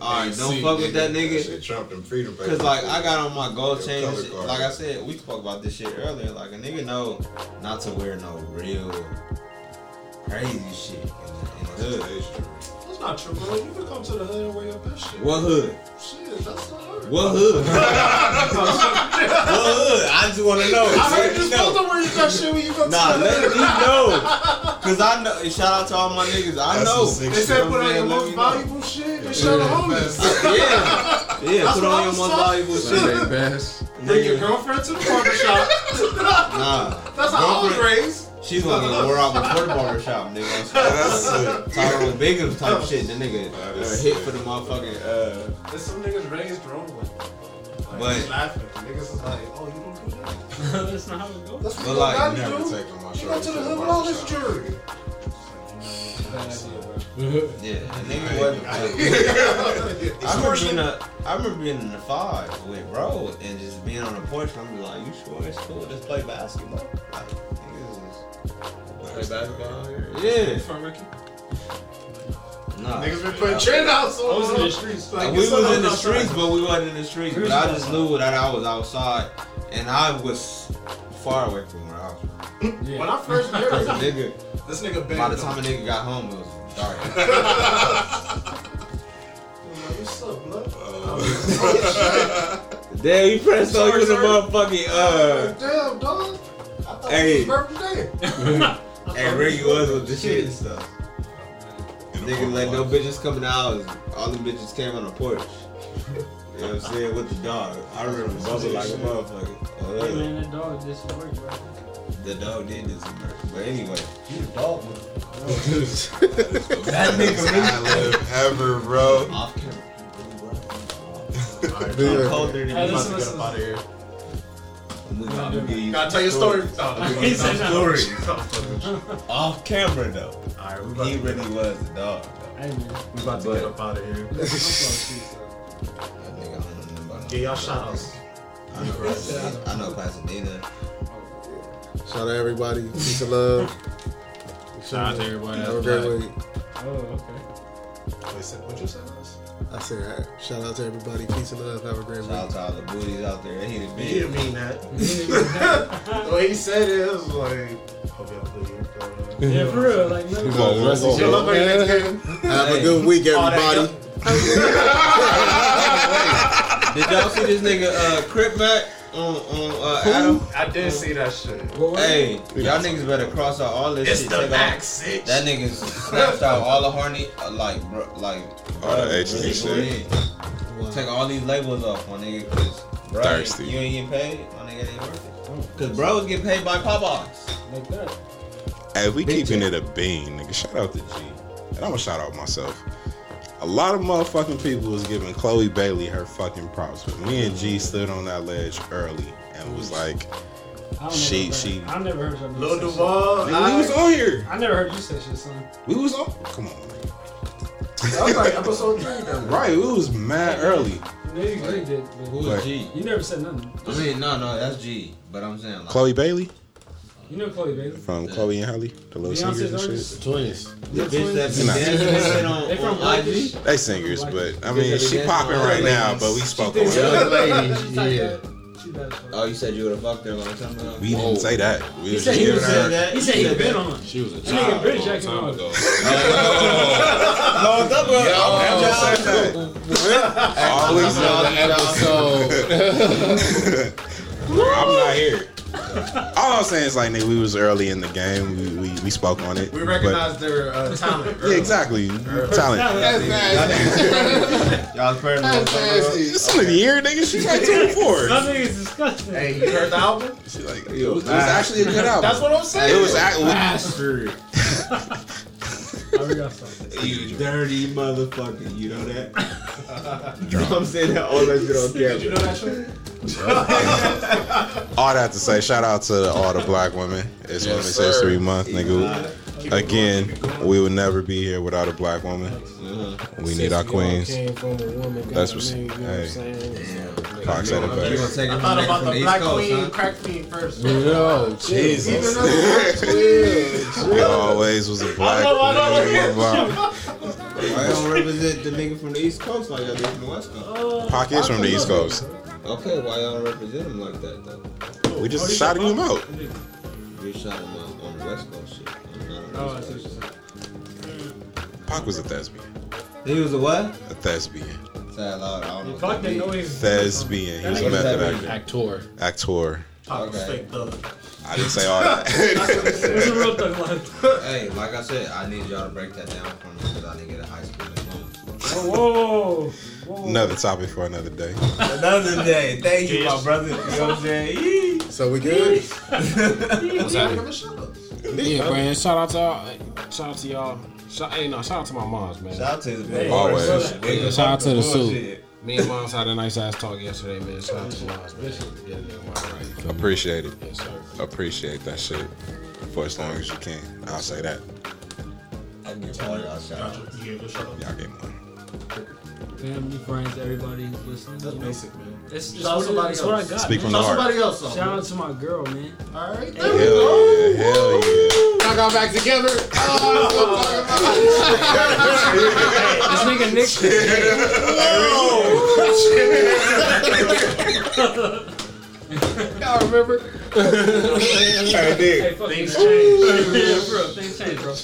all right, don't fuck with that nigga. Shit, Trump them freedom Cause like I got on my gold Your chain, and color shit. card. like I said, we spoke about this shit earlier. Like a nigga know not to wear no real crazy shit in the, in the hood. That's not true, bro. You can come to the hood and wear your best shit. What hood? Shit, that's not hard. What hood? what hood? I just want to know. I heard Let you're me supposed know. to wear your best shit when you go to Nah, the let hood. me know. Cause I know. Shout out to all my niggas. I That's know. some They shit. said put on your most me know. valuable shit and show the homies. Yeah, yeah. That's Put on your most valuable shit. best. Bring your girlfriend to the barbershop. Nah, That's how I was Girlfriend- raised. She's gonna get wore out before the barber shop, nigga. That's sick. Tyrone Biggins type shit. The nigga uh, hit for the motherfucking. Uh, There's some niggas raised wrong. Like, But- just laughing. Niggas is like, oh, you don't do that. That's not how it goes. That's what But you like, gotta Never do. taking my You shirt go to the the hood with all this barbershop. jewelry. Bad yeah, the nigga wasn't. I remember being a, I remember being in the five with bro and just being on the porch. I'm like, you sure it's cool? Just play basketball. Like, niggas is play basketball here. Yeah, Front Ricky. nah. Niggas been putting trend outs on I was in the streets. Like, we was in the outside. streets, but we wasn't in the streets. But I just knew that I was outside, and I was far away from where I was. Yeah. When I first heard Cause a nigga, this nigga banged by the time a nigga got home, it was dark. What's up, blood? Damn, you pressed on Sorry, you was a sir. motherfucking uh. Damn, dog. I thought Hey. it was birthday. Hey, Ricky was with the shit and stuff. Nigga let no bitches come in the house. All the bitches came on the porch. You know what I'm saying? With the dog. I remember Bubba like a motherfucker. Oh, Hey man, that dog just worked right. The dog did this to her. But anyway. That nigga live ever, bro. Off camera. Alright, I'm colder than Hey, I'm you. about to get up out of here. Gotta tell your story. Oh, He said no. story. Off camera though. Alright, we He to really was a dog. Hey man, we about to get up out of here. I'm you, so. That nigga, I don't know about no- Get y'all shout outs. I know Pasadena. I know Pasadena. Shout out to everybody. Peace and love. Shout out to everybody. Have a great week. Oh, okay. Wait, say- what you say, Russ? I said, uh, shout out to everybody. Peace and love. Have a great Shout out week. to all the booties out there. He the He big. didn't mean that. the way he said it, it was like, hope y'all play your Yeah, for real. Like, no. Chill up on your next game. Have a good week, everybody. Did y'all see this nigga uh, Crip Mac on, on uh, Adam? I did see that shit. Hey, y'all niggas better cross out all this It's shit. the take Mac off- Six. That nigga snatched out all the horny, uh, like, bro, like, All the bro, H's and really shit. go. Take all these labels off, my nigga, cause bro, Thirsty. you ain't getting paid, my nigga, ain't worth it. Cause bro was getting paid by Popeyes. Like that. Hey, we Big keeping check. it a bean, nigga. Shout out to G. And I'm gonna shout out myself. A lot of motherfucking people was giving Chloe Bailey her fucking props, but me and G mm-hmm. stood on that ledge early and was like, She- never, she- I never heard you Lil say shit. Duval. "Nigga, we was on here. I never heard you say shit, son. We was on. Come on, man. That was like episode three. Then. Right, we was mad early. Maybe you did, but Who's Right. G? you never said nothing. I mean, no, no, that's G. But I'm saying, like, Chloe Bailey You know Chloe Bailey. from Chloe and Halle, the little Beyonce's singers and artist? shit. Twins. the bitch that be Nah. dancing and shit on, They from on Blackish. IG. They singers, but I mean, that she dancing popping right now. But we spoke on She her. did. lady, yeah. that. She bad as fuck. Oh, you said you would have fucked her a long time ago? We didn't oh. say that. We He was said he giving was her. that. He said he said been on. She was a nigga child been a long jacking time off. ago. No, that Always episode. I'm not here. All I'm saying is like, nigga, we was early in the game. We we, we spoke on it. We but- their uh, talent. yeah, exactly. Talent. Y'all pregnant. It's only the year, nigga. She's like 24. Nothing is disgusting. Hey, you heard the album? She like, it was, it was actually a good album. That's what I'm saying. It was actually. You dirty motherfucker. You know that? you know what I'm saying? That all that shit on Did you know that shit? All that to say, shout out to all the black women. It's Women's History Month, nigga. Again, we would never be here without a black woman. We need our queens. Came from a woman, That's got what's- me, you know what hey. I'm? Fox said it best. I thought about the the black Coast, queen, huh? crack queen first. Yo, Jesus. Even though the black queen. There always was a black I know, I. Why you don't represent the nigga from the East Coast like y'all do from the West Coast? Uh, Pac is from the East Coast. Okay, why y'all represent him like that though? We just oh, shouting him out. You shot him on, on the West Coast shit. I'm Oh, on I the see East what you're saying. Pac was a thespian. He was a what? A thespian. Say loud. I don't know. Fuck what that that noise. Thespian. He was a What does that method actor. Actor. Actor. Pop was Okay. fake thug. I didn't say all that. What's a real thug life? Hey, like I said, I need y'all to break that down for me because I didn't get a high school diploma. Whoa, whoa. Another topic for another day. Another day. Thank you, my brother. You know what I'm saying? So we good? What's Yeah, that? give a shout out. Yeah, man. Shout out to y'all. Shout out to y'all. Shout, hey, no, shout out to my moms, man. Shout out to his Hey, Always. Nigga, Shout out to the bullshit. suit. Me and moms had a nice ass talk yesterday, man. Shout out to moms, man. Yeah, yeah, right. Appreciate it. Yes, sir. Appreciate that shit for as long as you can. I'll say that. I can give all y'all shout out. You gave a shout out. Y'all get one. Family, friends, everybody who's listening. That's you know. basic, man. It's, it's, Shout out what, somebody it- it's what I got. Speak from man. the Shout heart. somebody else though. Shout out to my girl, man. All right, there Hell we go. yeah. Hell yeah. Y'all got back together. Oh, this nigga Nick. Y'all remember? Hey, nigga. Hey, Things you. change. Yeah, for real. Things change, bro. Uh.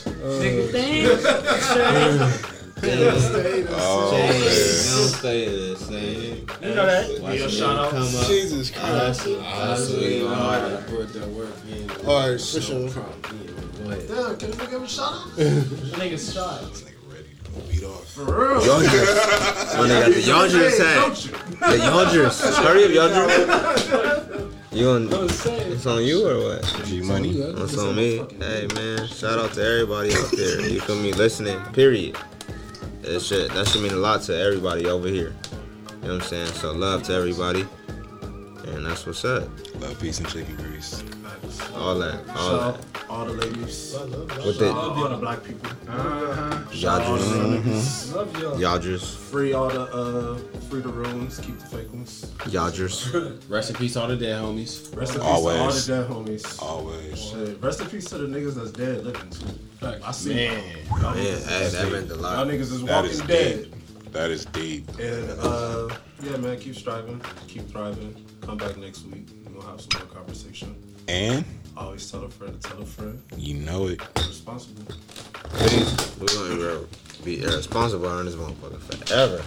Nigga, things change. Oh Don't man. stay the same. You know that. Watch Yeah, a shout out. come up. Jesus Christ. Hustle, hustle, you hard. Put that work in. All right, for sure. Go. Damn, can you give a shout out? Niggas shot. Beat off. For real. Yonders. When they got the Yonders hat. Don't you? The Yonders. Hurry up, Yonders. You on? I. It's on you or what? G money. It's on me. Hey man, shout out to everybody out there. You feel me? Listening. Period. That shit. That should mean a lot to everybody over here. You know what I'm saying? So love to everybody. And that's what's up. Love, peace, and chicken grease. All that. All Shout that. out all the ladies. With the All the black people. Yodgers. Love y'all. Yodgers. Free all the uh, free the real ones. Keep the fake ones. Yodgers. Rest in peace, all the dead homies. Rest in peace Always. to all the dead homies. Always. Shit. Rest in peace to the niggas that's dead living too. I see. Man. Y'all Man, niggas, hey, that meant a y'all lot. niggas is walking is dead. deep. That is deep. And uh, yeah, man, keep striving, keep thriving. Come back next week. We'll have some more conversation. And oh, Always tell a friend to tell a friend. you know it. Be responsible. We're gonna be irresponsible on this motherfucker forever.